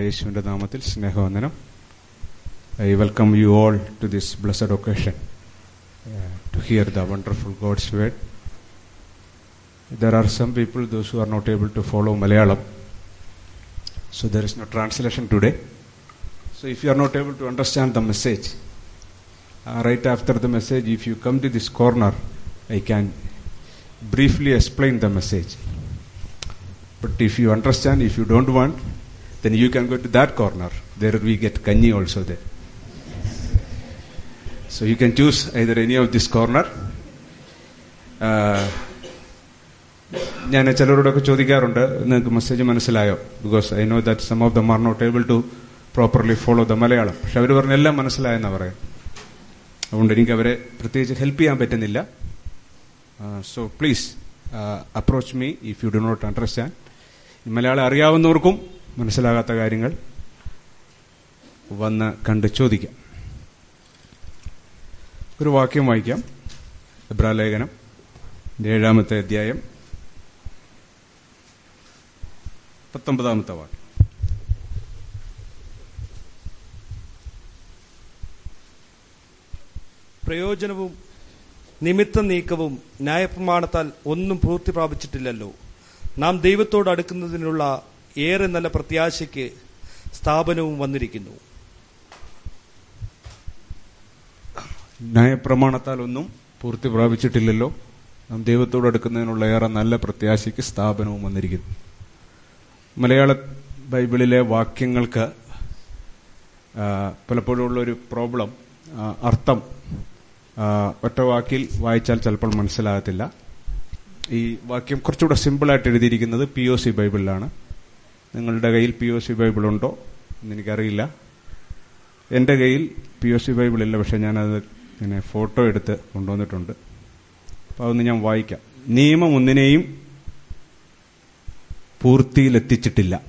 കർത്താവായ യേശുവിന്റെ നാമത്തിൽ സ്നേഹവന്ദനം I welcome you all to this blessed occasion to hear the wonderful God's word there are some people those who are not able to follow Malayalam so there is no translation today so if you are not able to understand the message uh, right after the message if you come to this corner i can briefly explain the message but if you understand if you don't want then you can go to that corner. There we get kanyi also there. So you can choose either any of this corner. Uh, ഞാൻ ചിലരോടൊക്കെ ചോദിക്കാറുണ്ട് നിങ്ങൾക്ക് message മനസ്സിലായോ? Because I know that some of them are not able to properly follow the Malayalam പക്ഷെ അവർ പറഞ്ഞ എല്ലാം മനസ്സിലായെന്നാ പറയാം. അതുകൊണ്ട് എനിക്ക് അവരെ പ്രത്യേകിച്ച് ഹെൽപ്പ് ചെയ്യാൻ പറ്റുന്നില്ല. So please approach me if you do not understand Malayalam അറിയാവുന്നവർക്കും മനസ്സിലാകാത്ത കാര്യങ്ങൾ വന്ന് കണ്ട് ചോദിക്കാം. ഒരു വാക്യം വായിക്കാം. എബ്രാലേഖനം ഏഴാമത്തെ അധ്യായം പത്തൊമ്പതാമത്തെ വാക്യം. പ്രയോജനവും നിമിത്ത നീക്കവും ന്യായപ്രമാണത്താൽ ഒന്നും പൂർത്തി പ്രാപിച്ചിട്ടില്ലല്ലോ നാം ദൈവത്തോട് അടുക്കുന്നതിനുള്ള ഏറെ നല്ല പ്രത്യാശയ്ക്ക് സ്ഥാപനവും വന്നിരിക്കുന്നു. ന്യായപ്രമാണത്താൽ ഒന്നും പൂർത്തി പ്രാപിച്ചിട്ടില്ലല്ലോ. നാം ദൈവത്തോട് അടുക്കുന്നതിനുള്ള ഏറെ നല്ല പ്രത്യാശയ്ക്ക് സ്ഥാപനവും വന്നിരിക്കുന്നു. മലയാള ബൈബിളിലെ വാക്യങ്ങൾക്ക് പലപ്പോഴും ഉള്ളൊരു പ്രോബ്ലം അർത്ഥം ഒറ്റ വാക്കിൽ വായിച്ചാൽ ചിലപ്പോൾ മനസ്സിലാകത്തില്ല. ഈ വാക്യം കുറച്ചുകൂടെ സിമ്പിളായിട്ട് എഴുതിയിരിക്കുന്നത് പി ഒ സി ബൈബിളിലാണ്. നിങ്ങളുടെ കയ്യിൽ പി ഒ സി ബൈബിൾ ഉണ്ടോ? എന്ന് എനിക്കറിയില്ല. എന്റെ കയ്യിൽ പി ഒ സി ബൈബിൾ ഇല്ല. പക്ഷെ ഞാനത് ഇങ്ങനെ ഫോട്ടോ എടുത്ത് കൊണ്ടുവന്നിട്ടുണ്ട്. അപ്പോൾ അതൊന്ന് ഞാൻ വായിക്കാം. നിയമം ഒന്നിനെയും പൂർത്തിയിലെത്തിച്ചിട്ടില്ല.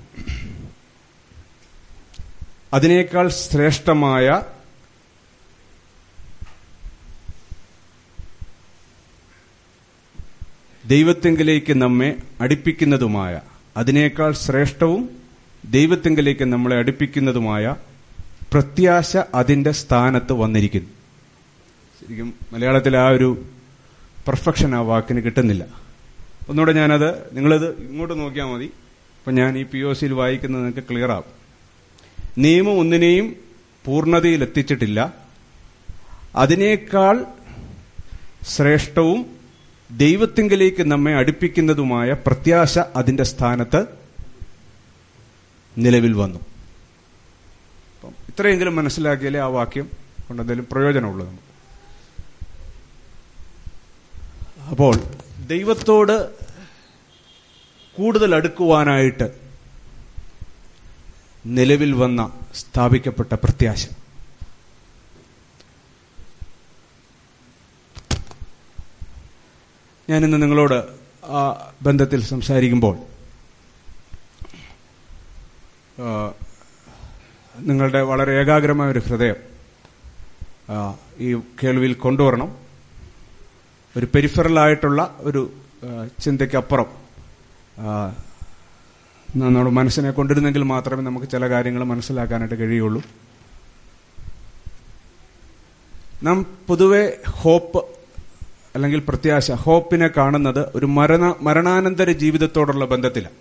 അതിനേക്കാൾ ശ്രേഷ്ഠമായ ദൈവത്തെങ്കിലേക്ക് നമ്മെ അടുപ്പിക്കുന്നതുമായ അതിനേക്കാൾ ശ്രേഷ്ഠവും ദൈവത്തെങ്കിലേക്ക് നമ്മളെ അടുപ്പിക്കുന്നതുമായ പ്രത്യാശ അതിന്റെ സ്ഥാനത്ത് വന്നിരിക്കുന്നു. ശരിക്കും മലയാളത്തിൽ ആ ഒരു പെർഫെക്ഷൻ ആ വാക്കിന് കിട്ടുന്നില്ല. ഒന്നുകൂടെ ഞാനത് നിങ്ങളത് ഇങ്ങോട്ട് നോക്കിയാൽ മതി. അപ്പം ഞാൻ ഈ പി ഒ സിയിൽ വായിക്കുന്നത് നിങ്ങൾക്ക് ക്ലിയർ ആവും. നിയമം ഒന്നിനെയും പൂർണതയിലെത്തിച്ചിട്ടില്ല. അതിനേക്കാൾ ശ്രേഷ്ഠവും ദൈവത്തിങ്കിലേക്ക് നമ്മെ അടുപ്പിക്കുന്നതുമായ പ്രത്യാശ അതിന്റെ സ്ഥാനത്ത് നിലവിൽ വന്നു. അപ്പം ഇത്രയെങ്കിലും മനസ്സിലാക്കിയാലേ ആ വാക്യം കൊണ്ടെന്തെങ്കിലും പ്രയോജനമുള്ളൂ അപ്പോൾ ദൈവത്തോട് കൂടുതൽ അടുക്കുവാനായിട്ട് നിലവിൽ വന്ന സ്ഥാപിക്കപ്പെട്ട പ്രത്യാശ. ഞാനിന്ന് നിങ്ങളോട് ആ ബന്ധത്തിൽ സംസാരിക്കുമ്പോൾ നിങ്ങളുടെ വളരെ ഏകാഗ്രമായ ഒരു ഹൃദയം ഈ കേൾവിയിൽ കൊണ്ടുവരണം. ഒരു പെരിഫറലായിട്ടുള്ള ഒരു ചിന്തയ്ക്കപ്പുറം നമ്മുടെ മനസ്സിനെ കൊണ്ടിരുന്നെങ്കിൽ മാത്രമേ നമുക്ക് ചില കാര്യങ്ങൾ മനസ്സിലാക്കാനായിട്ട് കഴിയുള്ളൂ. നാം പൊതുവെ ഹോപ്പ് അല്ലെങ്കിൽ പ്രത്യാശ ഹോപ്പിനെ കാണുന്നത് ഒരു മരണ മരണാനന്തര ജീവിതത്തോടുള്ള ബന്ധത്തിലാണ്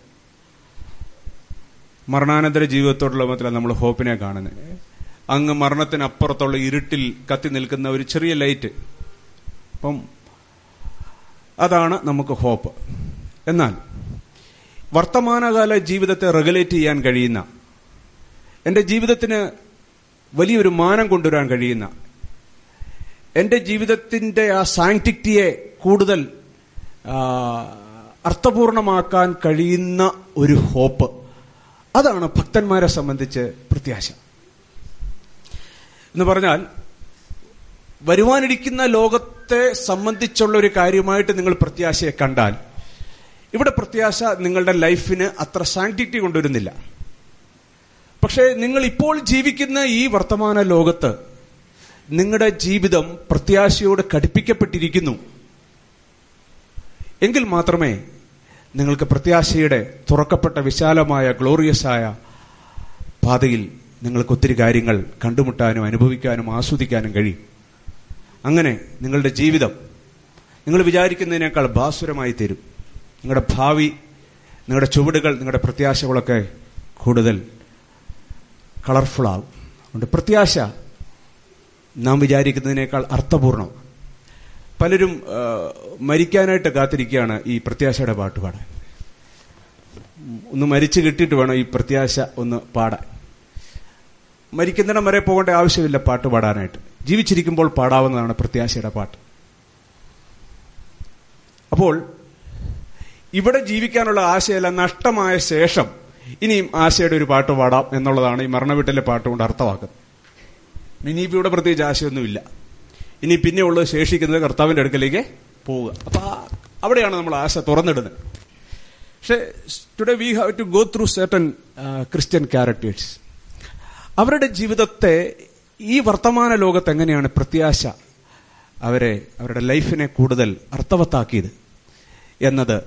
മരണാനന്തര ജീവിതത്തോടുള്ള ബന്ധത്തിലാണ് നമ്മൾ ഹോപ്പിനെ കാണുന്നത്. അങ്ങ് മരണത്തിനപ്പുറത്തുള്ള ഇരുട്ടിൽ കത്തി നിൽക്കുന്ന ഒരു ചെറിയ ലൈറ്റ്. അപ്പം അതാണ് നമുക്ക് ഹോപ്പ്. എന്നാൽ വർത്തമാനകാല ജീവിതത്തെ റെഗുലേറ്റ് ചെയ്യാൻ കഴിയുന്ന എന്റെ ജീവിതത്തിന് വലിയൊരു മാനം കൊണ്ടുവരാൻ കഴിയുന്ന എന്റെ ജീവിതത്തിന്റെ ആ സാങ്ക്ടിറ്റിയെ കൂടുതൽ അർത്ഥപൂർണമാക്കാൻ കഴിയുന്ന ഒരു ഹോപ്പ്. അതാണ് ഭക്തന്മാരെ സംബന്ധിച്ച് പ്രത്യാശ. എന്ന് പറഞ്ഞാൽ വരുവാനിരിക്കുന്ന ലോകത്തെ സംബന്ധിച്ചുള്ള ഒരു കാര്യമായിട്ട് നിങ്ങൾ പ്രത്യാശയെ കണ്ടാൽ ഇവിടെ പ്രത്യാശ നിങ്ങളുടെ ലൈഫിന് അത്ര സാങ്ക്ടിറ്റി കൊണ്ടുവരുന്നില്ല. പക്ഷേ നിങ്ങൾ ഇപ്പോൾ ജീവിക്കുന്ന ഈ വർത്തമാന ലോകത്ത് നിങ്ങളുടെ ജീവിതം പ്രത്യാശയോട് ഘടിപ്പിക്കപ്പെട്ടിരിക്കുന്നു. എങ്കിൽ മാത്രമേ നിങ്ങൾക്ക് പ്രത്യാശയുടെ തുറക്കപ്പെട്ട വിശാലമായ ഗ്ലോറിയസ് ആയ പാതയിൽ നിങ്ങൾക്ക് ഒത്തിരി കാര്യങ്ങൾ കണ്ടുമുട്ടാനും അനുഭവിക്കാനും ആസ്വദിക്കാനും കഴിയും. അങ്ങനെ നിങ്ങളുടെ ജീവിതം നിങ്ങൾ വിചാരിക്കുന്നതിനേക്കാൾ ഭാസുരമായി തരും. നിങ്ങളുടെ ഭാവി നിങ്ങളുടെ ചുവടുകൾ നിങ്ങളുടെ പ്രത്യാശകളൊക്കെ കൂടുതൽ കളർഫുൾ ആകും അതുകൊണ്ട് പ്രത്യാശ നാം വിചാരിക്കുന്നതിനേക്കാൾ അർത്ഥപൂർണം. പലരും മരിക്കാനായിട്ട് കാത്തിരിക്കുകയാണ് ഈ പ്രത്യാശയുടെ പാട്ട് പാടാൻ. ഒന്ന് മരിച്ചു കിട്ടിയിട്ട് വേണം ഈ പ്രത്യാശ ഒന്ന് പാടാൻ. മരിക്കുന്നിടം വരെ പോകേണ്ട ആവശ്യമില്ല പാട്ട് പാടാനായിട്ട്. ജീവിച്ചിരിക്കുമ്പോൾ പാടാവുന്നതാണ് പ്രത്യാശയുടെ പാട്ട്. അപ്പോൾ ഇവിടെ ജീവിക്കാനുള്ള ആശയല്ല നഷ്ടമായ ശേഷം ഇനിയും ആശയുടെ ഒരു പാട്ട് പാടാം എന്നുള്ളതാണ് ഈ മരണവീട്ടിലെ പാട്ടുകൊണ്ട് അർത്ഥമാക്കുന്നത്. ഇനിയിപ്പോൾ ഇവിടെ പ്രത്യേകിച്ച് ആശയമൊന്നുമില്ല. ഇനി പിന്നെ ഉള്ളത് ശേഷിക്കുന്നത് കർത്താവിന്റെ അടുക്കലേക്ക് പോവുക. അപ്പൊ അവിടെയാണ് നമ്മൾ ആശ തുറന്നിടുന്നത്. പക്ഷേ today we have to go through certain Christian characters അവരുടെ ജീവിതത്തെ ഈ വർത്തമാന ലോകത്ത് എങ്ങനെയാണ് പ്രത്യാശ അവരെ അവരുടെ ലൈഫിനെ കൂടുതൽ അർത്ഥവത്താക്കിയത് എന്നത്?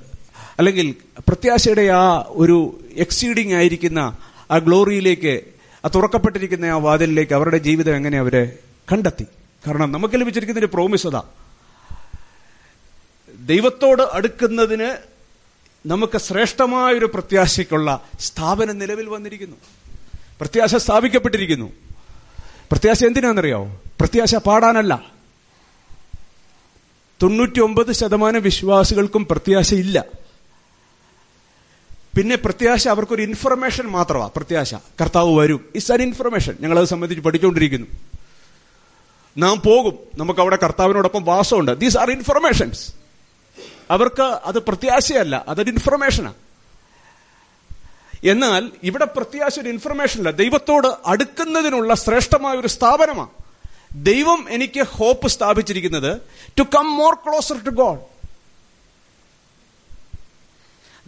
അല്ലെങ്കിൽ പ്രത്യാശയുടെ ആ ഒരു എക്സീഡിങ് ആയിരിക്കുന്ന ആ ഗ്ലോറിയിലേക്ക് ആ തുറക്കപ്പെട്ടിരിക്കുന്ന ആ വാതിലിലേക്ക് അവരുടെ ജീവിതം എങ്ങനെ അവരെ കണ്ടെത്തി? കാരണം നമുക്ക് ലഭിച്ചിരിക്കുന്ന ഒരു പ്രോമിസ് അതാ. ദൈവത്തോട് അടുക്കുന്നതിന് നമുക്ക് ശ്രേഷ്ഠമായൊരു പ്രത്യാശയ്ക്കുള്ള സ്ഥാപനം നിലവിൽ വന്നിരിക്കുന്നു. പ്രത്യാശ സ്ഥാപിക്കപ്പെട്ടിരിക്കുന്നു. പ്രത്യാശ എന്തിനാണെന്നറിയാവോ? പ്രത്യാശ പാടാനല്ല. തൊണ്ണൂറ്റി ഒമ്പത് ശതമാനം വിശ്വാസികൾക്കും പ്രത്യാശയില്ല. പിന്നെ പ്രത്യാശ അവർക്കൊരു ഇൻഫർമേഷൻ മാത്രമാണ് പ്രത്യാശ. കർത്താവ് വരും. ഇറ്റ്സ് ആൻ ഇൻഫർമേഷൻ ഞങ്ങളത് സംബന്ധിച്ച് പഠിച്ചുകൊണ്ടിരിക്കുന്നു. നാം പോകും. നമുക്ക് അവിടെ കർത്താവിനോടൊപ്പം വാസമുണ്ട്. ദീസ് ആർ ഇൻഫർമേഷൻസ് അവർക്ക് അത് പ്രത്യാശയല്ല. അതൊരു ഇൻഫർമേഷനാണ് എന്നാൽ ഇവിടെ പ്രത്യാശ ഒരു ഇൻഫർമേഷൻ അല്ല. ദൈവത്തോട് അടുക്കുന്നതിനുള്ള ശ്രേഷ്ഠമായ ഒരു സ്ഥാപനമാണ് ദൈവം എനിക്ക് ഹോപ്പ് സ്ഥാപിച്ചിരിക്കുന്നത് to come more closer to God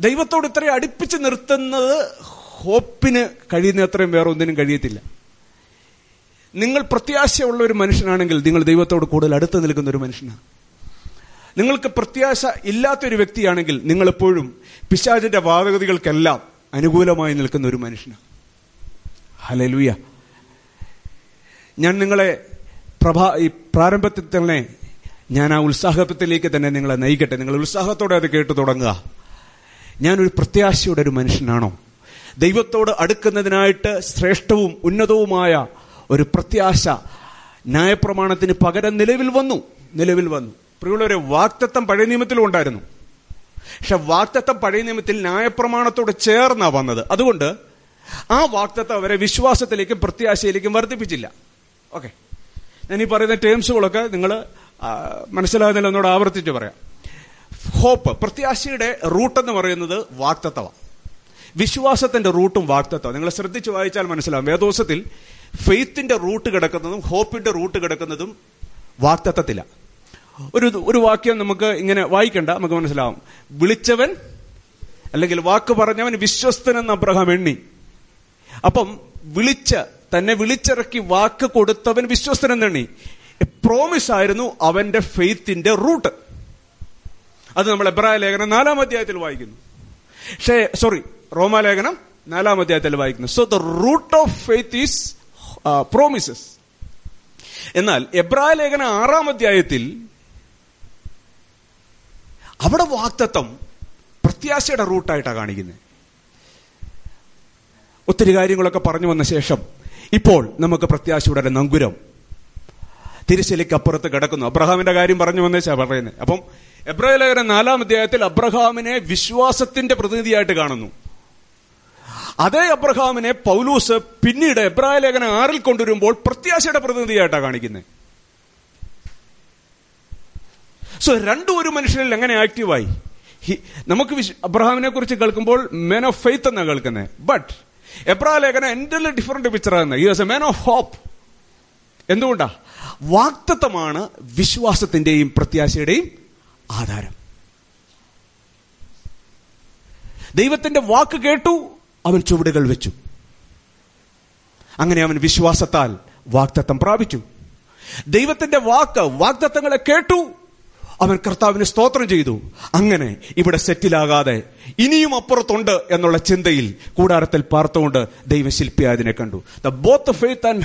ദൈവത്തോട് ഇത്രയും അടുപ്പിച്ച് നിർത്തുന്നത് ഹോപ്പിന് കഴിയുന്ന അത്രയും വേറെ ഒന്നിനും കഴിയത്തില്ല. നിങ്ങൾ പ്രത്യാശയുള്ള ഒരു മനുഷ്യനാണെങ്കിൽ നിങ്ങൾ ദൈവത്തോട് കൂടുതൽ അടുത്ത് നിൽക്കുന്ന ഒരു മനുഷ്യനാണ്. നിങ്ങൾക്ക് പ്രത്യാശ ഇല്ലാത്തൊരു വ്യക്തിയാണെങ്കിൽ നിങ്ങൾ എപ്പോഴും പിശാചിന്റെ വാദഗതികൾക്കെല്ലാം അനുകൂലമായി നിൽക്കുന്ന ഒരു മനുഷ്യനാണ്. ഹലലുയ ഞാൻ നിങ്ങളെ പ്രഭാ ഈ പ്രാരംഭത്തിൽ തന്നെ ഞാൻ ആ ഉത്സാഹത്തിലേക്ക് തന്നെ നിങ്ങളെ നയിക്കട്ടെ. നിങ്ങൾ ഉത്സാഹത്തോടെ അത് കേട്ടു തുടങ്ങുക. ഞാനൊരു പ്രത്യാശയുടെ ഒരു മനുഷ്യനാണോ? ദൈവത്തോട് അടുക്കുന്നതിനായിട്ട് ശ്രേഷ്ഠവും ഉന്നതവുമായ ഒരു പ്രത്യാശ ന്യായപ്രമാണത്തിന് പകരം നിലവിൽ വന്നു. നിലവിൽ വന്നു. പ്രിയുള്ളവരെ വാക്തത്വം പഴയ നിയമത്തിലും ഉണ്ടായിരുന്നു. പക്ഷെ വാക്തത്വം പഴയ നിയമത്തിൽ ന്യായപ്രമാണത്തോട് ചേർന്നാ വന്നത്. അതുകൊണ്ട് ആ വാക്തത്വം അവരെ വിശ്വാസത്തിലേക്കും പ്രത്യാശയിലേക്കും വർദ്ധിപ്പിച്ചില്ല. ഓക്കെ. ഞാൻ ഈ പറയുന്ന ടേംസുകളൊക്കെ നിങ്ങൾ മനസ്സിലാകുന്നില്ല എന്നോട് ആവർത്തിച്ച് പറയാം. ഹോപ്പ്. പ്രത്യാശയുടെ റൂട്ട് എന്ന് പറയുന്നത് വാക്തത്വമാണ് വിശ്വാസത്തിന്റെ റൂട്ടും വാക്തത്വം. നിങ്ങൾ ശ്രദ്ധിച്ച് വായിച്ചാൽ മനസ്സിലാവും. വേദോസത്തിൽ ഫെയ്ത്തിന്റെ റൂട്ട് കിടക്കുന്നതും ഹോപ്പിന്റെ റൂട്ട് കിടക്കുന്നതും വാക്തത്വത്തില. ഒരു ഒരു വാക്യം നമുക്ക് ഇങ്ങനെ വായിക്കണ്ട നമുക്ക് മനസ്സിലാവും. വിളിച്ചവൻ അല്ലെങ്കിൽ വാക്ക് പറഞ്ഞവൻ വിശ്വസ്തനെന്ന് അബ്രഹാം എണ്ണി. അപ്പം വിളിച്ച തന്നെ വിളിച്ചിറക്കി വാക്ക് കൊടുത്തവൻ വിശ്വസ്തനെന്നെണ്ണി പ്രോമിസ് ആയിരുന്നു അവന്റെ ഫെയ്ത്തിന്റെ റൂട്ട്. അത് നമ്മൾ എബ്രായ ലേഖനം നാലാം അധ്യായത്തിൽ വായിക്കുന്നു. പക്ഷേ സോറി റോമാലേഖനം നാലാം അധ്യായത്തിൽ വായിക്കുന്നു. So the root of faith is promises എന്നാൽ എബ്രായ ലേഖനം ആറാം അധ്യായത്തിൽ അവിടെ വാക്തത്വം പ്രത്യാശയുടെ റൂട്ടായിട്ടാണ് കാണിക്കുന്നത്. ഒത്തിരി കാര്യങ്ങളൊക്കെ പറഞ്ഞു വന്ന ശേഷം ഇപ്പോൾ നമുക്ക് പ്രത്യാശയുടെ ഒരു നങ്കുരം തിരിശലിക്കപ്പുറത്ത് കിടക്കുന്നു. അബ്രഹാമിന്റെ കാര്യം പറഞ്ഞു വന്നേച്ചാ പറയുന്നത്. അപ്പം എബ്രാഹിം ലേഖനം നാലാം അധ്യായത്തിൽ അബ്രഹാമിനെ വിശ്വാസത്തിന്റെ പ്രതിനിധിയായിട്ട് കാണുന്നു. അതേ അബ്രഹാമിനെ പൗലൂസ് പിന്നീട് എബ്രാഹിം ലേഖനം ആറിൽ കൊണ്ടുവരുമ്പോൾ പ്രത്യാശയുടെ പ്രതിനിധിയായിട്ടാണ് കാണിക്കുന്നത് സോ രണ്ടും ഒരു മനുഷ്യനിൽ എങ്ങനെ ആക്റ്റീവായി? നമുക്ക് അബ്രഹാമിനെ കുറിച്ച് കേൾക്കുമ്പോൾ മെൻ ഓഫ് ഫെയ്ത്ത് എന്നാണ് കേൾക്കുന്നത് ബട്ട് എബ്രാഹിം ലേഖനം എന്റെ ഡിഫറെന്റ് പിക്ചറാണ് ഈ was a man of hope എന്തുകൊണ്ടാ? വാക്തത്വമാണ് വിശ്വാസത്തിന്റെയും പ്രത്യാശയുടെയും ആധാരം. ദൈവത്തിന്റെ വാക്ക് കേട്ടു അവൻ ചുവടുകൾ വെച്ചു. അങ്ങനെ അവൻ വിശ്വാസത്താൽ വാക്തത്വം പ്രാപിച്ചു. ദൈവത്തിന്റെ വാക്ക് വാക്തത്വങ്ങളെ കേട്ടു അവൻ കർത്താവിന് സ്തോത്രം ചെയ്തു. അങ്ങനെ ഇവിടെ സെറ്റിലാകാതെ ഇനിയും അപ്പുറത്തുണ്ട് എന്നുള്ള ചിന്തയിൽ കൂടാരത്തിൽ പാർത്തുകൊണ്ട് ദൈവം ശില്പിയായതിനെ കണ്ടു the both faith and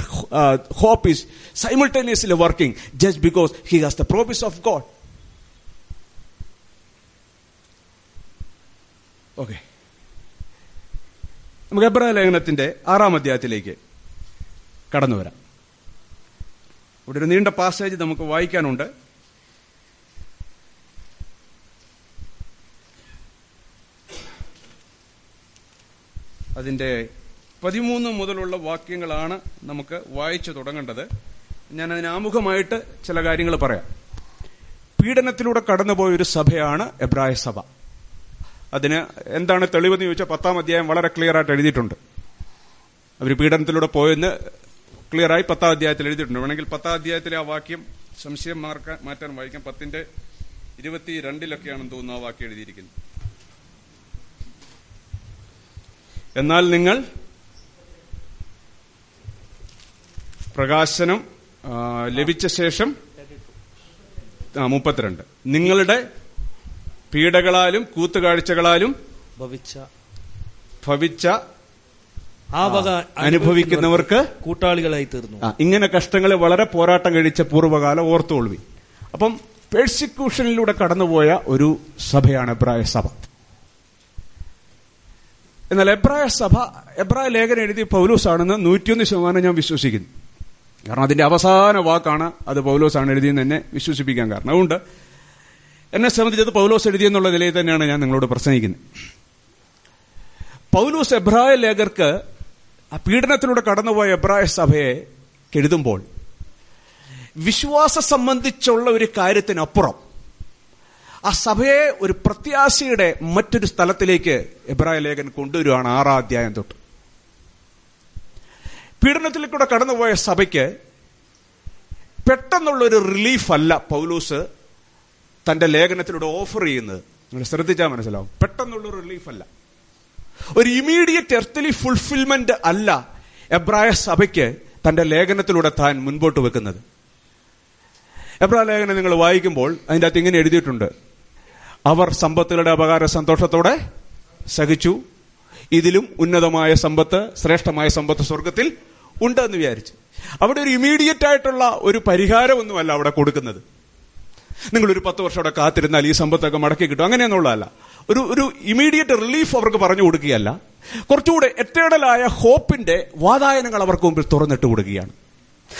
hope is simultaneously working just because he has the promise of God okay. നമുക്ക് എബ്രാ ലേഖനത്തിന്റെ ആറാം അധ്യായത്തിലേക്ക് കടന്നു വരാം. ഇവിടെ ഒരു നീണ്ട പാസേജ് നമുക്ക് വായിക്കാനുണ്ട്. അതിന്റെ പതിമൂന്ന് മുതലുള്ള വാക്യങ്ങളാണ് നമുക്ക് വായിച്ചു തുടങ്ങേണ്ടത്. ഞാൻ അതിന് ആമുഖമായിട്ട് ചില കാര്യങ്ങൾ പറയാം. പീഡനത്തിലൂടെ കടന്നുപോയ ഒരു സഭയാണ് എബ്രായ സഭ. അതിന് എന്താണ് തെളിവെന്ന് ചോദിച്ചാൽ പത്താം അധ്യായം വളരെ ക്ലിയർ ആയിട്ട് എഴുതിയിട്ടുണ്ട്. അവർ പീഡനത്തിലൂടെ പോയെന്ന് ക്ലിയറായി പത്താം അധ്യായത്തിൽ എഴുതിയിട്ടുണ്ട്. വേണമെങ്കിൽ പത്താം അധ്യായത്തിലെ ആ വാക്യം സംശയം മാർക്കാൻ മാറ്റാൻ വായിക്കാം. പത്തിന്റെ ഇരുപത്തി രണ്ടിലൊക്കെയാണെന്ന് തോന്നുന്നു ആ വാക്യം എഴുതിയിരിക്കുന്നത്. എന്നാൽ നിങ്ങൾ പ്രകാശനം ലഭിച്ച ശേഷം മുപ്പത്തിരണ്ട്. നിങ്ങളുടെ പീഡകളാലും കൂത്തുകാഴ്ചകളാലും ഭവിച്ച ഭവിച്ച ആ വക അനുഭവിക്കുന്നവർക്ക് കൂട്ടാളികളായി തീർന്നു. ഇങ്ങനെ കഷ്ടങ്ങളെ വളരെ പോരാട്ടം കഴിച്ച പൂർവകാല ഓർത്തുകൊള്ളുവി അപ്പം പേഴ്സിക്യൂഷനിലൂടെ കടന്നുപോയ ഒരു സഭയാണ് എബ്രായ സഭ. എന്നാൽ എബ്രായ സഭ എബ്രായ ലേഖനം എഴുതിയ പൗലോസാണെന്ന് നൂറ്റിയൊന്ന് ശതമാനം ഞാൻ വിശ്വസിക്കുന്നു. കാരണം അതിന്റെ അവസാന വാക്കാണ് അത് പൗലോസാണ് എഴുതിയെന്ന് തന്നെ വിശ്വസിപ്പിക്കാൻ കാരണം. അതുകൊണ്ട് എന്നെ സംബന്ധിച്ചത് പൗലോസ് എഴുതിയെന്നുള്ള നിലയിൽ തന്നെയാണ് ഞാൻ നിങ്ങളോട് പ്രസംഗിക്കുന്നത്. പൗലോസ് എബ്രായ ലേഖർക്ക് പീഡനത്തിലൂടെ കടന്നുപോയ എബ്രായ സഭയെ എഴുതുമ്പോൾ വിശ്വാസം സംബന്ധിച്ചുള്ള ഒരു കാര്യത്തിനപ്പുറം ആ സഭയെ ഒരു പ്രത്യാശയുടെ മറ്റൊരു സ്ഥലത്തിലേക്ക് എബ്രായ ലേഖൻ കൊണ്ടുവരുവാണ് ആറാം അധ്യായം തൊട്ട്. പീഡനത്തിലേക്കൂടെ കടന്നുപോയ സഭയ്ക്ക് പെട്ടെന്നുള്ളൊരു റിലീഫ് അല്ല പൗലൂസ് തന്റെ ലേഖനത്തിലൂടെ ഓഫർ ചെയ്യുന്നത്. നിങ്ങൾ ശ്രദ്ധിച്ചാൽ മനസ്സിലാവും. പെട്ടെന്നുള്ള റിലീഫ് അല്ല. ഒരു ഇമീഡിയറ്റ് എർത്തലി ഫുൾഫിൽമെന്റ് അല്ല എബ്രായ സഭയ്ക്ക് തന്റെ ലേഖനത്തിലൂടെ താൻ മുൻപോട്ട് വെക്കുന്നത്. എബ്രായ ലേഖനം നിങ്ങൾ വായിക്കുമ്പോൾ അതിന്റെ അകത്ത് ഇങ്ങനെ എഴുതിയിട്ടുണ്ട്. അവർ സമ്പത്തുകളുടെ അപകാര സന്തോഷത്തോടെ സഹിച്ചു. ഇതിലും ഉന്നതമായ സമ്പത്ത് ശ്രേഷ്ഠമായ സമ്പത്ത് സ്വർഗത്തിൽ ഉണ്ടെന്ന് വിചാരിച്ചു. അവിടെ ഒരു ഇമീഡിയറ്റ് ആയിട്ടുള്ള ഒരു പരിഹാരമൊന്നുമല്ല അവിടെ കൊടുക്കുന്നത്. നിങ്ങൾ ഒരു പത്ത് വർഷം അവിടെ കാത്തിരുന്നാൽ ഈ സമ്പത്തൊക്കെ മടക്കി കിട്ടും. അങ്ങനെയൊന്നുള്ളതല്ല. ഒരു ഒരു ഇമീഡിയറ്റ് റിലീഫ് അവർക്ക് പറഞ്ഞു കൊടുക്കുകയല്ല. കുറച്ചുകൂടെ എറ്റേണലായ ഹോപ്പിന്റെ വാതായനങ്ങൾ അവർക്ക് മുമ്പിൽ തുറന്നിട്ട് കൊടുക്കുകയാണ്.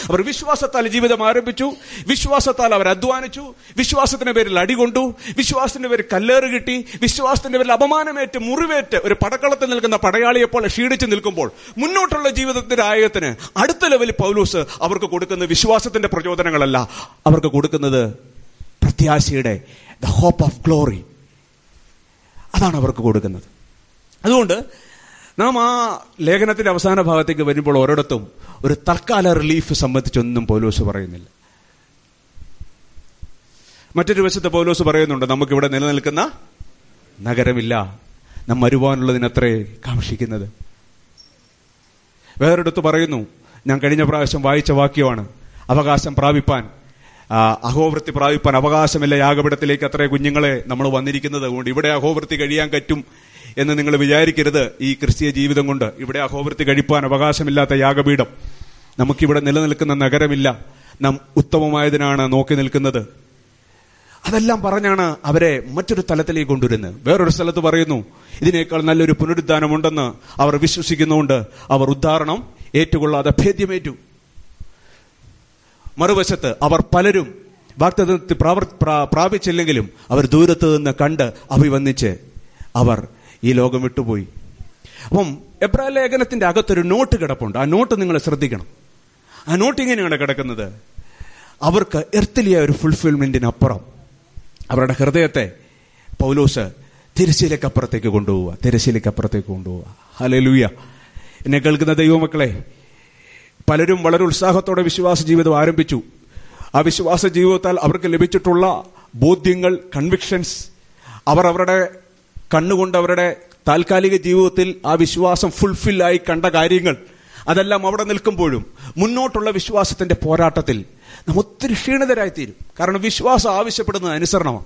അവർ വിശ്വാസത്താൽ ജീവിതം ആരംഭിച്ചു. വിശ്വാസത്താൽ അവർ അധ്വാനിച്ചു. വിശ്വാസത്തിന്റെ പേരിൽ അടികൊണ്ടു വിശ്വാസത്തിന്റെ പേരിൽ കല്ലേറ് കിട്ടി. വിശ്വാസത്തിന്റെ പേരിൽ അപമാനമേറ്റ് മുറിവേറ്റ് ഒരു പടക്കളത്തിൽ നിൽക്കുന്ന പടയാളിയെ പോലെ ക്ഷീണിച്ചു നിൽക്കുമ്പോൾ മുന്നോട്ടുള്ള ജീവിതത്തിന്റെ ആയത്തിന് അടുത്ത ലെവലിൽ പൗലൂസ് അവർക്ക് കൊടുക്കുന്ന വിശ്വാസത്തിന്റെ പ്രചോദനങ്ങളല്ല. അവർക്ക് കൊടുക്കുന്നത് പ്രത്യാശയുടെ ദ ഹോപ്പ് ഓഫ് ഗ്ലോറി അതാണ് അവർക്ക് കൊടുക്കുന്നത്. അതുകൊണ്ട് നാം ആ ലേഖനത്തിന്റെ അവസാന ഭാഗത്തേക്ക് വരുമ്പോൾ ഒരിടത്തും ഒരു തൽക്കാല റിലീഫ് സംബന്ധിച്ചൊന്നും പൗലോസ് പറയുന്നില്ല. മറ്റൊരു വശത്ത് പൗലോസ് പറയുന്നുണ്ട് നമുക്കിവിടെ നിലനിൽക്കുന്ന നഗരമില്ല. നാം വരുവാനുള്ളതിനത്രേ കാക്ഷിക്കുന്നത്. വേറൊരിടത്ത് പറയുന്നു ഞാൻ കഴിഞ്ഞ പ്രാവശ്യം വായിച്ച വാക്യമാണ് അവകാശം പ്രാപിപ്പാൻ. അഹോവൃത്തി പ്രാപിപ്പാൻ അവകാശമില്ല യാഗപീഠത്തിലേക്ക് അത്രേ കുഞ്ഞുങ്ങളെ നമ്മൾ വന്നിരിക്കുന്നത് കൊണ്ട്. ഇവിടെ അഹോവൃത്തി കഴിയാൻ പറ്റും എന്ന് നിങ്ങൾ വിചാരിക്കരുത് ഈ ക്രിസ്തീയ ജീവിതം കൊണ്ട്. ഇവിടെ അഹോവൃത്തി കഴിപ്പാൻ അവകാശമില്ലാത്ത യാഗപീഠം നമുക്കിവിടെ നിലനിൽക്കുന്ന നഗരമില്ല. നാം ഉത്തമമായതിനാണ് നോക്കി നിൽക്കുന്നത്. അതെല്ലാം പറഞ്ഞാണ് അവരെ മറ്റൊരു തലത്തിലേക്ക് കൊണ്ടുവരുന്നത്. വേറൊരു സ്ഥലത്ത് പറയുന്നു ഇതിനേക്കാൾ നല്ലൊരു പുനരുദ്ധാനമുണ്ടെന്ന് അവർ വിശ്വസിക്കുന്നുണ്ട്. അവർ ഉദ്ധാരണം ഏറ്റുകൊള്ളാതെ ഭേദ്യമേറ്റു. മറുവശത്ത് അവർ പലരും വാക്തത്വത്തിൽ പ്രാപിച്ചില്ലെങ്കിലും അവർ ദൂരത്ത് നിന്ന് കണ്ട് അഭിവന്ദിച്ച് അവർ ഈ ലോകം വിട്ടുപോയി. അപ്പം എബ്രാ ലേഖനത്തിന്റെ അകത്തൊരു നോട്ട് കിടപ്പുണ്ട്. ആ നോട്ട് നിങ്ങൾ ശ്രദ്ധിക്കണം. ആ നോട്ട് ഇങ്ങനെയാണ് കിടക്കുന്നത്? അവർക്ക് എർത്തിലിയ ഒരു ഫുൾഫിൽമെന്റിനപ്പുറം അവരുടെ ഹൃദയത്തെ പൗലോസ് തിരശ്ശീലക്കപ്പുറത്തേക്ക് കൊണ്ടുപോവുക. തിരശ്ശീലക്കപ്പുറത്തേക്ക് കൊണ്ടുപോവുക. ഹലലൂയ എന്നെ കേൾക്കുന്ന ദൈവമക്കളെ പലരും വളരെ ഉത്സാഹത്തോടെ വിശ്വാസ ജീവിതം ആരംഭിച്ചു. ആ വിശ്വാസ ജീവിതത്താൽ അവർക്ക് ലഭിച്ചിട്ടുള്ള ബോധ്യങ്ങൾ കൺവിക്ഷൻസ് അവർ അവരുടെ കണ്ണുകൊണ്ട് അവരുടെ താൽക്കാലിക ജീവിതത്തിൽ ആ വിശ്വാസം ഫുൾഫിൽ ആയി കണ്ട കാര്യങ്ങൾ അതെല്ലാം അവിടെ നിൽക്കുമ്പോഴും മുന്നോട്ടുള്ള വിശ്വാസത്തിന്റെ പോരാട്ടത്തിൽ നാം ഒത്തിരി ക്ഷീണിതരായിത്തീരും. കാരണം വിശ്വാസം ആവശ്യപ്പെടുന്നത് അനുസരണമാണ്.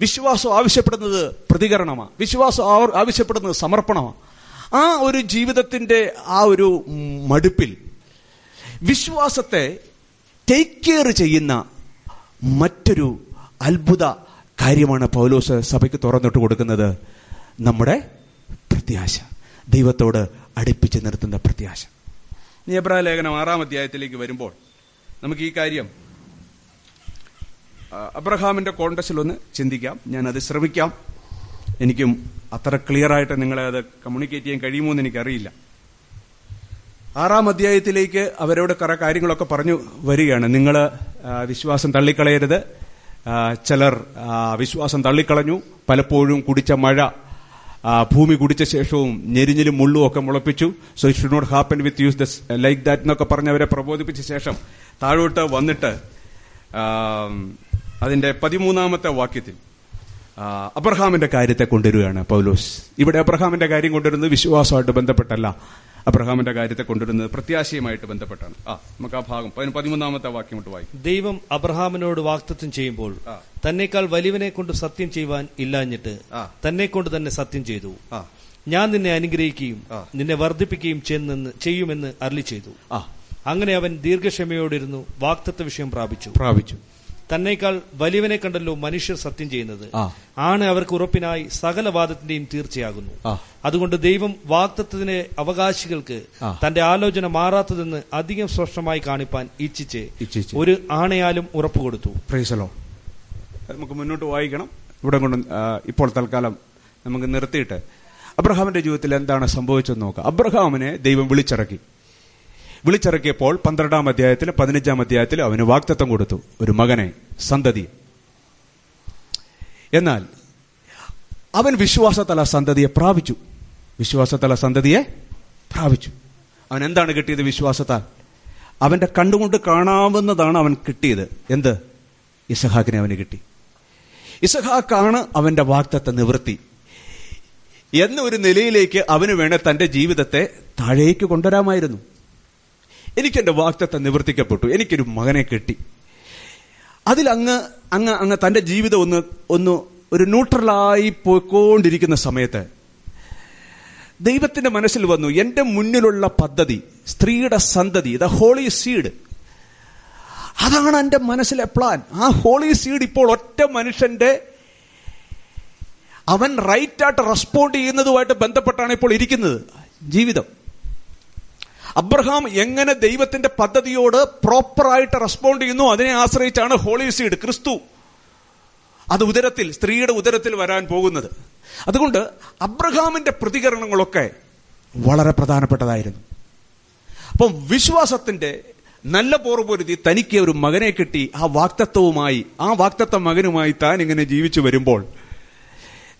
വിശ്വാസം ആവശ്യപ്പെടുന്നത് പ്രതികരണമാണ്. വിശ്വാസം ആവശ്യപ്പെടുന്നത് സമർപ്പണമാണ്. ആ ഒരു ജീവിതത്തിന്റെ ആ ഒരു മടുപ്പിൽ വിശ്വാസത്തെ ടേക്ക് കെയർ ചെയ്യുന്ന മറ്റൊരു അത്ഭുത കാര്യമാണ് പൗലോസ് സഭയ്ക്ക് തുറന്നിട്ട് കൊടുക്കുന്നത്. നമ്മുടെ പ്രത്യാശ. ദൈവത്തോട് അടുപ്പിച്ച് നിർത്തുന്ന പ്രത്യാശ. നിയബ്രാ ലേഖനം ആറാം അധ്യായത്തിലേക്ക് വരുമ്പോൾ നമുക്ക് ഈ കാര്യം അബ്രഹാമിന്റെ കോണ്ടസ്റ്റിൽ ഒന്ന് ചിന്തിക്കാം. ഞാൻ അത് ശ്രമിക്കാം. എനിക്കും അത്ര ക്ലിയർ ആയിട്ട് നിങ്ങളെ അത് കമ്മ്യൂണിക്കേറ്റ് ചെയ്യാൻ കഴിയുമോ എന്ന് എനിക്കറിയില്ല. ആറാം അധ്യായത്തിലേക്ക് അവരോട് കുറെ കാര്യങ്ങളൊക്കെ പറഞ്ഞു വരികയാണ്. നിങ്ങൾ വിശ്വാസം തള്ളിക്കളയരുത്. ചിലർ വിശ്വാസം തള്ളിക്കളഞ്ഞു. പലപ്പോഴും കുടിച്ച മഴ ഭൂമി കുടിച്ച ശേഷവും ഞെരിഞ്ഞിലും മുള്ളും ഒക്കെ മുളപ്പിച്ചു. So it should not happen with us thus like that എന്നൊക്കെ പറഞ്ഞ് അവരെ പ്രബോധിപ്പിച്ച ശേഷം താഴോട്ട് വന്നിട്ട് അതിന്റെ പതിമൂന്നാമത്തെ വാക്യത്തിൽ അബ്രഹാമിന്റെ കാര്യത്തെ കൊണ്ടുവരികയാണ് പൗലോസ്. ഇവിടെ അബ്രഹാമിന്റെ കാര്യം കൊണ്ടുവരുന്നത് വിശ്വാസമായിട്ട് ബന്ധപ്പെട്ടല്ല. അബ്രഹാമിന്റെ കാര്യത്തെ കൊണ്ടുവരുന്നത് പ്രത്യാശയുമായിട്ട് ബന്ധപ്പെട്ടാണ്. ആ നമുക്ക് ആ ഭാഗം പതിമൂന്നാമത്തെ വാക്യം കൊണ്ട് വായിക്കും. ദൈവം അബ്രഹാമിനോട് വാക്തത്വം ചെയ്യുമ്പോൾ. തന്നെക്കാൾ വലിയവനെ കൊണ്ട് സത്യം ചെയ്യുവാൻ ഇല്ലാഞ്ഞിട്ട് തന്നെ കൊണ്ട് തന്നെ സത്യം ചെയ്തു. ഞാൻ നിന്നെ അനുഗ്രഹിക്കുകയും നിന്നെ വർദ്ധിപ്പിക്കുകയും ചെയ്യുമെന്ന് അരളി ചെയ്തു. അങ്ങനെ അവൻ ദീർഘക്ഷമയോടിരുന്നു വാക്തത്വ വിഷയം പ്രാപിച്ചു. പ്രാപിച്ചു. തന്നേക്കാൾ വലിയവനെ കണ്ടല്ലോ മനുഷ്യർ സത്യം ചെയ്യുന്നത്. ആണ് അവർക്ക് ഉറപ്പിനായി സകല വാദത്തിന്റെയും തീർച്ചയാകുന്നു അതുകൊണ്ട് ദൈവം വാക്തത്വത്തിന്റെ അവകാശികൾക്ക് തന്റെ ആലോചന മാറാത്തതെന്ന് അധികം സ്പഷ്ടമായി കാണിപ്പാൻ ഇച്ഛിച്ച്. ഒരു ആണയാലും ഉറപ്പ് കൊടുത്തു. പ്രൈസലോ നമുക്ക് മുന്നോട്ട് വായിക്കണം. ഇവിടെ കൊണ്ട് ഇപ്പോൾ തൽക്കാലം നമുക്ക് നിർത്തിയിട്ട്. അബ്രഹാമിന്റെ ജീവിതത്തിൽ എന്താണ് സംഭവിച്ചതെന്ന് നോക്കാം. അബ്രഹാമിനെ ദൈവം വിളിച്ചിറക്കി. വിളിച്ചിറക്കിയപ്പോൾ പന്ത്രണ്ടാം അധ്യായത്തിൽ പതിനഞ്ചാം അധ്യായത്തിൽ അവന് വാക്തത്വം കൊടുത്തു. ഒരു മകനെ സന്തതി എന്നാൽ അവൻ വിശ്വാസത്തല സന്തതിയെ പ്രാപിച്ചു. വിശ്വാസത്തല സന്തതിയെ പ്രാപിച്ചു. അവൻ എന്താണ് കിട്ടിയത് വിശ്വാസത്താൽ? അവന്റെ കണ്ടുകൊണ്ട് കാണാവുന്നതാണ് അവൻ കിട്ടിയത്. എന്ത്? ഇസഹാക്കിനെ അവന് കിട്ടി. ഇസഹാക്കാണ് അവന്റെ വാക്തത്വ നിവൃത്തി. എന്നൊരു നിലയിലേക്ക് അവന് വേണേ തന്റെ ജീവിതത്തെ താഴേക്ക് കൊണ്ടുവരാമായിരുന്നു. എനിക്കെന്റെ വാക്തത്വം നിവർത്തിക്കപ്പെട്ടു. എനിക്കൊരു മകനെ കിട്ടി. അതിൽ അങ്ങ് അങ്ങ് അങ്ങ് തന്റെ ജീവിതം ഒന്ന് ഒന്ന് ഒരു ന്യൂട്രലായി പോയിക്കൊണ്ടിരിക്കുന്ന സമയത്ത് ദൈവത്തിന്റെ മനസ്സിൽ വന്നു എന്റെ മുന്നിലുള്ള പദ്ധതി സ്ത്രീയുടെ സന്തതി ദ ഹോളി സീഡ് അതാണ് എന്റെ മനസ്സിലെ പ്ലാൻ ആ ഹോളി സീഡ് ഇപ്പോൾ ഒറ്റ മനുഷ്യന്റെ അവൻ റൈറ്റായിട്ട് റെസ്പോണ്ട് ചെയ്യുന്നതുമായിട്ട് ബന്ധപ്പെട്ടാണ് ഇപ്പോൾ ഇരിക്കുന്നത് ജീവിതം. അബ്രഹാം എങ്ങനെ ദൈവത്തിന്റെ പദ്ധതിയോട് പ്രോപ്പറായിട്ട് റെസ്പോണ്ട് ചെയ്യുന്നു അതിനെ ആശ്രയിച്ചാണ് ഹോളി സീഡ് ക്രിസ്തു. അത് ഉദരത്തിൽ സ്ത്രീയുടെ ഉദരത്തിൽ വരാൻ പോകുന്നത്. അതുകൊണ്ട് അബ്രഹാമിന്റെ പ്രതികരണങ്ങളൊക്കെ വളരെ പ്രധാനപ്പെട്ടതായിരുന്നു. അപ്പം വിശ്വാസത്തിന്റെ നല്ല പോർപൊരുതി തനിക്ക് ഒരു മകനെ കിട്ടി ആ വാക്തത്വവുമായി ആ വാക്തത്വ മകനുമായി താൻ ഇങ്ങനെ ജീവിച്ചു വരുമ്പോൾ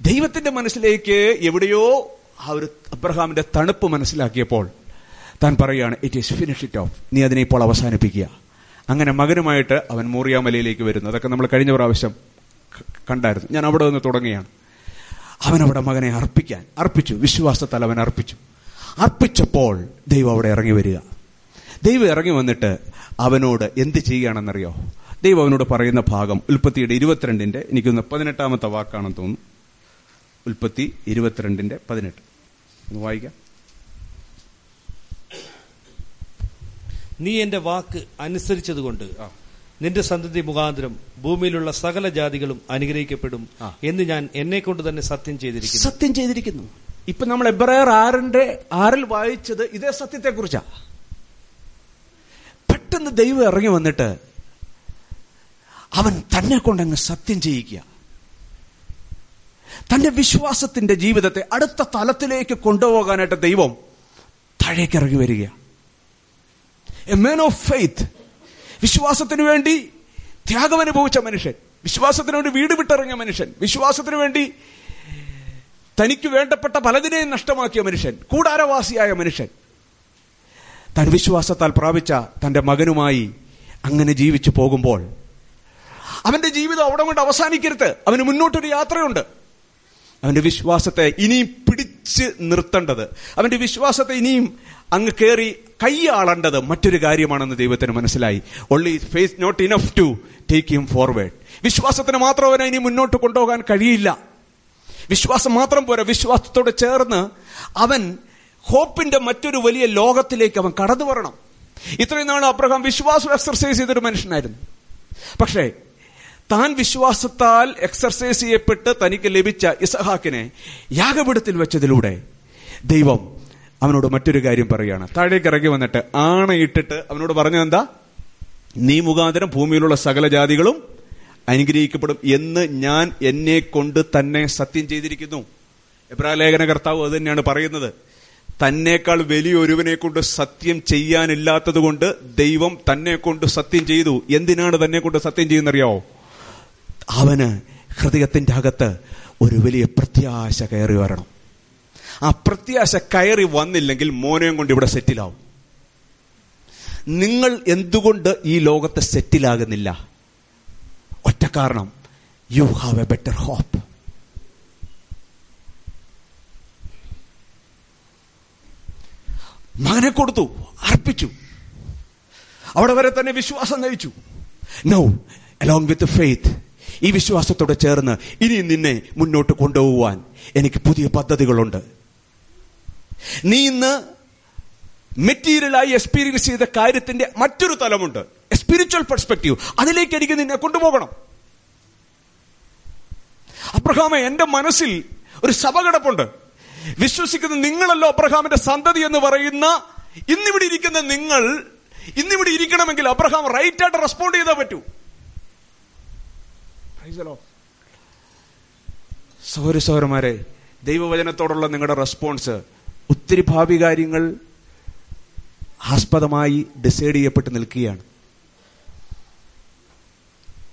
ദൈവത്തിന്റെ മനസ്സിലേക്ക് എവിടെയോ ആ ഒരു അബ്രഹാമിന്റെ തണുപ്പ് മനസ്സിലാക്കിയപ്പോൾ താൻ പറയുകയാണ് it is finish it off നീ അതിനെ ഇപ്പോൾ അവസാനിപ്പിക്കുക. അങ്ങനെ മകനുമായിട്ട് അവൻ മൂറിയാമലയിലേക്ക് വരുന്നു. അതൊക്കെ നമ്മൾ കഴിഞ്ഞ പ്രാവശ്യം കണ്ടായിരുന്നു. ഞാൻ അവിടെ നിന്ന് തുടങ്ങിയാണ് അവനവിടെ മകനെ അർപ്പിക്കാൻ അർപ്പിച്ചു. വിശ്വാസത്താൽ അവൻ അർപ്പിച്ചു. അർപ്പിച്ചപ്പോൾ ദൈവം അവിടെ ഇറങ്ങി വരിക. ദൈവം ഇറങ്ങി വന്നിട്ട് അവനോട് എന്ത് ചെയ്യുകയാണെന്നറിയോ? ദൈവം അവനോട് പറയുന്ന ഭാഗം ഉൽപ്പത്തിയുടെ ഇരുപത്തിരണ്ടിന്റെ എനിക്കൊന്ന് പതിനെട്ടാമത്തെ വാക്കാണെന്ന് തോന്നുന്നു. ഉൽപ്പത്തി ഇരുപത്തിരണ്ടിന്റെ പതിനെട്ട്. ഒന്ന് വായിക്കാം. നീ എന്റെ വാക്ക് അനുസരിച്ചതുകൊണ്ട്. നിന്റെ സന്തതി മുഖാന്തരം ഭൂമിയിലുള്ള സകല ജാതികളും അനുഗ്രഹിക്കപ്പെടും എന്ന് ഞാൻ എന്നെ കൊണ്ട് തന്നെ സത്യം ചെയ്തിരിക്കുന്നു. സത്യം ചെയ്തിരിക്കുന്നു. ഇപ്പൊ നമ്മൾ എബ്രായർ ആറിന്റെ ആറിൽ വായിച്ചത് ഇതേ സത്യത്തെക്കുറിച്ചാ. പെട്ടെന്ന് ദൈവം ഇറങ്ങി വന്നിട്ട് അവൻ തന്നെ കൊണ്ടങ്ങ് സത്യം ചെയ്യിക്കുക തന്റെ വിശ്വാസത്തിന്റെ ജീവിതത്തെ അടുത്ത തലത്തിലേക്ക് കൊണ്ടുപോകാനായിട്ട് ദൈവം താഴേക്ക് ഇറങ്ങി വരിക. എ മാൻ ഓഫ് ഫെയ്ത്ത് വിശ്വാസത്തിന് വേണ്ടി ത്യാഗം അനുഭവിച്ച മനുഷ്യൻ. വിശ്വാസത്തിന് വേണ്ടി വീട് വിട്ടിറങ്ങിയ മനുഷ്യൻ. വിശ്വാസത്തിന് വേണ്ടി തനിക്ക് വേണ്ടപ്പെട്ട പലതിനെയും നഷ്ടമാക്കിയ മനുഷ്യൻ. കൂടാരവാസിയായ മനുഷ്യൻ. താൻ വിശ്വാസത്താൽ പ്രാപിച്ച തന്റെ മകനുമായി അങ്ങനെ ജീവിച്ചു പോകുമ്പോൾ അവന്റെ ജീവിതം അവിടെ കൊണ്ട് അവസാനിക്കരുത്. അവന് മുന്നോട്ടൊരു യാത്രയുണ്ട്. അവന്റെ വിശ്വാസത്തെ ഇനിയും പിടിച്ച് നിർത്തേണ്ടത്. അവന്റെ വിശ്വാസത്തെ ഇനിയും അങ്ങ് കയറി കൈയാളേണ്ടത് മറ്റൊരു കാര്യമാണെന്ന് ദൈവത്തിന് മനസ്സിലായി. Only faith not enough to take him forward വിശ്വാസത്തിന് മാത്രം അവനെ ഇനി മുന്നോട്ട് കൊണ്ടുപോകാൻ കഴിയില്ല. വിശ്വാസം മാത്രം പോരാ. വിശ്വാസത്തോട് ചേർന്ന് അവൻ ഹോപ്പിന്റെ മറ്റൊരു വലിയ ലോകത്തിലേക്ക് അവൻ കടന്നു വരണം. ഇത്രയും നാൾ അബ്രഹാം വിശ്വാസം എക്സർസൈസ് ചെയ്തൊരു മനുഷ്യനായിരുന്നു. പക്ഷേ താൻ വിശ്വാസത്താൽ എക്സർസൈസ് ചെയ്യപ്പെട്ട് തനിക്ക് ലഭിച്ച ഇസഹാക്കിനെ യാഗപീഠത്തിൽ വെച്ചതിലൂടെ ദൈവം അവനോട് മറ്റൊരു കാര്യം പറയുകയാണ് താഴേക്ക് ഇറങ്ങി വന്നിട്ട് ആണയിട്ടിട്ട് അവനോട് പറഞ്ഞതെന്താ? നീ മുഖാന്തരം ഭൂമിയിലുള്ള സകല ജാതികളും അനുഗ്രഹിക്കപ്പെടും എന്ന് ഞാൻ എന്നെ കൊണ്ട് തന്നെ സത്യം ചെയ്തിരിക്കുന്നു. എബ്രാലേഖന കർത്താവ് അത് തന്നെയാണ് പറയുന്നത്. തന്നേക്കാൾ വലിയൊരുവനെ കൊണ്ട് സത്യം ചെയ്യാനില്ലാത്തത് കൊണ്ട് ദൈവം തന്നെ കൊണ്ട് സത്യം ചെയ്തു. എന്തിനാണ് തന്നെ കൊണ്ട് സത്യം ചെയ്യുന്നറിയാവോ? അവന് ഹൃദയത്തിന്റെ അകത്ത് ഒരു വലിയ പ്രത്യാശ കയറി വരണം. ആ പ്രത്യാശ കയറി വന്നില്ലെങ്കിൽ മോനെയും കൊണ്ട് ഇവിടെ സെറ്റിലാവും. നിങ്ങൾ എന്തുകൊണ്ട് ഈ ലോകത്തെ സെറ്റിലാകുന്നില്ല? ഒറ്റ കാരണം you have a better hope മകനെ കൊടുത്തു അർപ്പിച്ചു. അവിടെ വരെ തന്നെ വിശ്വാസം നയിച്ചു. നോ അലോങ് വിത്ത് ഫെയ്ത്ത് ഈ വിശ്വാസത്തോടെ ചേർന്ന് ഇനി നിന്നെ മുന്നോട്ട് കൊണ്ടുപോകുവാൻ എനിക്ക് പുതിയ പദ്ധതികളുണ്ട്. നീ ഇന്ന് മെറ്റീരിയലായി എക്സ്പീരിയൻസ് ചെയ്ത കാര്യത്തിന്റെ മറ്റൊരു തലമുണ്ട്. സ്പിരിച്വൽ പെർസ്പെക്റ്റീവ് അതിലേക്ക് എനിക്ക് നിന്നെ കൊണ്ടുപോകണം. അബ്രഹാമ എന്റെ മനസ്സിൽ ഒരു സഭ വിശ്വസിക്കുന്ന നിങ്ങളല്ലോ അബ്രഹാമിന്റെ സന്തതി എന്ന് പറയുന്ന ഇന്നിവിടെ ഇരിക്കുന്ന നിങ്ങൾ ഇന്നിവിടെ ഇരിക്കണമെങ്കിൽ അബ്രഹാം റൈറ്റ് ആയിട്ട് റെസ്പോണ്ട് ചെയ്താൽ പറ്റൂ. സൗര സൗരന്മാരെ ദൈവവചനത്തോടുള്ള നിങ്ങളുടെ റെസ്പോൺസ് ഒത്തിരി ഭാവി കാര്യങ്ങൾ ആസ്പദമായി ഡിസൈഡ് ചെയ്യപ്പെട്ട് നിൽക്കുകയാണ്.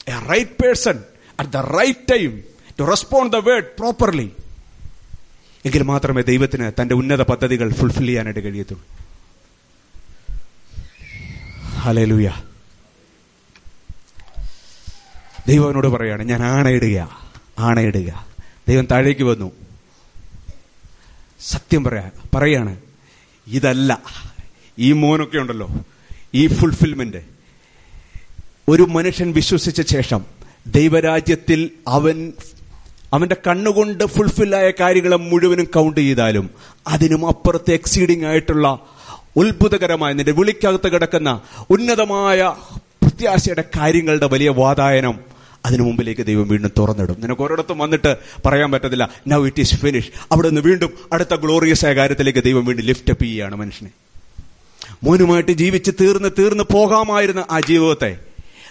A right person at the right time to respond the word properly എങ്കിൽ മാത്രമേ ദൈവത്തിന് തന്റെ ഉന്നത പദ്ധതികൾ ഫുൾഫിൽ ചെയ്യാനായിട്ട് കഴിയത്തുള്ളൂ. ഹലലൂയ ദൈവനോട് പറയാണ് ഞാൻ ആണയിടുക ആണയിടുക. ദൈവം താഴേക്ക് വന്നു. സത്യം പറയാ പറയാണ്. ഇതല്ല. ഈ മോനൊക്കെ ഉണ്ടല്ലോ. ഈ ഫുൾഫിൽമെന്റ് ഒരു മനുഷ്യൻ വിശ്വസിച്ച ശേഷം ദൈവരാജ്യത്തിൽ അവൻ അവന്റെ കണ്ണുകൊണ്ട് ഫുൾഫില്ലായ കാര്യങ്ങളെ മുഴുവനും കൗണ്ട് ചെയ്താലും അതിനും അപ്പുറത്തെ എക്സീഡിംഗ് ആയിട്ടുള്ള ഉത്ഭുതകരമായ നിന്റെ വിളിക്കകത്ത് കിടക്കുന്ന ഉന്നതമായ പ്രത്യാശയുടെ കാര്യങ്ങളുടെ വലിയ വാതായനം അതിനു മുമ്പിലേക്ക് ദൈവം വീണ്ടും തുറന്നിടും. നിനക്ക് ഒരിടത്തും വന്നിട്ട് പറയാൻ പറ്റത്തില്ല. നൗ ഇറ്റ് ഈസ് ഫിനിഷ് അവിടെ നിന്ന് വീണ്ടും അടുത്ത ഗ്ലോറിയസ് ആയ കാര്യത്തിലേക്ക് ദൈവം വീണ്ടും ലിഫ്റ്റ് അപ്പ് ചെയ്യുകയാണ് മനുഷ്യനെ. മോനുമായിട്ട് ജീവിച്ച് തീർന്ന് തീർന്ന് പോകാമായിരുന്ന ആ ജീവിതത്തെ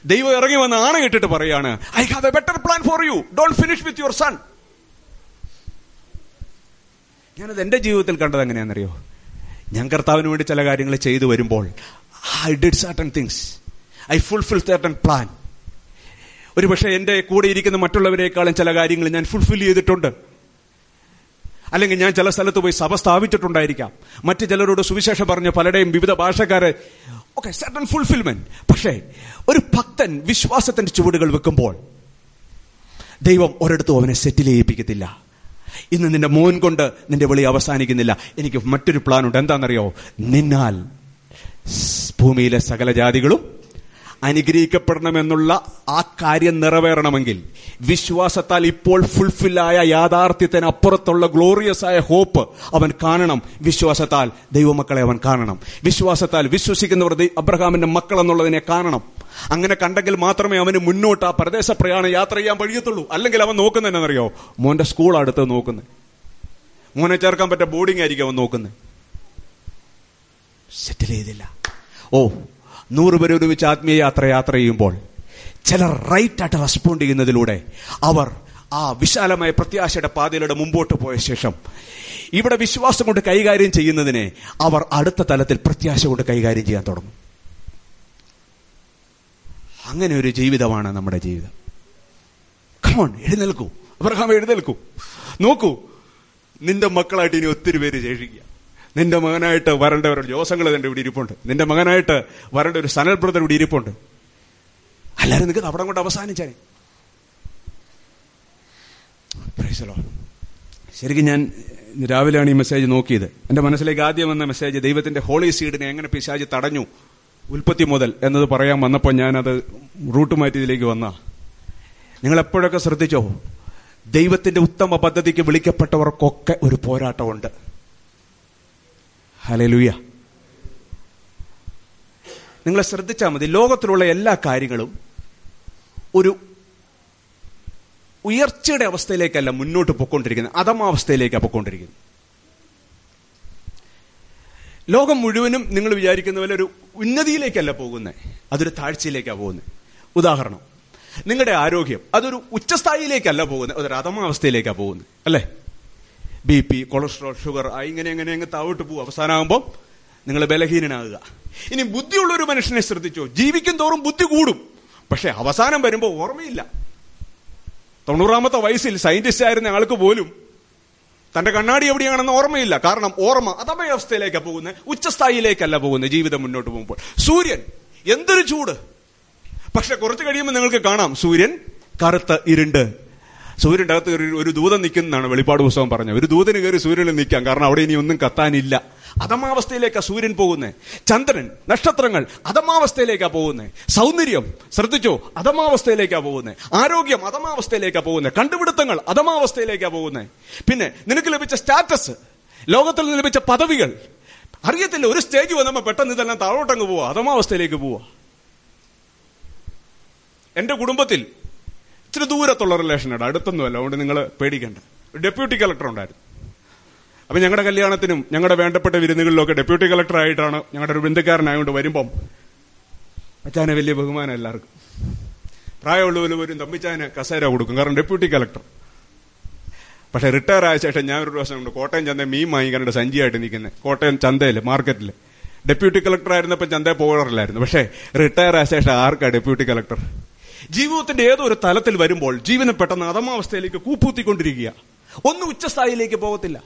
ദൈവം ഇറങ്ങി വന്ന് ആണയിട്ടിട്ട് പറയാണ് I have a better plan for you don't finish with your son ഞാനത് എന്റെ ജീവിതത്തിൽ കണ്ടത് എങ്ങനെയാണെന്നറിയോ? ഞാൻ കർത്താവിന് വേണ്ടി ചില കാര്യങ്ങൾ ചെയ്തു വരുമ്പോൾ I did certain things I fulfil certain plan ഒരുപക്ഷെ എന്റെ കൂടെ ഇരിക്കുന്ന മറ്റുള്ളവരെക്കാളും ചില കാര്യങ്ങൾ ഞാൻ ഫുൾഫിൽ ചെയ്തിട്ടുണ്ട്. അല്ലെങ്കിൽ ഞാൻ ചില സ്ഥലത്ത് പോയി സഭ സ്ഥാപിച്ചിട്ടുണ്ടായിരിക്കാം. മറ്റ് ചിലരോട് സുവിശേഷം പറഞ്ഞ പലരുടെയും വിവിധ ഭാഷക്കാരെ ഓക്കെ സർട്ടൺ ഫുൾഫിൽമെന്റ് പക്ഷേ ഒരു ഭക്തൻ വിശ്വാസത്തിന്റെ ചുവടുകൾ വെക്കുമ്പോൾ ദൈവം ഒരിടത്തും അവനെ സെറ്റിൽ ചെയ്യിപ്പിക്കത്തില്ല. ഇന്ന് നിന്റെ മോൻ കൊണ്ട് നിന്റെ വിളി അവസാനിക്കുന്നില്ല. എനിക്ക് മറ്റൊരു പ്ലാൻ ഉണ്ട്. എന്താണെന്നറിയോ? നിന്നാൽ ഭൂമിയിലെ സകല ജാതികളും അനുഗ്രഹിക്കപ്പെടണമെന്നുള്ള ആ കാര്യം നിറവേറണമെങ്കിൽ വിശ്വാസത്താൽ ഇപ്പോൾ ഫുൾഫില്ലായ യാഥാർത്ഥ്യത്തിന് അപ്പുറത്തുള്ള ഗ്ലോറിയസ് ആയ ഹോപ്പ് അവൻ കാണണം. വിശ്വാസത്താൽ ദൈവമക്കളെ അവൻ കാണണം. വിശ്വാസത്താൽ വിശ്വസിക്കുന്നവർ അബ്രഹാമിന്റെ മക്കൾ എന്നുള്ളതിനെ കാണണം. അങ്ങനെ കണ്ടെങ്കിൽ മാത്രമേ അവന് മുന്നോട്ട് ആ പ്രദേശ പ്രയാണം യാത്ര ചെയ്യാൻ കഴിയത്തുള്ളൂ അല്ലെങ്കിൽ അവൻ നോക്കുന്നതെന്നറിയോ മോന്റെ സ്കൂൾ അടുത്ത് നോക്കുന്നത്. മോനെ ചേർക്കാൻ പറ്റ ബോർഡിംഗ് ആയിരിക്കും അവൻ നോക്കുന്നത്. സെറ്റിൽ ചെയ്തില്ല. ഓ നൂറ് പേര് ഒരുമിച്ച് ആത്മീയ യാത്ര യാത്ര ചെയ്യുമ്പോൾ ചിലർ റൈറ്റ് ആയിട്ട് റെസ്പോണ്ട് ചെയ്യുന്നതിലൂടെ അവർ ആ വിശാലമായ പ്രത്യാശയുടെ പാതയിലൂടെ മുമ്പോട്ട് പോയ ശേഷം ഇവിടെ വിശ്വാസം കൊണ്ട് കൈകാര്യം ചെയ്യുന്നതിനെ അവർ അടുത്ത തലത്തിൽ പ്രത്യാശ കൊണ്ട് കൈകാര്യം ചെയ്യാൻ തുടങ്ങും. അങ്ങനെ ഒരു ജീവിതമാണ് നമ്മുടെ ജീവിതം. കമോൺ എഴുന്നേൽക്കൂ. അബ്രഹാം എഴുന്നേൽക്കൂ. നോക്കൂ. നിന്റെ മക്കളായിട്ട് ഇനി ഒത്തിരി പേര് ശേഷിക്കുക. നിന്റെ മകനായിട്ട് വരേണ്ട ഒരു ജോസങ്ങൾ തന്റെ ഇവിടെ ഇരിപ്പുണ്ട്. നിന്റെ മകനായിട്ട് വരേണ്ട ഒരു സനൽ ബ്രദർ ഇവിടെ ഇരിപ്പുണ്ട്. അല്ലാതെ നിങ്ങൾക്ക് അവിടെ കൊണ്ട് അവസാനിച്ചാൽ ശരിക്കും ഞാൻ രാവിലെയാണ് ഈ മെസ്സേജ് നോക്കിയത്. എന്റെ മനസ്സിലേക്ക് ആദ്യം വന്ന മെസ്സേജ് ദൈവത്തിന്റെ ഹോളി സീഡിനെ എങ്ങനെ പിശാജ് തടഞ്ഞു ഉൽപ്പത്തി മുതൽ എന്നത് പറയാൻ വന്നപ്പോൾ ഞാനത് റൂട്ട് മാറ്റിയതിലേക്ക് വന്ന. നിങ്ങൾ എപ്പോഴൊക്കെ ശ്രദ്ധിച്ചോ? ദൈവത്തിന്റെ ഉത്തമ പദ്ധതിക്ക് വിളിക്കപ്പെട്ടവർക്കൊക്കെ ഒരു പോരാട്ടമുണ്ട്. ഹലലുയ നിങ്ങൾ ശ്രദ്ധിച്ചാൽ മതി ലോകത്തിലുള്ള എല്ലാ കാര്യങ്ങളും ഒരു ഉയർച്ചയുടെ അവസ്ഥയിലേക്കല്ല മുന്നോട്ട് പൊക്കൊണ്ടിരിക്കുന്നത് അധമാവസ്ഥയിലേക്കാണ് പൊക്കൊണ്ടിരിക്കുന്നത്. ലോകം മുഴുവനും നിങ്ങൾ വിചാരിക്കുന്ന പോലെ ഒരു ഉന്നതിയിലേക്കല്ല പോകുന്നത് അതൊരു താഴ്ചയിലേക്കാണ് പോകുന്നത് ഉദാഹരണം നിങ്ങളുടെ ആരോഗ്യം അതൊരു ഉച്ചസ്ഥായിയിലേക്കല്ല പോകുന്നത് അതൊരു അധമാവസ്ഥയിലേക്കാണ് പോകുന്നത് അല്ലേ? ബി പി കൊളസ്ട്രോൾ ഷുഗർ ഇങ്ങനെ എങ്ങനെ അങ്ങ് താവിട്ട് പോകും അവസാനമാകുമ്പോൾ നിങ്ങൾ ബലഹീനനാകുക. ഇനി ബുദ്ധിയുള്ള ഒരു മനുഷ്യനെ ശ്രദ്ധിച്ചോ? ജീവിക്കും തോറും ബുദ്ധി കൂടും. പക്ഷെ അവസാനം വരുമ്പോൾ ഓർമ്മയില്ല. തൊണ്ണൂറാമത്തെ വയസ്സിൽ സയന്റിസ്റ്റ് ആയിരുന്ന ആൾക്ക് പോലും തന്റെ കണ്ണാടി എവിടെയാണെന്ന് ഓർമ്മയില്ല. കാരണം ഓർമ്മ അതമയവസ്ഥയിലേക്കാണ് പോകുന്നത് ഉച്ചസ്ഥായിലേക്കല്ല പോകുന്നത് ജീവിതം മുന്നോട്ട് പോകുമ്പോൾ. സൂര്യൻ എന്തൊരു ചൂട്. പക്ഷെ കുറച്ച് കഴിയുമ്പോൾ നിങ്ങൾക്ക് കാണാം. സൂര്യൻ കറുത്ത ഇരുണ്ട്. സൂര്യന്റെ അകത്ത് ഒരു ഒരു ദൂതൻ നിൽക്കുന്നതാണ് വെളിപ്പാട് പുസ്തകം പറഞ്ഞത്. ഒരു ദൂതന് കയറി സൂര്യനിൽ നിൽക്കാം. കാരണം അവിടെ ഇനി ഒന്നും കത്താനില്ല. അധമാവസ്ഥയിലേക്കാ സൂര്യൻ പോകുന്നത് ചന്ദ്രൻ നക്ഷത്രങ്ങൾ അധമാവസ്ഥയിലേക്കാ പോകുന്നത് സൗന്ദര്യം ശ്രദ്ധിച്ചോ? അധമാവസ്ഥയിലേക്കാ പോകുന്നത് ആരോഗ്യം അധമാവസ്ഥയിലേക്കാ പോകുന്നത് കണ്ടുപിടുത്തങ്ങൾ അധമാവസ്ഥയിലേക്കാ പോകുന്നത് പിന്നെ നിനക്ക് ലഭിച്ച സ്റ്റാറ്റസ് ലോകത്തിൽ നിന്ന് ലഭിച്ച പദവികൾ. അറിയത്തില്ല ഒരു സ്റ്റേജ് വന്നപ്പോൾ പെട്ടെന്ന് ഇതെല്ലാം താഴോട്ടങ്ങ് പോവാ. അധമാവസ്ഥയിലേക്ക് പോവാ. എന്റെ കുടുംബത്തിൽ ഇച്ചിരി ദൂരത്തുള്ള റിലേഷൻ ഉണ്ട് അടുത്തൊന്നുമല്ല. അതുകൊണ്ട് നിങ്ങൾ പേടിക്കണ്ട. ഡെപ്യൂട്ടി കളക്ടർ ഉണ്ടായിരുന്നു. അപ്പൊ ഞങ്ങളുടെ കല്യാണത്തിനും ഞങ്ങളുടെ വേണ്ടപ്പെട്ട വിരുന്നുകളിലൊക്കെ ഡെപ്യൂട്ടി കളക്ടർ ആയിട്ടാണ് ഞങ്ങളുടെ ഒരു ബന്ധുക്കാരനായതുകൊണ്ട് വരുമ്പം അച്ചാനെ വലിയ ബഹുമാനം എല്ലാവർക്കും. പ്രായമുള്ളവർ വരും തമ്പിച്ചാന് കസേര കൊടുക്കും. കാരണം ഡെപ്യൂട്ടി കളക്ടർ പക്ഷെ റിട്ടയർ ആയ ശേഷം ഞാൻ ഒരു ദിവസം ഉണ്ട്. കോട്ടയം ചന്ത മീൻ വാങ്ങിക്കാനുണ്ട് സഞ്ചിയായിട്ട് നിൽക്കുന്നത് കോട്ടയം ചന്തയിൽ മാർക്കറ്റിൽ ഡെപ്യൂട്ടി കളക്ടർ ആയിരുന്നപ്പോൾ ചന്തയിൽ പോകാറില്ലായിരുന്നു. പക്ഷേ റിട്ടയർ ആയ ശേഷം ആർക്കാ ഡെപ്യൂട്ടി കളക്ടർ ജീവിതത്തിന്റെ ഏതോ ഒരു തലത്തിൽ വരുമ്പോൾ ജീവനം പെട്ടെന്ന് അധമാവസ്ഥയിലേക്ക് കൂപ്പൂത്തിക്കൊണ്ടിരിക്കുക. ഒന്നും ഉച്ചസ്ഥായിലേക്ക് പോകത്തില്ല.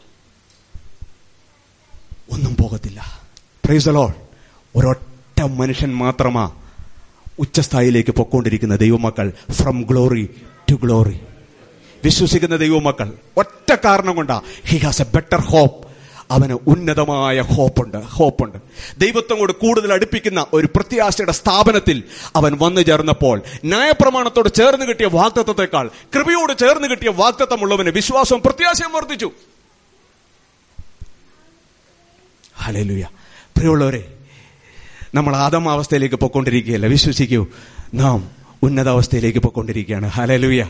ഒന്നും പോകത്തില്ല. പ്രൈസലോൾ ഒരൊറ്റ മനുഷ്യൻ മാത്രമാ ഉച്ചസ്ഥായിലേക്ക് പൊക്കോണ്ടിരിക്കുന്ന ദൈവമക്കൾ. ഫ്രം ഗ്ലോറി ടു ഗ്ലോറി വിശ്വസിക്കുന്ന ദൈവമക്കൾ. ഒറ്റ കാരണം കൊണ്ടാ. He has a better hope അവന് ഉന്നതമായ ഹോപ്പുണ്ട് ഹോപ്പുണ്ട്. ദൈവത്തോട് കൂടുതൽ അടുപ്പിക്കുന്ന ഒരു പ്രത്യാശയുടെ സ്ഥാപനത്തിൽ അവൻ വന്നു ചേർന്നപ്പോൾ ന്യായപ്രമാണത്തോട് ചേർന്ന് കിട്ടിയ വാക്തത്വത്തെക്കാൾ കൃപയോട് ചേർന്ന് കിട്ടിയ വാക്തത്വമുള്ളവന് വിശ്വാസവും പ്രത്യാശയും വർദ്ധിച്ചു. ഹലലുയ പ്രിയമുള്ളവരെ നമ്മൾ ആദമ അവസ്ഥയിലേക്ക് പോയിക്കൊണ്ടിരിക്കുകയല്ല? വിശ്വസിക്കൂ. നാം ഉന്നതാവസ്ഥയിലേക്ക് പോയിക്കൊണ്ടിരിക്കുകയാണ്. ഹലലുയ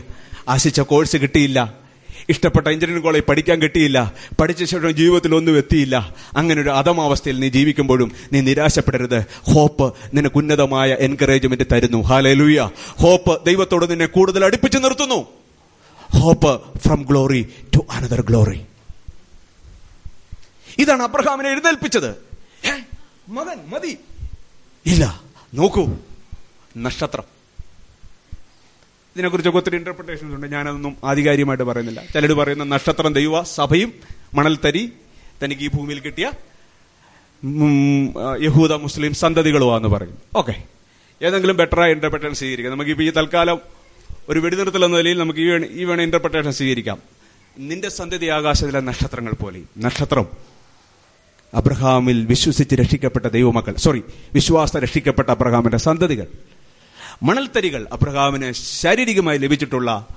ആശിച്ച കോഴ്സ് കിട്ടിയില്ല. ഇഷ്ടപ്പെട്ട എഞ്ചിനീയറിംഗ് കോളേജ് പഠിക്കാൻ കിട്ടിയില്ല. പഠിച്ച ശേഷം ജീവിതത്തിൽ ഒന്നും എത്തിയില്ല. അങ്ങനെ ഒരു അധമാവസ്ഥയിൽ നീ ജീവിക്കുമ്പോഴും നീ നിരാശപ്പെടരുത്. ഹോപ്പ് നിനക്ക് ഉന്നതമായ എൻകറേജ്മെന്റ് തരുന്നു. ഹാലലുയ ഹോപ്പ് ദൈവത്തോട് നിന്നെ കൂടുതൽ അടുപ്പിച്ചു നിർത്തുന്നു. Hope from glory to another glory ഇതാണ് അബ്രഹാമിനെ എഴുന്നേൽപ്പിച്ചത്. മകൻ മതി. ഇല്ല നോക്കൂ. നക്ഷത്രം. ഇതിനെക്കുറിച്ചൊക്കെ ഒത്തിരി ഇന്റർപ്രിട്ടേഷൻസ് ഉണ്ട്. ഞാനതൊന്നും ആധികാരികമായിട്ട് പറയുന്നില്ല. ചിലർ പറയുന്ന നക്ഷത്രം ദൈവ സഭയും മണൽത്തരി തനിക്ക് ഈ ഭൂമിയിൽ കിട്ടിയ യഹൂദ മുസ്ലിം സന്തതികളുമാന്ന് പറയും. ഓക്കെ ഏതെങ്കിലും ബെറ്ററായ ഇന്റർപ്രിട്ടേഷൻ സ്വീകരിക്കാം. നമുക്ക് ഇപ്പോൾ ഈ തൽക്കാലം ഒരു വെടിനിർത്തൽ എന്ന നിലയിൽ നമുക്ക് ഈ വേണ ഈ വേണ ഇന്റർപ്രിട്ടേഷൻ സ്വീകരിക്കാം. നിന്റെ സന്തതി ആകാശത്തിലെ നക്ഷത്രങ്ങൾ പോലെ നക്ഷത്രം. അബ്രഹാമിൽ വിശ്വസിച്ച് രക്ഷിക്കപ്പെട്ട ദൈവമക്കൾ. സോറി വിശ്വാസ രക്ഷിക്കപ്പെട്ട അബ്രഹാമിന്റെ സന്തതികൾ. മണൽത്തരികൾ അബ്രഹാമിന് ശാരീരികമായി ലഭിച്ചിട്ടുള്ള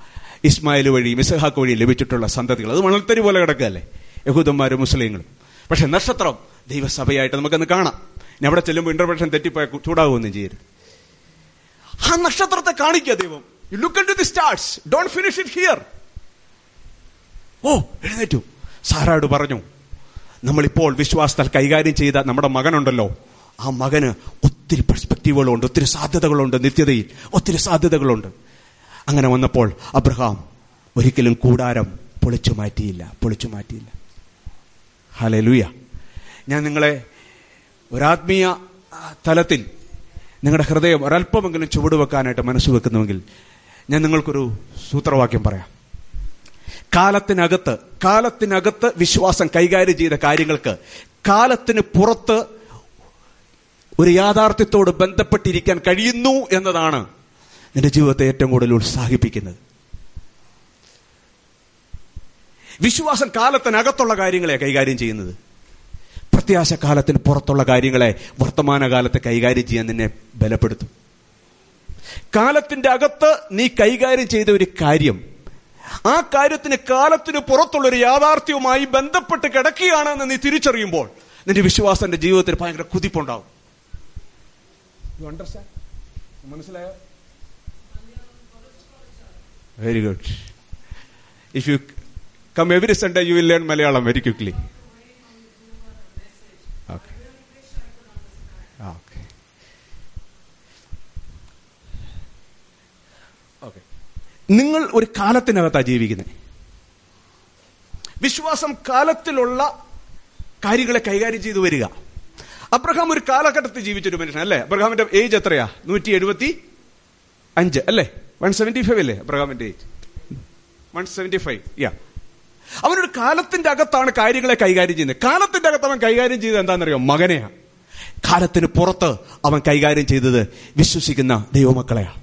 ഇസ്മായിൽ വഴി മിസഹാക്ക് വഴി ലഭിച്ചിട്ടുള്ള സന്തതികൾ. അത് മണൽത്തരി പോലെ കിടക്കുകയല്ലേ? യഹൂദന്മാരും മുസ്ലിങ്ങളും. പക്ഷെ നക്ഷത്രം ദൈവസഭയായിട്ട് നമുക്കൊന്ന് കാണാം. ഇനി അവിടെ ചെല്ലുമ്പോൾ ഇന്റർപ്രഷൻ തെറ്റിപ്പോയ ചൂടാകുമെന്നും ചെയ്യരുത്. ആ നക്ഷത്രത്തെ കാണിക്കുക ദൈവം. You look to the stars don't finish it here ഓ എഴുന്നേറ്റു. സാറാട് പറഞ്ഞു നമ്മളിപ്പോൾ വിശ്വാസത്താൽ കൈകാര്യം ചെയ്ത നമ്മുടെ മകനുണ്ടല്ലോ. ആ മകന് ഒത്തിരി പെർസ്പെക്റ്റീവുകളുണ്ട് ഒത്തിരി സാധ്യതകളുണ്ട് നിത്യതയിൽ. ഒത്തിരി സാധ്യതകളുണ്ട്. അങ്ങനെ വന്നപ്പോൾ അബ്രഹാം ഒരിക്കലും കൂടാരം പൊളിച്ചു മാറ്റിയില്ല പൊളിച്ചു മാറ്റിയില്ല. ഹലലുയ ഞാൻ നിങ്ങളെ ഒരാത്മീയ തലത്തിൽ നിങ്ങളുടെ ഹൃദയം ഒരല്പമെങ്കിലും ചുവട് വെക്കാനായിട്ട് മനസ്സ് വെക്കുന്നുവെങ്കിൽ ഞാൻ നിങ്ങൾക്കൊരു സൂത്രവാക്യം പറയാം. കാലത്തിനകത്ത് കാലത്തിനകത്ത് വിശ്വാസം കൈകാര്യം ചെയ്ത കാര്യങ്ങൾക്ക് കാലത്തിന് പുറത്ത് ഒരു യാഥാർത്ഥ്യത്തോട് ബന്ധപ്പെട്ടിരിക്കാൻ കഴിയുന്നു എന്നതാണ് നിന്റെ ജീവിതത്തെ ഏറ്റവും കൂടുതൽ ഉത്സാഹിപ്പിക്കുന്നത്. വിശ്വാസം കാലത്തിനകത്തുള്ള കാര്യങ്ങളെ കൈകാര്യം ചെയ്യുന്നത്. പ്രത്യാശ കാലത്തിന് പുറത്തുള്ള കാര്യങ്ങളെ വർത്തമാനകാലത്തെ കൈകാര്യം ചെയ്യാൻ നിന്നെ ബലപ്പെടുത്തും. കാലത്തിന്റെ അകത്ത് നീ കൈകാര്യം ചെയ്ത ഒരു കാര്യം ആ കാര്യത്തിന് കാലത്തിന് പുറത്തുള്ള ഒരു യാഥാർത്ഥ്യവുമായി ബന്ധപ്പെട്ട് കിടക്കുകയാണെന്ന് നീ തിരിച്ചറിയുമ്പോൾ നിന്റെ വിശ്വാസന്റെ ജീവിതത്തിൽ ഭയങ്കര കുതിപ്പുണ്ടാവും. മനസ്സിലായോ? Very good if you come every Sunday you will learn Malayalam very quickly okay okay okay നിങ്ങൾ ഒരു കാലത്തിനകത്താണ് ജീവിക്കുന്നത് വിശ്വാസം കാലത്തിലുള്ള കാര്യങ്ങളെ കൈകാര്യം ചെയ്തു വരിക. അബ്രഹാം ഒരു കാലഘട്ടത്തിൽ ജീവിച്ചൊരു മനുഷ്യൻ അല്ലേ? അബ്രഹാമിന്റെ ഏജ് എത്രയാ? നൂറ്റി എഴുപത്തി അഞ്ച് അല്ലേ? വൺ സെവന്റി ഫൈവ് അല്ലേ അബ്രഹാമിന്റെ age one seventy five yeah അവനൊരു കാലത്തിന്റെ അകത്താണ് കാര്യങ്ങളെ കൈകാര്യം ചെയ്യുന്നത്. കാലത്തിന്റെ അകത്ത് അവൻ കൈകാര്യം ചെയ്തത് എന്താണെന്നറിയോ? മകനെയാണ് കാലത്തിന് പുറത്ത് അവൻ കൈകാര്യം ചെയ്തത് വിശ്വസിക്കുന്ന ദൈവമക്കളെയാണ്.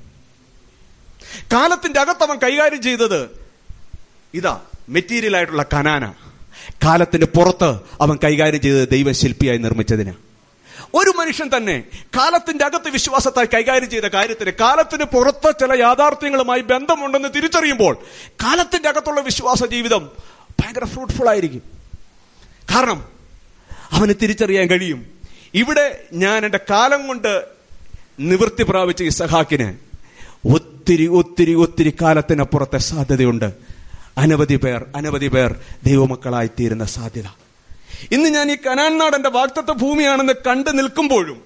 കാലത്തിന്റെ അകത്ത് അവൻ കൈകാര്യം ചെയ്തത് ഇതാ മെറ്റീരിയൽ ആയിട്ടുള്ള കനാന. കാലത്തിന് പുറത്ത് അവൻ കൈകാര്യം ചെയ്തത് ദൈവശില്പിയായി നിർമ്മിച്ചതിന്. ഒരു മനുഷ്യൻ തന്നെ കാലത്തിന്റെ അകത്ത് വിശ്വാസത്താൽ കൈകാര്യം ചെയ്ത കാര്യത്തിന് കാലത്തിന് പുറത്ത് ചില യാഥാർത്ഥ്യങ്ങളുമായി ബന്ധമുണ്ടെന്ന് തിരിച്ചറിയുമ്പോൾ കാലത്തിന്റെ അകത്തുള്ള വിശ്വാസ ജീവിതം ഭയങ്കര ഫ്രൂട്ട്ഫുൾ ആയിരിക്കും. കാരണം അവന് തിരിച്ചറിയാൻ കഴിയും. ഇവിടെ ഞാൻ എന്റെ കാലം കൊണ്ട് നിവൃത്തി പ്രാപിച്ച ഈ സഹാക്കിന് ഒത്തിരി ഒത്തിരി ഒത്തിരി കാലത്തിനപ്പുറത്തെ സാധ്യതയുണ്ട്. അനവധി പേർ അനവധി പേർ ദൈവമക്കളായി തീരുന്ന സാധ്യത. ഇന്ന് ഞാൻ ഈ കനാൻ നാട് എന്റെ വാക്തത്വ ഭൂമിയാണെന്ന് കണ്ടു നിൽക്കുമ്പോഴും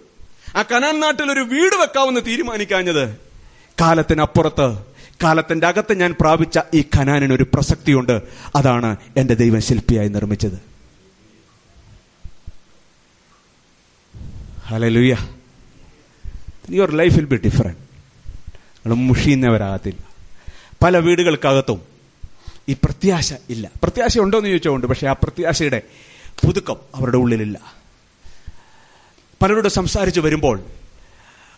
ആ കനാൻ നാട്ടിൽ ഒരു വീട് വെക്കാമെന്ന് തീരുമാനിക്കാഞ്ഞത് കാലത്തിനപ്പുറത്ത് കാലത്തിന്റെ അകത്ത് ഞാൻ പ്രാപിച്ച ഈ കനാനിന് ഒരു പ്രസക്തിയുണ്ട്. അതാണ് എന്റെ ദൈവം ശില്പിയായി നിർമ്മിച്ചത്. Your life will be different നിങ്ങൾ മുഷിയുന്നവരാകത്തില്ല പല വീടുകൾക്കകത്തും ഈ പ്രത്യാശ ഇല്ല. പ്രത്യാശ ഉണ്ടോ. എന്ന് ചോദിച്ചുകൊണ്ട് പക്ഷെ ആ പ്രത്യാശയുടെ പുതുക്കം അവരുടെ ഉള്ളിലില്ല. പലരോട് സംസാരിച്ചു വരുമ്പോൾ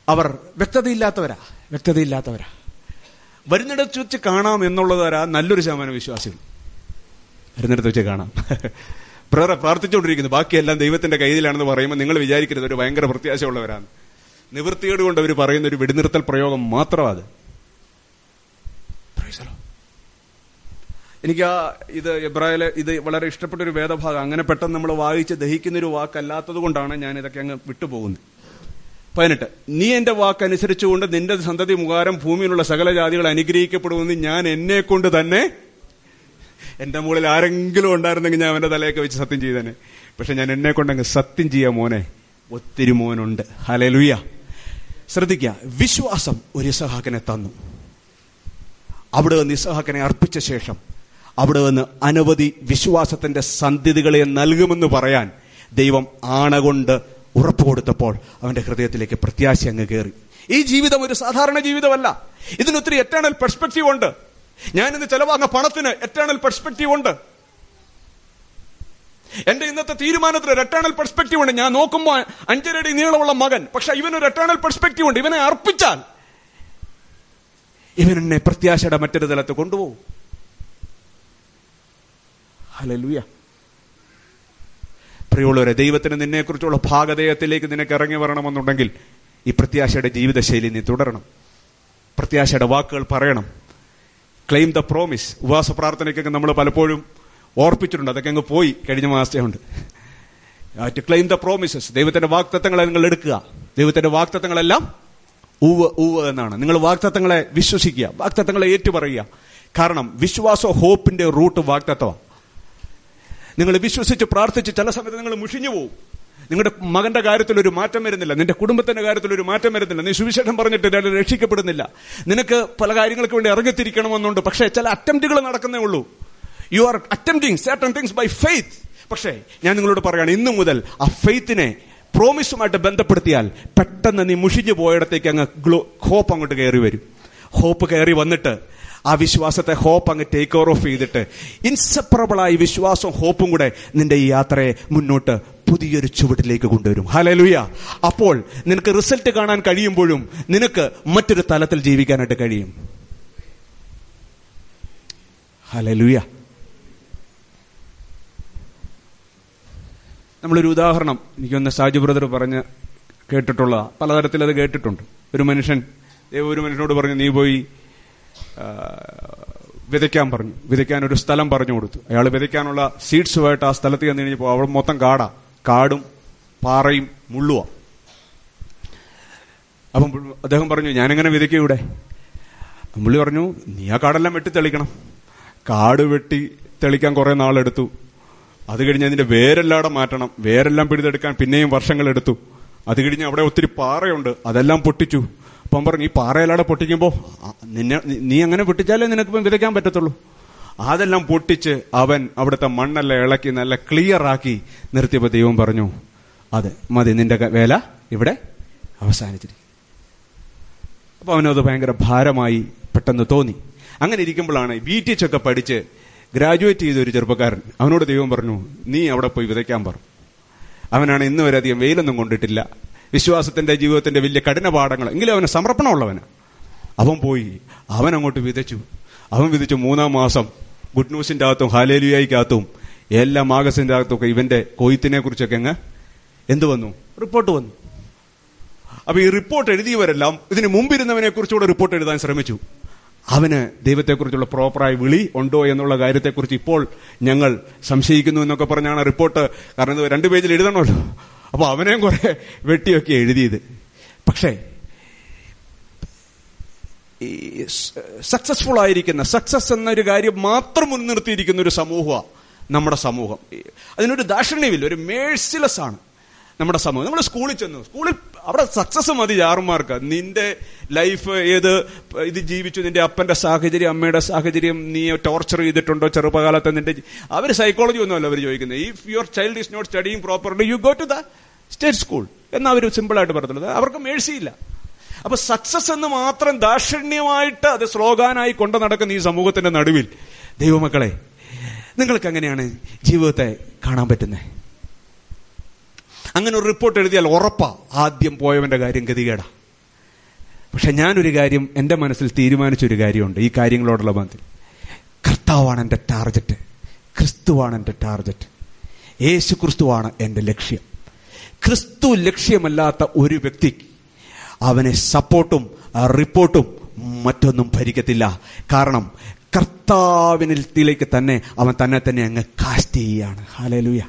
അവർ വ്യക്തതയില്ലാത്തവരാ വ്യക്തതയില്ലാത്തവരാ. വരുന്നിടത്ത് വെച്ച് കാണാം എന്നുള്ളതരാ നല്ലൊരു ശതമാനം വിശ്വാസികൾ. വരുന്നിടത്ത് വെച്ച് കാണാം. പ്രേറെ പ്രാർത്ഥിച്ചുകൊണ്ടിരിക്കുന്നു. ബാക്കിയെല്ലാം ദൈവത്തിന്റെ കയ്യിലാണെന്ന് പറയുമ്പോൾ നിങ്ങൾ വിചാരിക്കരുത് ഒരു ഭയങ്കര പ്രത്യാശയുള്ളവരാണ്. നിവൃത്തിയോട് കൊണ്ട് അവർ പറയുന്ന ഒരു വെടിനിർത്തൽ പ്രയോഗം മാത്രമാണ് അത്. എനിക്ക് ആ ഇത് എബ്രാഹിലെ ഇത് വളരെ ഇഷ്ടപ്പെട്ട ഒരു വേദഭാഗം. അങ്ങനെ പെട്ടെന്ന് നമ്മൾ വായിച്ച് ദഹിക്കുന്ന ഒരു വാക്കല്ലാത്തത് കൊണ്ടാണ് ഞാൻ ഇതൊക്കെ അങ്ങ് വിട്ടുപോകുന്നത്. പതിനെട്ട്. നീ എന്റെ വാക്കനുസരിച്ചുകൊണ്ട് നിന്റെ സന്തതി മുഖാരം ഭൂമിയിലുള്ള സകല ജാതികൾ അനുഗ്രഹിക്കപ്പെടുമെന്ന് ഞാൻ എന്നെ കൊണ്ട് തന്നെ എന്റെ മുകളിൽ ആരെങ്കിലും ഉണ്ടായിരുന്നെങ്കിൽ ഞാൻ അവന്റെ തലയൊക്കെ വെച്ച് സത്യം ചെയ്തേനെ. പക്ഷെ ഞാൻ എന്നെ കൊണ്ടങ്ങ് സത്യം ചെയ്യാം മോനെ. ഒത്തിരി മോനുണ്ട്. ഹലലുയ ശ്രദ്ധിക്ക. വിശ്വാസം ഒരു സഹാക്കനെ തന്നു. അവിടെ നിന്ന് ഇസഹാക്കിനെ അർപ്പിച്ച ശേഷം അവിടെ നിന്ന് അനവധി വിശ്വാസത്തിന്റെ സന്ധിതികളെ നൽകുമെന്ന് പറയാൻ ദൈവം ആണ കൊണ്ട് ഉറപ്പ് കൊടുത്തപ്പോൾ അവന്റെ ഹൃദയത്തിലേക്ക് പ്രത്യാശ അങ്ങ് കയറി ഈ ജീവിതം ഒരു സാധാരണ ജീവിതമല്ല. ഇതിനൊത്തിരി എറ്റേണൽ പെർസ്പെക്റ്റീവ് ഉണ്ട്. ഞാൻ ഞാനിന്ന് ചിലവാങ്ങ പണത്തിന് എറ്റേണൽ പെർസ്പെക്റ്റീവ് ഉണ്ട്. എന്റെ ഇന്നത്തെ തീരുമാനത്തിന് ഒരു എറ്റേണൽ പെർസ്പെക്റ്റീവ് ഉണ്ട്. ഞാൻ നോക്കുമ്പോൾ അഞ്ചരടി നീളമുള്ള മകൻ പക്ഷെ ഇവനൊരു എറ്റേണൽ പെർസ്പെക്റ്റീവ് ഉണ്ട്. ഇവനെ അർപ്പിച്ചാൽ ഇവൻ എന്നെ പ്രത്യാശയുടെ മറ്റൊരു തലത്ത് കൊണ്ടുപോകും. ഹലലുയ പ്രിയമുള്ളവരെ ദൈവത്തിന് നിന്നെക്കുറിച്ചുള്ള ഭാഗതയത്തിലേക്ക് നിനക്ക് ഇറങ്ങി വരണമെന്നുണ്ടെങ്കിൽ ഈ പ്രത്യാശയുടെ ജീവിതശൈലി നീ തുടരണം. പ്രത്യാശയുടെ വാക്കുകൾ പറയണം. ക്ലെയിം ദ പ്രോമിസ് ഉപവാസ പ്രാർത്ഥനയ്ക്കൊക്കെ നമ്മൾ പലപ്പോഴും ഓർപ്പിച്ചിട്ടുണ്ട്. അതൊക്കെ അങ്ങ് പോയി. കഴിഞ്ഞ മാസത്തെയുണ്ട് ടു ക്ലെയിം ദ പ്രോമിസസ് ദൈവത്തിന്റെ വാക്തത്വങ്ങളെ നിങ്ങൾ എടുക്കുക. ദൈവത്തിന്റെ വാക്തത്വങ്ങളെല്ലാം ഊവ് ഊവ് എന്നാണ്. നിങ്ങൾ വാക്തത്വങ്ങളെ വിശ്വസിക്കുക. വാക്തത്വങ്ങളെ ഏറ്റുപറയുക. കാരണം വിശ്വാസ ഹോപ്പിന്റെ റൂട്ട് വാക്തത്വമാണ് നിങ്ങൾ വിശ്വസിച്ച് പ്രാർത്ഥിച്ച് ചില സമയത്ത് നിങ്ങൾ മുഷിഞ്ഞു പോകും നിങ്ങളുടെ മകന്റെ കാര്യത്തിൽ ഒരു മാറ്റം വരുന്നില്ല. നിന്റെ കുടുംബത്തിന്റെ കാര്യത്തിൽ ഒരു മാറ്റം വരുന്നില്ല. നീ സുവിശേഷം പറഞ്ഞിട്ട് ഒരാൾ രക്ഷിക്കപ്പെടുന്നില്ല. നിനക്ക് പല കാര്യങ്ങൾക്ക് വേണ്ടി ഇറങ്ങിത്തിരിക്കണമെന്നുണ്ട്. പക്ഷേ ചില അറ്റംപ്റ്റുകൾ നടക്കുന്നേ ഉള്ളൂ. You are attempting certain things by faith പക്ഷേ ഞാൻ നിങ്ങളോട് പറയുകയാണ് ഇന്നു മുതൽ ആ ഫെയ്ത്തിനെ പ്രോമിസുമായിട്ട് ബന്ധപ്പെടുത്തിയാൽ പെട്ടെന്ന് നീ മുഷിഞ്ഞു പോയിടത്തേക്ക് അങ്ങ് ഗ്ലോ ഹോപ്പ് അങ്ങോട്ട് കയറി വരും. ഹോപ്പ് കയറി വന്നിട്ട് ആ വിശ്വാസത്തെ ഹോപ്പ് അങ്ങ് ടേക്ക് ഓവർ ഓഫ് ചെയ്തിട്ട് ഇൻസെപ്പറബിളായി വിശ്വാസവും ഹോപ്പും കൂടെ നിന്റെ ഈ യാത്രയെ മുന്നോട്ട് പുതിയൊരു ചുവട്ടിലേക്ക് കൊണ്ടുവരും. ഹലലുയ അപ്പോൾ നിനക്ക് റിസൾട്ട് കാണാൻ കഴിയുമ്പോഴും നിനക്ക് മറ്റൊരു തലത്തിൽ ജീവിക്കാനായിട്ട് കഴിയും. ഹലലുയ നമ്മളൊരു ഉദാഹരണം എനിക്കൊന്ന് സാജു ബ്രദർ പറഞ്ഞ് കേട്ടിട്ടുള്ള പലതരത്തിൽ അത് കേട്ടിട്ടുണ്ട്. ഒരു മനുഷ്യൻ ഒരു മനുഷ്യനോട് പറഞ്ഞു നീ പോയി വിതയ്ക്കാൻ പറഞ്ഞു. വിതയ്ക്കാൻ ഒരു സ്ഥലം പറഞ്ഞു കൊടുത്തു. അയാൾ വിതയ്ക്കാനുള്ള സീഡ്സുമായിട്ട് ആ സ്ഥലത്ത് ചെന്ന് കഴിഞ്ഞപ്പോൾ അവിടെ മൊത്തം കാടാ. കാടും പാറയും മുള്ളുവാ. അപ്പം അദ്ദേഹം പറഞ്ഞു ഞാനെങ്ങനെ വിതയ്ക്കും ഇവിടെ? പുള്ളി പറഞ്ഞു നീ ആ കാടെല്ലാം വെട്ടി തെളിക്കണം. കാട് വെട്ടി തെളിക്കാൻ കുറെ നാളെടുത്തു. അത് കഴിഞ്ഞ് അതിന്റെ വേരെല്ലാം മാറ്റണം. വേരെല്ലാം പിടിതെടുക്കാൻ പിന്നെയും വർഷങ്ങൾ എടുത്തു അത് കഴിഞ്ഞ് അവിടെ ഒത്തിരി പാറയുണ്ട്. അതെല്ലാം പൊട്ടിച്ചു. അപ്പം പറഞ്ഞു ഈ പാറയിലാടെ പൊട്ടിക്കുമ്പോൾ നിന്നെ നീ- അങ്ങനെ പൊട്ടിച്ചാലേ നിനക്കിപ്പം വിതയ്ക്കാൻ പറ്റത്തുള്ളൂ. അതെല്ലാം പൊട്ടിച്ച് അവൻ അവിടുത്തെ മണ്ണെല്ലാം ഇളക്കി നല്ല ക്ലിയർ ആക്കി നിർത്തിയപ്പോൾ ദൈവം പറഞ്ഞു അതെ മതി നിന്റെ വേല ഇവിടെ അവസാനിച്ചിരിക്കും അപ്പൊ അവനത് ഭയങ്കര ഭാരമായി പെട്ടെന്ന് തോന്നി. അങ്ങനെ ഇരിക്കുമ്പോഴാണ് ബി ടി എച്ച് ഒക്കെ പഠിച്ച് ഗ്രാജുവേറ്റ് ചെയ്ത ഒരു ചെറുപ്പക്കാരൻ. അവനോട് ദൈവം പറഞ്ഞു നീ അവിടെ പോയി വിതയ്ക്കാൻ പറഞ്ഞു അവനാണ് ഇന്നുവരെ അധികം വെയിലൊന്നും കൊണ്ടിട്ടില്ല. വിശ്വാസത്തിന്റെ ജീവിതത്തിന്റെ വലിയ കഠിന പാഠങ്ങൾ എങ്കിലും അവന് സമർപ്പണമുള്ളവന്. അവൻ പോയി. അവൻ അങ്ങോട്ട് വിതച്ചു. അവൻ വിതച്ചു മൂന്നാം മാസം ഗുഡ് ന്യൂസിന്റെ അകത്തും ഹാലേലിയായിക്കകത്തും എല്ലാ മാഗസിന്റെ അകത്തും ഒക്കെ ഇവന്റെ കൊയ്ത്തിനെ കുറിച്ചൊക്കെ അങ്ങ് എന്ത് വന്നു? റിപ്പോർട്ട് വന്നു. അപ്പൊ ഈ റിപ്പോർട്ട് എഴുതിയവരെല്ലാം ഇതിന് മുമ്പിരുന്നവനെ കുറിച്ചുകൂടെ റിപ്പോർട്ട് എഴുതാൻ ശ്രമിച്ചു. അവന് ദൈവത്തെക്കുറിച്ചുള്ള പ്രോപ്പറായ വിളി ഉണ്ടോ എന്നുള്ള കാര്യത്തെക്കുറിച്ച് ഇപ്പോൾ ഞങ്ങൾ സംശയിക്കുന്നു എന്നൊക്കെ പറഞ്ഞാണ് റിപ്പോർട്ട്. കാരണം ഇത് രണ്ട് പേജിൽ എഴുതണമല്ലോ. അപ്പൊ അവനെയും കുറെ വെട്ടിയൊക്കെ എഴുതിയത്. പക്ഷേ ഈ സക്സസ്ഫുൾ ആയിരിക്കുന്ന സക്സസ് എന്നൊരു കാര്യം മാത്രം മുൻനിർത്തിയിരിക്കുന്ന ഒരു സമൂഹമാണ് നമ്മുടെ സമൂഹം. അതിനൊരു ദാക്ഷിണ്യമില്ല ഒരു മേഴ്സിലെസ് ആണ് നമ്മുടെ സമൂഹം. നമ്മൾ സ്കൂളിൽ ചെന്നു സ്കൂളിൽ അവിടെ സക്സസ് മതി ചാറുമാർക്ക് നിന്റെ ലൈഫ് ഏത് ഇത് ജീവിച്ചു നിന്റെ അപ്പന്റെ സാഹചര്യം അമ്മയുടെ സാഹചര്യം നീ ടോർച്ചർ ചെയ്തിട്ടുണ്ടോ ചെറുപ്പകാലത്ത് നിന്റെ അവർ സൈക്കോളജി ഒന്നുമല്ല അവർ ചോദിക്കുന്നത്. If your child is not studying properly you go to the state school എന്ന് അവർ സിമ്പിൾ ആയിട്ട് പറഞ്ഞിട്ടുള്ളത് അവർക്ക് മേഴ്സിയില്ല അപ്പൊ സക്സസ് എന്ന് മാത്രം ദാക്ഷിണ്യമായിട്ട് അത് സ്ലോഗാനായി കൊണ്ടു നടക്കുന്ന ഈ സമൂഹത്തിന്റെ നടുവിൽ ദൈവമക്കളെ നിങ്ങൾക്ക് എങ്ങനെയാണ് ജീവിതത്തെ കാണാൻ പറ്റുന്നത് അങ്ങനെ ഒരു റിപ്പോർട്ട് എഴുതിയാൽ ഉറപ്പാ ആദ്യം പോയവന്റെ കാര്യം ഗതികേടാ. പക്ഷെ ഞാനൊരു കാര്യം എന്റെ മനസ്സിൽ തീരുമാനിച്ചൊരു കാര്യമുണ്ട് ഈ കാര്യങ്ങളോടുള്ള ബന്ധത്തിൽ കർത്താവാണ് എന്റെ ടാർഗറ്റ് ക്രിസ്തുവാണ് എന്റെ ടാർഗറ്റ് യേശു ക്രിസ്തുവാണ് എന്റെ ലക്ഷ്യം. ക്രിസ്തു ലക്ഷ്യമല്ലാത്ത ഒരു വ്യക്തി അവനെ സപ്പോർട്ടും റിപ്പോർട്ടും മറ്റൊന്നും ഭരിക്കത്തില്ല. കാരണം കർത്താവിനിലേക്ക് തന്നെ അവൻ തന്നെ തന്നെ അങ്ങ് കാസ്റ്റ് ചെയ്യുകയാണ്. ഹാലലുയ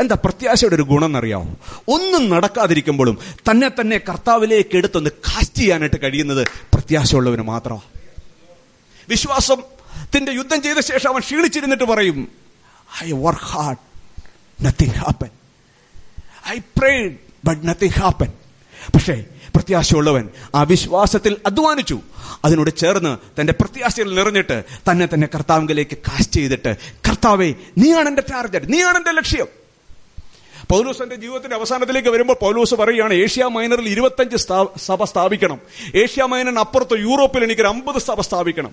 എന്താ പ്രത്യാശയുടെ ഒരു ഗുണം എന്നറിയാമോ ഒന്നും നടക്കാതിരിക്കുമ്പോഴും തന്നെ തന്നെ കർത്താവിലേക്ക് എടുത്തൊന്ന് കാസ്റ്റ് ചെയ്യാനായിട്ട് കഴിയുന്നത് പ്രത്യാശയുള്ളവന് മാത്രമാണ്. വിശ്വാസം വിശ്വാസത്തിന്റെ യുദ്ധം ചെയ്ത ശേഷം അവൻ ക്ഷീണിച്ചിരുന്നിട്ട് പറയും I work hard nothing happen I prayed but nothing happen പക്ഷേ പ്രത്യാശയുള്ളവൻ ആ വിശ്വാസത്തിൽ അധ്വാനിച്ചു. അതിനോട് ചേർന്ന് തന്റെ പ്രത്യാശയിൽ നിറഞ്ഞിട്ട് തന്നെ തന്നെ കർത്താവിലേക്ക് കാസ്റ്റ് ചെയ്തിട്ട് കർത്താവെ നീയാണ് എന്റെ ടാർഗറ്റ് നീയാണ് എന്റെ ലക്ഷ്യം. പൗലൂസിന്റെ ജീവിതത്തിന്റെ അവസാനത്തിലേക്ക് വരുമ്പോൾ പൗലൂസ് പറയുകയാണ് ഏഷ്യ മൈനറിൽ ഇരുപത്തഞ്ച് സഭ സ്ഥാപിക്കണം. ഏഷ്യ മൈനറിന് അപ്പുറത്ത് യൂറോപ്പിൽ എനിക്കൊരു അമ്പത് സഭ സ്ഥാപിക്കണം.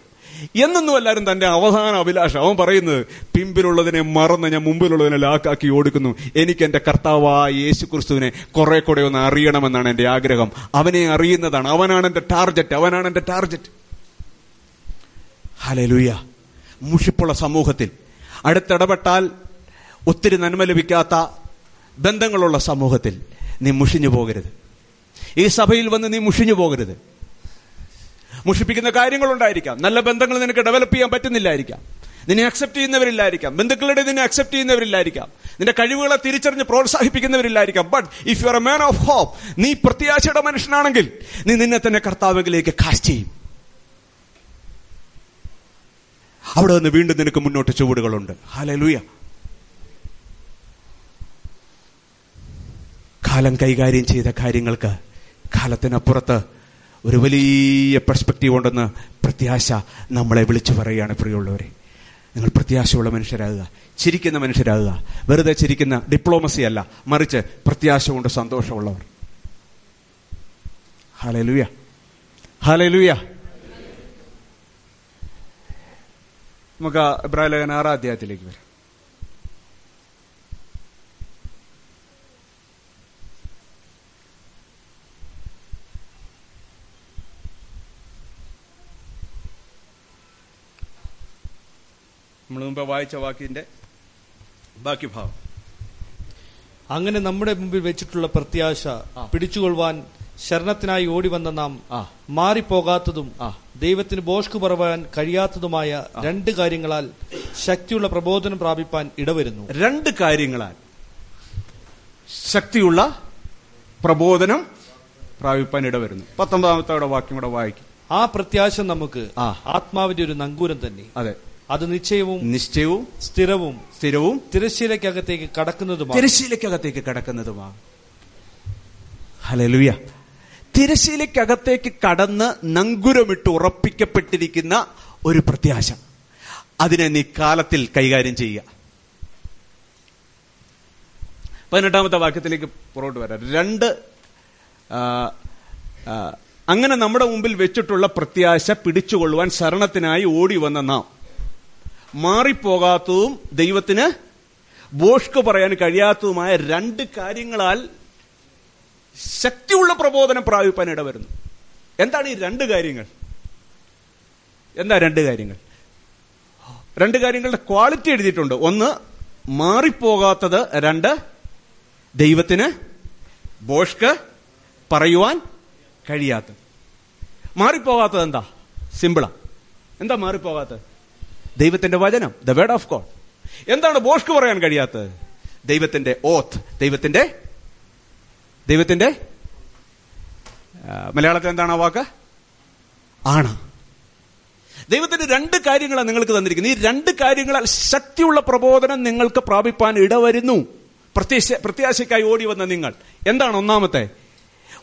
എന്നൊന്നും എല്ലാവരും തന്റെ അവസാന അഭിലാഷം അവൻ പറയുന്നത് പിമ്പിലുള്ളതിനെ മറന്ന് ഞാൻ മുമ്പിലുള്ളതിനെ ലാക്കാക്കി ഓടുക്കുന്നു. എനിക്ക് എന്റെ കർത്താവായ യേശു ക്രിസ്തുവിനെ കുറെ കൂടെ ഒന്ന് അറിയണമെന്നാണ് എന്റെ ആഗ്രഹം. അവനെ അറിയുന്നതാണ്. അവനാണ് എന്റെ ടാർജറ്റ്. അവനാണ് എന്റെ ടാർഗറ്റ് ഹലലുയ മുഷിപ്പുള്ള സമൂഹത്തിൽ അടുത്തിടപെട്ടാൽ ഒത്തിരി നന്മ ലഭിക്കാത്ത ബന്ധങ്ങളുള്ള സമൂഹത്തിൽ നീ മുഷിഞ്ഞു പോകരുത്. ഈ സഭയിൽ വന്ന് നീ മുഷിഞ്ഞു പോകരുത്. മുഷിപ്പിക്കുന്ന കാര്യങ്ങളുണ്ടായിരിക്കാം. നല്ല ബന്ധങ്ങൾ നിനക്ക് ഡെവലപ്പ് ചെയ്യാൻ പറ്റുന്നില്ലായിരിക്കാം. നിന്നെ അക്സെപ്റ്റ് ചെയ്യുന്നവരില്ലായിരിക്കാം. ബന്ധുക്കളുടെ നിന്നെ അക്സെപ്റ്റ് ചെയ്യുന്നവരില്ലായിരിക്കാം. നിന്റെ കഴിവുകളെ തിരിച്ചറിഞ്ഞ് പ്രോത്സാഹിപ്പിക്കുന്നവരില്ലായിരിക്കാം. But if you are a man of hope നീ പ്രത്യാശയുടെ മനുഷ്യനാണെങ്കിൽ നീ നിന്നെ തന്നെ കർത്താവിലേക്ക് കാസ്റ്റ് ചെയ്യും. അവിടെ നിന്ന് വീണ്ടും നിനക്ക് മുന്നോട്ട് ചുവടുകളുണ്ട്. ഹലലൂയ കാലം കൈകാര്യം ചെയ്ത കാര്യങ്ങൾക്ക് കാലത്തിനപ്പുറത്ത് ഒരു വലിയ പെർസ്പെക്റ്റീവ് ഉണ്ടെന്ന് പ്രത്യാശ നമ്മളെ വിളിച്ചു പറയുകയാണ് പ്രിയമുള്ളവരെ. നിങ്ങൾ പ്രത്യാശയുള്ള മനുഷ്യരാകുക ചിരിക്കുന്ന മനുഷ്യരാകുക വെറുതെ ചിരിക്കുന്ന ഡിപ്ലോമസി അല്ല മറിച്ച് പ്രത്യാശ കൊണ്ട് സന്തോഷമുള്ളവർ. ഹാലലുയ ഹാലലുയ നമുക്ക് ഇബ്രാഹിം ലേഖന ആറാം അധ്യായത്തിലേക്ക് വരാം. നമ്മൾ മുമ്പ് വായിച്ച വാക്കിന്റെ ബാക്കി ഭാഗം അങ്ങനെ നമ്മുടെ മുമ്പിൽ വെച്ചിട്ടുള്ള പ്രത്യാശ. പിടിച്ചുകൊള്ളുവാൻ ശരണത്തിനായി ഓടി വന്ന നാം. മാറിപ്പോകാത്തതും. ദൈവത്തിന് ബോഷ്കു പറവാൻ കഴിയാത്തതുമായ രണ്ട് കാര്യങ്ങളാൽ ശക്തിയുള്ള പ്രബോധനം പ്രാപിപ്പാൻ ഇടവരുന്നു രണ്ട് കാര്യങ്ങളാൽ ശക്തിയുള്ള പ്രബോധനം പ്രാപിപ്പാൻ ഇടവരുന്നു പത്തൊമ്പതാമത്തെ വാക്യം കൂടെ വായിക്കും ആ പ്രത്യാശ നമുക്ക് ആ. ആത്മാവിന്റെ ഒരു നങ്കൂരം തന്നെ അതെ അത് നിശ്ചയവും നിശ്ചയവും സ്ഥിരവും സ്ഥിരവും തിരശ്ശീലക്കകത്തേക്ക് കടക്കുന്നതുമാണ്. തിരശ്ശീലക്കകത്തേക്ക് കടക്കുന്നതുമാണ്. ഹലലുയ തിരശ്ശീലക്കകത്തേക്ക് കടന്ന് നങ്കുരമിട്ട് ഉറപ്പിക്കപ്പെട്ടിരിക്കുന്ന ഒരു പ്രത്യാശ. അതിനെ നീ കാലത്തിൽ കൈകാര്യം ചെയ്യുക. പതിനെട്ടാമത്തെ വാക്യത്തിലേക്ക് പുറകോട്ട് വരാം. രണ്ട് അങ്ങനെ നമ്മുടെ മുമ്പിൽ വെച്ചിട്ടുള്ള പ്രത്യാശ പിടിച്ചുകൊള്ളുവാൻ ശരണത്തിനായി ഓടി വന്ന നാം. മാറിപ്പോകാത്തതും ദൈവത്തിന് ബോഷ്ക്ക് പറയാൻ കഴിയാത്തതുമായ രണ്ട് കാര്യങ്ങളാൽ ശക്തിയുള്ള പ്രബോധനം പ്രാപിപ്പാൻ ഇടവരുന്നു. എന്താണ് ഈ രണ്ട് കാര്യങ്ങൾ? എന്താ രണ്ട് കാര്യങ്ങൾ? രണ്ട് കാര്യങ്ങളുടെ ക്വാളിറ്റി എഴുതിയിട്ടുണ്ട്. ഒന്ന് മാറിപ്പോകാത്തത് രണ്ട് ദൈവത്തിന് ബോഷ്ക്ക് പറയുവാൻ കഴിയാത്തത്. മാറിപ്പോകാത്തത് എന്താ? സിമ്പിളാ. എന്താ മാറിപ്പോകാത്തത്? ദൈവത്തിന്റെ വചനം ദ വേർഡ് ഓഫ് ഗോഡ് എന്താണ് ബോഷ്ക്ക് പറയാൻ കഴിയാത്തത്? ദൈവത്തിന്റെ ഓത്ത് ദൈവത്തിന്റെ ദൈവത്തിന്റെ മലയാളത്തിൽ എന്താണ് ആ വാക്ക്? ആണ്. ദൈവത്തിന്റെ രണ്ട് കാര്യങ്ങളാണ് നിങ്ങൾക്ക് തന്നിരിക്കുന്നത്. ഈ രണ്ട് കാര്യങ്ങളാൽ ശക്തിയുള്ള പ്രബോധനം നിങ്ങൾക്ക് പ്രാപിപ്പാൻ ഇടവരുന്നു. പ്രത്യാശ പ്രത്യാശയ്ക്കായി ഓടി വന്ന നിങ്ങൾ. എന്താണ് ഒന്നാമത്തെ?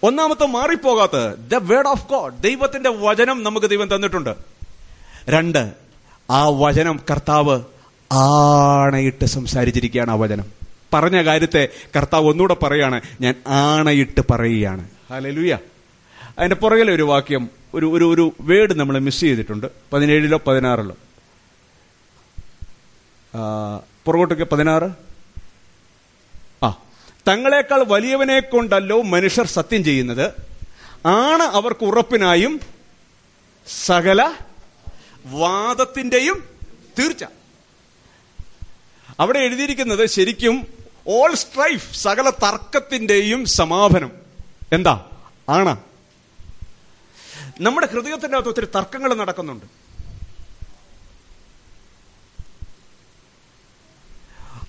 ഒന്നാമത്തെ മാറിപ്പോകാത്തത് ദ വേർഡ് ഓഫ് ഗോഡ് ദൈവത്തിന്റെ വചനം നമുക്ക് ദൈവം തന്നിട്ടുണ്ട്. രണ്ട് ആ വചനം കർത്താവ് ആണയിട്ട് സംസാരിച്ചിരിക്കുകയാണ് ആ വചനം. പറഞ്ഞ കാര്യത്തെ കർത്താവ് ഒന്നുകൂടെ പറയാണ് ഞാൻ ആണയിട്ട് പറയുകയാണ്. ഹലലുയ അതിന്റെ പുറകിലെ ഒരു വാക്യം ഒരു ഒരു ഒരു വേർഡ് നമ്മൾ മിസ് ചെയ്തിട്ടുണ്ട്. പതിനേഴിലോ പതിനാറിലോ. പുറകോട്ടൊക്കെ പതിനാറ്. ആ തങ്ങളെക്കാൾ വലിയവനെ കൊണ്ടല്ലോ മനുഷ്യർ സത്യം ചെയ്യുന്നത്. ആണ് അവർക്ക് ഉറപ്പിനായും സകല വാദത്തിന്റെയും തീർച്ച. അവിടെ എഴുതിയിരിക്കുന്നത് ശരിക്കും ഓൾ സ്ട്രൈഫ് സകല തർക്കത്തിന്റെയും സമാപനം. എന്താ? ആണ. നമ്മുടെ ഹൃദയത്തിന്റെ അകത്ത് ഒത്തിരി തർക്കങ്ങൾ നടക്കുന്നുണ്ട്.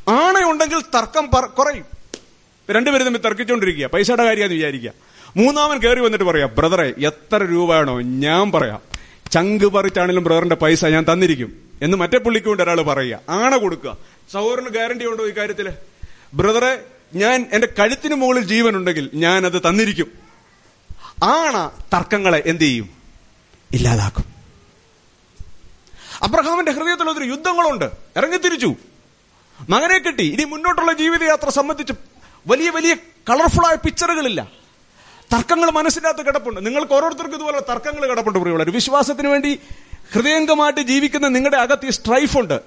ആണയുണ്ടെങ്കിൽ തർക്കം കുറയും. രണ്ടുപേരും തമ്മിൽ തർക്കിച്ചുകൊണ്ടിരിക്കുക. പൈസയുടെ കാര്യമെന്ന് വിചാരിക്കുക. മൂന്നാമൻ കയറി വന്നിട്ട് പറയാം ബ്രദറെ എത്ര രൂപയാണോ? ഞാൻ പറയാം ചങ്ക് പറിച്ചാണെങ്കിലും ബ്രദറിന്റെ പൈസ ഞാൻ തന്നിരിക്കും എന്ന് മറ്റേ പുള്ളിക്ക് കൊണ്ട് ഒരാൾ പറയുക. ആണ കൊടുക്കുക. സഹോദരന് ഗ്യാരണ്ടി ഉണ്ടോ ഈ കാര്യത്തിൽ ബ്രദറെ ഞാൻ എന്റെ കഴുത്തിന് മുകളിൽ ജീവൻ ഉണ്ടെങ്കിൽ ഞാൻ അത് തന്നിരിക്കും. ആണ തർക്കങ്ങളെ എന്ത് ചെയ്യും? ഇല്ലാതാക്കും. അബ്രഹാമിന്റെ ഹൃദയത്തിൽ ഒത്തിരി യുദ്ധങ്ങളുണ്ട്. ഇറങ്ങിത്തിരിച്ചു മകനെ കിട്ടി. ഇനി മുന്നോട്ടുള്ള ജീവിതയാത്ര സംബന്ധിച്ച് വലിയ വലിയ കളർഫുൾ കളർഫുള്ളായ പിക്ചറുകളില്ല തർക്കങ്ങൾ മനസ്സിനകത്ത് കിടപ്പുണ്ട്. നിങ്ങൾക്ക് ഓരോരുത്തർക്കും ഇതുപോലെ തർക്കങ്ങൾ കിടപ്പുണ്ട് പ്രിയമുള്ളവർ വിശ്വാസത്തിന് വേണ്ടി ഹൃദയംഗമായിട്ട് ജീവിക്കുന്ന നിങ്ങളുടെ അകത്ത് ഈ സ്ട്രൈഫ് ഉണ്ട്.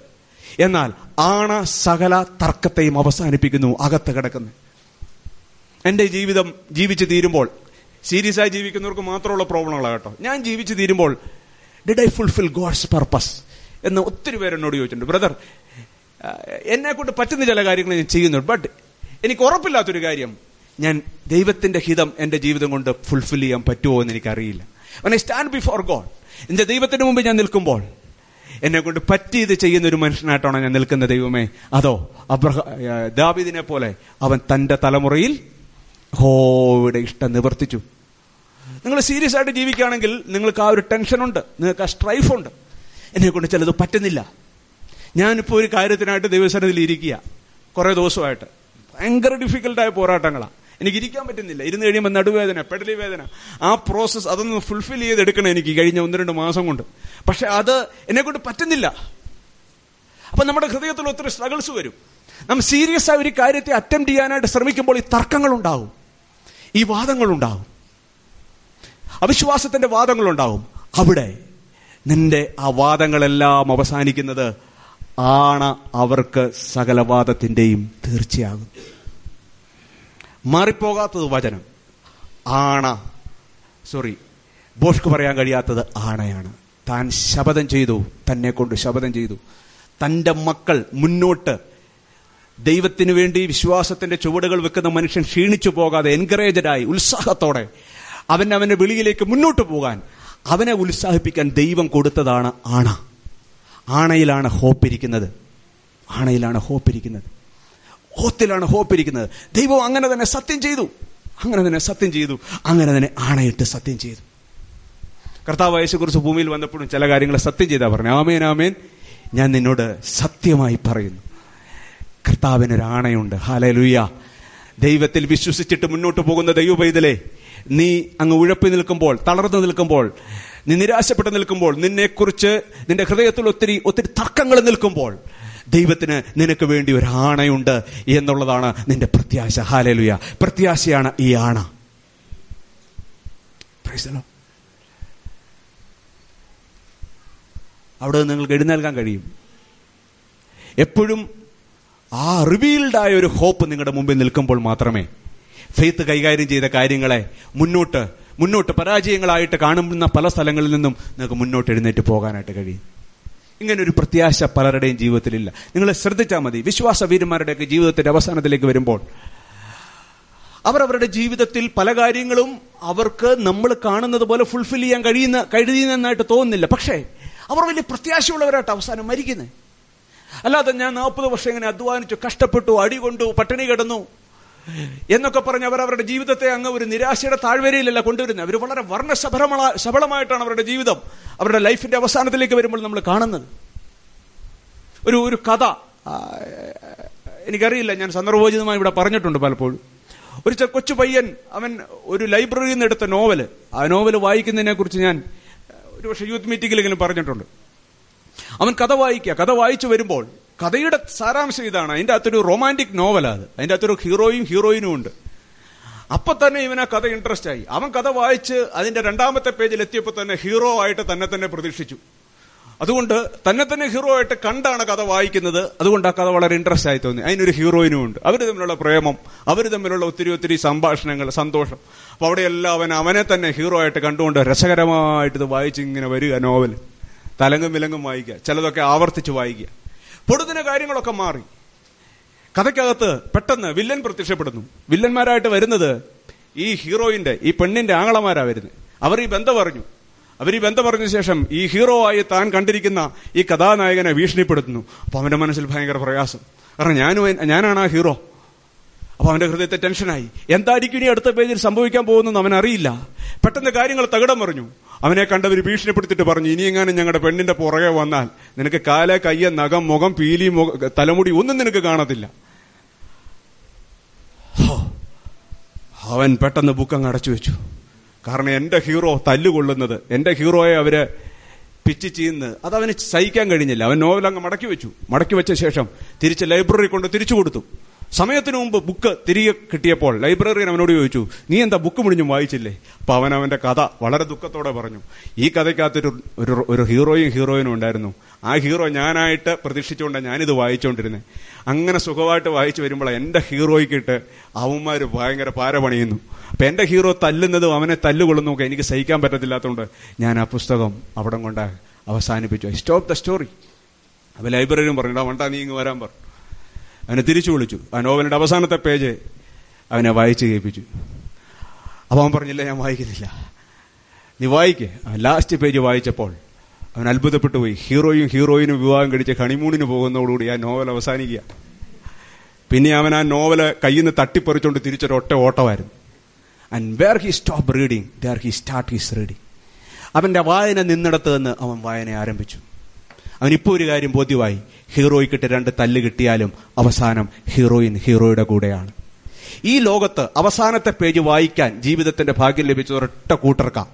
എന്നാൽ ആണ സകല തർക്കത്തെയും അവസാനിപ്പിക്കുന്നു അകത്ത് കിടക്കുന്നത് എന്റെ ജീവിതം ജീവിച്ചു തീരുമ്പോൾ സീരിയസ് ആയി ജീവിക്കുന്നവർക്ക് മാത്രമുള്ള പ്രോബ്ലങ്ങളാണ് കേട്ടോ. ഞാൻ ജീവിച്ചു തീരുമ്പോൾ did I fulfil God's purpose എന്ന് ഒത്തിരി പേര് എന്നോട് ചോദിച്ചിട്ടുണ്ട്. ബ്രദർ എന്നെ കൊണ്ട് പറ്റുന്ന ചില കാര്യങ്ങൾ ഞാൻ ചെയ്യുന്നുണ്ട്. ബട്ട് എനിക്ക് ഉറപ്പില്ലാത്തൊരു കാര്യം ഞാൻ ദൈവത്തിന്റെ ഹിതം എന്റെ ജീവിതം കൊണ്ട് ഫുൾഫിൽ ചെയ്യാൻ പറ്റുമോ എന്ന് എനിക്കറിയില്ല. ഐ സ്റ്റാൻഡ് ബിഫോർ ഗോഡ് എന്റെ ദൈവത്തിന് മുമ്പ് ഞാൻ നിൽക്കുമ്പോൾ എന്നെ കൊണ്ട് പറ്റിയത് ചെയ്യുന്ന ഒരു മനുഷ്യനായിട്ടാണോ ഞാൻ നിൽക്കുന്ന ദൈവമേ? അതോ അബ്രഹ ദാബിദിനെ പോലെ അവൻ തന്റെ തലമുറയിൽ ഹോയുടെ ഇഷ്ടം നിവർത്തിച്ചു. നിങ്ങൾ സീരിയസ് ആയിട്ട് ജീവിക്കുകയാണെങ്കിൽ നിങ്ങൾക്ക് ആ ഒരു ടെൻഷനുണ്ട് നിങ്ങൾക്ക് ആ സ്ട്രൈഫ് ഉണ്ട്. എന്നെ കൊണ്ട് ചിലത് പറ്റുന്നില്ല. ഞാനിപ്പോൾ ഒരു കാര്യത്തിനായിട്ട് ദൈവസനത്തിൽ ഇരിക്കുക. കുറേ ദിവസമായിട്ട്. ഭയങ്കര ഡിഫിക്കൽട്ടായ പോരാട്ടങ്ങളാണ് എനിക്ക് ഇരിക്കാൻ പറ്റുന്നില്ല. ഇരുന്ന് കഴിയുമ്പോൾ നടുവേദന പെടലി വേദന ആ പ്രോസസ്സ് അതൊന്ന് ഫുൾഫിൽ ചെയ്തെടുക്കണം എനിക്ക് കഴിഞ്ഞ ഒന്ന് രണ്ട് മാസം കൊണ്ട്. പക്ഷെ അത് എന്നെ കൊണ്ട് പറ്റുന്നില്ല. അപ്പൊ നമ്മുടെ ഹൃദയത്തിൽ ഒത്തിരി സ്ട്രഗിൾസ് വരും. നാം സീരിയസ് ആയ ഒരു കാര്യത്തെ അറ്റംപ്റ്റ് ചെയ്യാനായിട്ട് ശ്രമിക്കുമ്പോൾ ഈ തർക്കങ്ങൾ ഉണ്ടാവും ഈ വാദങ്ങൾ ഉണ്ടാവും അവിശ്വാസത്തിന്റെ വാദങ്ങൾ ഉണ്ടാവും അവിടെ നിന്റെ ആ വാദങ്ങളെല്ലാം അവസാനിക്കുന്നത് ആണ് അവർക്ക് സകലവാദത്തിന്റെയും തീർച്ചയാകും. മാറിപ്പോകാത്തത് വചനം. ആണ. സോറി ബോഷ്ക്ക് പറയാൻ കഴിയാത്തത് ആണയാണ്. താൻ ശപഥം ചെയ്തു. തന്നെ കൊണ്ട് ശപഥം ചെയ്തു. തന്റെ മക്കൾ മുന്നോട്ട് ദൈവത്തിന് വേണ്ടി വിശ്വാസത്തിന്റെ ചുവടുകൾ വെക്കുന്ന മനുഷ്യൻ ക്ഷീണിച്ചു പോകാതെ എൻകറേജഡായി ഉത്സാഹത്തോടെ അവൻ അവന്റെ വിളിയിലേക്ക് മുന്നോട്ട് പോകാൻ അവനെ ഉത്സാഹിപ്പിക്കാൻ ദൈവം കൊടുത്തതാണ് ആണ. ആണയിലാണ് ഹോപ്പിരിക്കുന്നത് ആണയിലാണ് ഹോപ്പ് ഹോപ്പിരിക്കുന്നത് ഹോപ്പ് ഇരിക്കുന്നത്. ദൈവം അങ്ങനെ തന്നെ സത്യം ചെയ്തു. അങ്ങനെ തന്നെ സത്യം ചെയ്തു. അങ്ങനെ തന്നെ ആണയിട്ട് സത്യം ചെയ്തു. കർത്താവ് യേശുക്കുറിച്ച് ഭൂമിയിൽ വന്നപ്പോഴും ചില കാര്യങ്ങൾ സത്യം ചെയ്താ പറഞ്ഞു. ആമേൻ ആമേൻ. ഞാൻ നിന്നോട് സത്യമായി പറയുന്നു. കർത്താവിനൊരാണയുണ്ട് ഹാലലുയ്യ ദൈവത്തിൽ വിശ്വസിച്ചിട്ട് മുന്നോട്ട് പോകുന്ന ദൈവ പൈതലേ നീ അങ്ങ് ഉഴപ്പി നിൽക്കുമ്പോൾ തളർന്നു നിൽക്കുമ്പോൾ നീ നിരാശപ്പെട്ട് നിൽക്കുമ്പോൾ നിന്നെക്കുറിച്ച് നിന്റെ ഹൃദയത്തിൽ ഒത്തിരി ഒത്തിരി തർക്കങ്ങൾ നിൽക്കുമ്പോൾ ദൈവത്തിന് നിനക്ക് വേണ്ടി ഒരു ആണയുണ്ട് എന്നുള്ളതാണ് നിന്റെ പ്രത്യാശ. ഹാലലുയ പ്രത്യാശയാണ് ഈ ആണ. അവിടെ നിങ്ങൾക്ക് എഴുന്നേൽക്കാൻ കഴിയും. എപ്പോഴും ആ റിവീൽഡായ ഒരു ഹോപ്പ് നിങ്ങളുടെ മുമ്പിൽ നിൽക്കുമ്പോൾ മാത്രമേ ഫെയ്ത്ത് കൈകാര്യം ചെയ്ത കാര്യങ്ങളെ മുന്നോട്ട് മുന്നോട്ട് പരാജയങ്ങളായിട്ട് കാണുന്ന പല സ്ഥലങ്ങളിൽ നിന്നും നിങ്ങൾക്ക് മുന്നോട്ട് എഴുന്നേറ്റ് പോകാനായിട്ട് കഴിയും. ഇങ്ങനെ ഒരു പ്രത്യാശ പലരുടെയും ജീവിതത്തിലില്ല. നിങ്ങൾ ശ്രദ്ധിച്ചാൽ മതി. വിശ്വാസ വീരന്മാരുടെയൊക്കെ ജീവിതത്തിന്റെ അവസാനത്തിലേക്ക് വരുമ്പോൾ അവർ അവരുടെ ജീവിതത്തിൽ പല കാര്യങ്ങളും അവർക്ക് നമ്മൾ കാണുന്നത് പോലെ ഫുൾഫിൽ ചെയ്യാൻ കഴിയുന്ന കഴിയുന്നതായിട്ട് തോന്നുന്നില്ല. പക്ഷേ അവർ വലിയ പ്രത്യാശയുള്ളവരായിട്ട് അവസാനം മരിക്കുന്നത് അല്ലാതെ ഞാൻ നാൽപ്പത് വർഷം ഇങ്ങനെ അധ്വാനിച്ചു കഷ്ടപ്പെട്ടു അടി കൊണ്ടു പട്ടിണി കിടന്നു എന്നൊക്കെ പറഞ്ഞ് അവർ അവരുടെ ജീവിതത്തെ അങ്ങ് ഒരു നിരാശയുടെ താഴ്വരയിലല്ല കൊണ്ടുവരുന്നത്. അവർ വളരെ വർണശബരമ ശബളമായിട്ടാണ് അവരുടെ ജീവിതം. അവരുടെ ലൈഫിന്റെ അവസാനത്തിലേക്ക് വരുമ്പോൾ നമ്മൾ കാണുന്നത്. ഒരു ഒരു കഥ. എനിക്കറിയില്ല ഞാൻ സന്ദർഭോചിതമായി ഇവിടെ പറഞ്ഞിട്ടുണ്ട് പലപ്പോഴും. ഒരു കൊച്ചു പയ്യൻ അവൻ ഒരു ലൈബ്രറിയിൽ നിന്ന് എടുത്ത നോവൽ. ആ നോവൽ വായിക്കുന്നതിനെ കുറിച്ച് ഞാൻ ഒരു പക്ഷേ യൂത്ത് മീറ്റിംഗിലെങ്കിലും പറഞ്ഞിട്ടുണ്ട്. അവൻ കഥ വായിക്കുക. കഥ വായിച്ചു വരുമ്പോൾ കഥയുടെ സാരാംശം ഇതാണ്. അതിന്റെ അകത്തൊരു റൊമാന്റിക് നോവലാണ് അത് അതിന്റെ അകത്തൊരു ഹീറോയും ഹീറോയിനും ഉണ്ട്. അപ്പൊ തന്നെ ഇവൻ ആ കഥ ഇൻട്രസ്റ്റ് ആയി. അവൻ കഥ വായിച്ച് അതിന്റെ രണ്ടാമത്തെ പേജിൽ എത്തിയപ്പോൾ തന്നെ ഹീറോ ആയിട്ട് തന്നെ തന്നെ പ്രതീക്ഷിച്ചു. അതുകൊണ്ട് തന്നെ തന്നെ ഹീറോ ആയിട്ട് കണ്ടാണ് കഥ വായിക്കുന്നത്. അതുകൊണ്ട് ആ കഥ വളരെ ഇൻട്രസ്റ്റ് ആയി തോന്നി. അതിനൊരു ഹീറോയിനും ഉണ്ട്. അവർ തമ്മിലുള്ള പ്രേമം അവർ തമ്മിലുള്ള ഒത്തിരി ഒത്തിരി സംഭാഷണങ്ങൾ സന്തോഷം. അപ്പൊ അവിടെയെല്ലാം അവൻ അവനെ തന്നെ ഹീറോ ആയിട്ട് കണ്ടുകൊണ്ട് രസകരമായിട്ട് ഇത് വായിച്ച് ഇങ്ങനെ വരിക നോവൽ തലങ്ങും വിലങ്ങും വായിക്കുക. ചിലതൊക്കെ ആവർത്തിച്ച് വായിക്കുക. പൊടുതിന കാര്യങ്ങളൊക്കെ മാറി. കഥയ്ക്കകത്ത് പെട്ടെന്ന് വില്ലൻ പ്രത്യക്ഷപ്പെടുന്നു. വില്ലന്മാരായിട്ട് വരുന്നത് ഈ ഹീറോയിന്റെ ഈ പെണ്ണിന്റെ ആങ്ങളമാരാ വരുന്നത്. അവർ ഈ ബന്ധം പറഞ്ഞു അവർ ഈ ബന്ധം പറഞ്ഞ ശേഷം ഈ ഹീറോ ആയി താൻ കണ്ടിരിക്കുന്ന ഈ കഥാനായകനെ ഭീഷണിപ്പെടുത്തുന്നു. അപ്പൊ അവന്റെ മനസ്സിൽ ഭയങ്കര പ്രയാസം. കാരണം ഞാനും ഞാനാണ് ആ ഹീറോ. അപ്പൊ അവന്റെ ഹൃദയത്തെ ടെൻഷനായി. എന്തായിരിക്കും ഇനി അടുത്ത പേജിൽ സംഭവിക്കാൻ പോകുന്നെന്ന് അവൻ അറിയില്ല പെട്ടെന്ന് കാര്യങ്ങൾ തകിടം പറഞ്ഞു അവനെ കണ്ടവർ ഭീഷണിപ്പെടുത്തിട്ട് പറഞ്ഞു ഇനിയെങ്ങാനും ഞങ്ങളുടെ പെണ്ണിന്റെ പുറകെ വന്നാൽ നിനക്ക് കാല കയ്യ നഖം മുഖം പീലി തലമുടി ഒന്നും നിനക്ക് കാണത്തില്ല. അവൻ പെട്ടെന്ന് ബുക്കങ്ങ് അടച്ചു വെച്ചു. കാരണം എന്റെ ഹീറോ തല്ലുകൊള്ളുന്നത് എന്റെ ഹീറോയെ അവർ പിച്ച് ചെയ്യുന്നത് അത് അവന് സഹിക്കാൻ കഴിഞ്ഞില്ല. അവൻ നോവൽ അങ്ങ് മടക്കി വെച്ചു. മടക്കി വെച്ച ശേഷം തിരിച്ച് ലൈബ്രറി കൊണ്ട് തിരിച്ചു കൊടുത്തു. സമയത്തിന് മുമ്പ് ബുക്ക് തിരികെ കിട്ടിയപ്പോൾ ലൈബ്രറിയൻ അവനോട് ചോദിച്ചു നീ എന്താ ബുക്ക് മുടിഞ്ഞും വായിച്ചില്ലേ? അപ്പൊ അവൻ അവന്റെ കഥ വളരെ ദുഃഖത്തോടെ പറഞ്ഞു. ഈ കഥയ്ക്കകത്തൊരു ഒരു ഒരു ഹീറോയും ഹീറോയിനും ഉണ്ടായിരുന്നു. ആ ഹീറോ ഞാനായിട്ട് പ്രതീക്ഷിച്ചുകൊണ്ടാണ് ഞാനിത് വായിച്ചുകൊണ്ടിരുന്നത് അങ്ങനെ സുഖമായിട്ട് വായിച്ചു വരുമ്പോൾ എന്റെ ഹീറോയ്ക്കിട്ട് അവന്മാർ ഭയങ്കര പാര പണിയുന്നു. അപ്പൊ എന്റെ ഹീറോ തല്ലുന്നതും അവനെ തല്ലുകൊള്ളുന്നു. ഒക്കെ എനിക്ക് സഹിക്കാൻ പറ്റത്തില്ലാത്തതുകൊണ്ട് ഞാൻ ആ പുസ്തകം അവിടം കൊണ്ട് അവസാനിപ്പിച്ചു. I stop the story. അപ്പൊ ലൈബ്രറിയും പറഞ്ഞു വണ്ടാ നീ ഇങ്ങ് വരാൻ പറഞ്ഞു അവനെ തിരിച്ചു വിളിച്ചു. ആ നോവലിന്റെ അവസാനത്തെ പേജ് അവനെ വായിച്ചു കേൾപ്പിച്ചു. അപ്പോൾ അവൻ പറഞ്ഞില്ല ഞാൻ വായിക്കുന്നില്ല. നീ വായിക്കേ. ലാസ്റ്റ് പേജ് വായിച്ചപ്പോൾ അവൻ അത്ഭുതപ്പെട്ടു പോയി. ഹീറോയും ഹീറോയിനും വിവാഹം കഴിച്ച് ഹണിമൂണിന് പോകുന്നതോടുകൂടി ആ നോവൽ അവസാനിക്കുക. പിന്നെ അവൻ ആ നോവൽ കയ്യിൽ നിന്ന് തട്ടിപ്പറിച്ചുകൊണ്ട് തിരിച്ചൊരു ഒറ്റ ഓട്ടമായിരുന്നു. And where he stop reading there he start his reading അവന്റെ വായന നിന്നിടത്ത് നിന്ന് അവൻ വായന ആരംഭിച്ചു. അവനിപ്പോ ഒരു കാര്യം ബോധ്യമായി. ഹീറോയ്ക്കിട്ട് രണ്ട് തല്ല് കിട്ടിയാലും അവസാനം ഹീറോയിൻ ഹീറോയുടെ കൂടെയാണ്. ഈ ലോകത്ത് അവസാനത്തെ പേജ് വായിക്കാൻ ജീവിതത്തിന്റെ ഭാഗ്യം ലഭിച്ച ഒരൊറ്റ കൂട്ടർക്ക.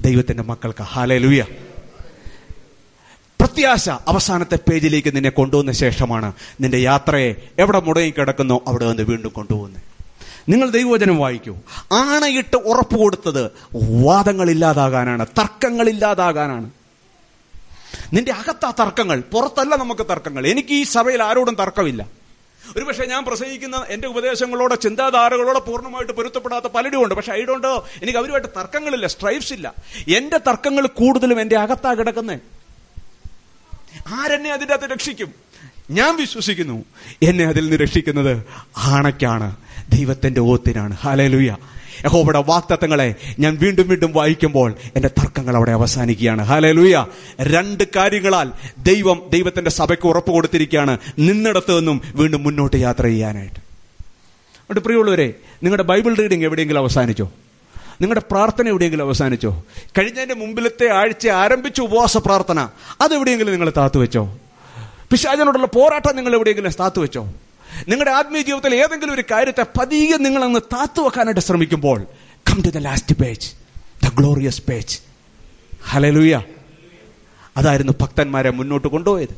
ദൈവത്തിന്റെ മക്കൾക്ക്. ഹാലലുയ പ്രത്യാശ അവസാനത്തെ പേജിലേക്ക് നിന്നെ കൊണ്ടുവന്ന ശേഷമാണ് നിന്റെ യാത്രയെ എവിടെ മുടങ്ങി കിടക്കുന്നോ അവിടെ നിന്ന് വീണ്ടും കൊണ്ടുപോകുന്നത്. നിങ്ങൾ ദൈവവചനം വായിക്കൂ. ആണയിട്ട് ഉറപ്പ് കൊടുത്തത് വാദങ്ങളില്ലാതാകാനാണ് തർക്കങ്ങളില്ലാതാകാനാണ്. നിന്റെ അകത്താ തർക്കങ്ങൾ പുറത്തല്ല നമുക്ക് തർക്കങ്ങൾ. എനിക്ക് ഈ സഭയിൽ ആരോടും തർക്കമില്ല. ഒരുപക്ഷെ ഞാൻ പ്രസംഗിക്കുന്ന എന്റെ ഉപദേശങ്ങളോട് ചിന്താധാരകളോട് പൂർണമായിട്ട് പൊരുത്തപ്പെടാത്ത പലരും ഉണ്ട് പക്ഷെ ഐഡോണ്ടോ എനിക്ക് അവരുമായിട്ട് തർക്കങ്ങളില്ല സ്ട്രൈഫ്സ് ഇല്ല. എന്റെ തർക്കങ്ങൾ കൂടുതലും എന്റെ അകത്താ കിടക്കുന്നേ. ആരെന്നെ അതിന്റെ അകത്ത് രക്ഷിക്കും? ഞാൻ വിശ്വസിക്കുന്നു. എന്നെ അതിൽ നിന്ന് രക്ഷിക്കുന്നത് ആണയ്ക്കാണ് ദൈവത്തിന്റെ ഓത്തിനാണ്. ഹാലലുയ യഹോബയുടെ വാക്തത്വങ്ങളെ ഞാൻ വീണ്ടും വീണ്ടും വായിക്കുമ്പോൾ എന്റെ തർക്കങ്ങൾ അവിടെ അവസാനിക്കുകയാണ്. ഹാലലുയ രണ്ട് കാര്യങ്ങളാൽ ദൈവം ദൈവത്തിന്റെ സഭയ്ക്ക് ഉറപ്പ് കൊടുത്തിരിക്കുകയാണ്. നിന്നിടത്ത് നിന്നും വീണ്ടും മുന്നോട്ട് യാത്ര ചെയ്യാനായിട്ട്. അതുകൊണ്ട് പ്രിയമുള്ളവരെ നിങ്ങളുടെ ബൈബിൾ റീഡിംഗ് എവിടെയെങ്കിലും അവസാനിച്ചോ? നിങ്ങളുടെ പ്രാർത്ഥന എവിടെയെങ്കിലും അവസാനിച്ചോ? കഴിഞ്ഞതിന്റെ മുമ്പിലത്തെ ആഴ്ച ആരംഭിച്ച ഉപവാസ പ്രാർത്ഥന അതെവിടെയെങ്കിലും നിങ്ങൾ താത്തുവെച്ചോ? പിശാചനോടുള്ള പോരാട്ടം നിങ്ങൾ എവിടെയെങ്കിലും താത്തു വെച്ചോ നിങ്ങളുടെ ആത്മീയ ജീവിതത്തിൽ ഏതെങ്കിലും ഒരു കാര്യത്തെ പതിയെ നിങ്ങൾ അങ്ങ് താത്തു വെക്കാനായിട്ട് ശ്രമിക്കുമ്പോൾ come to the last page the glorious page hallelujah അതായിരുന്നു ഭക്തന്മാരെ മുന്നോട്ട് കൊണ്ടുപോയത്.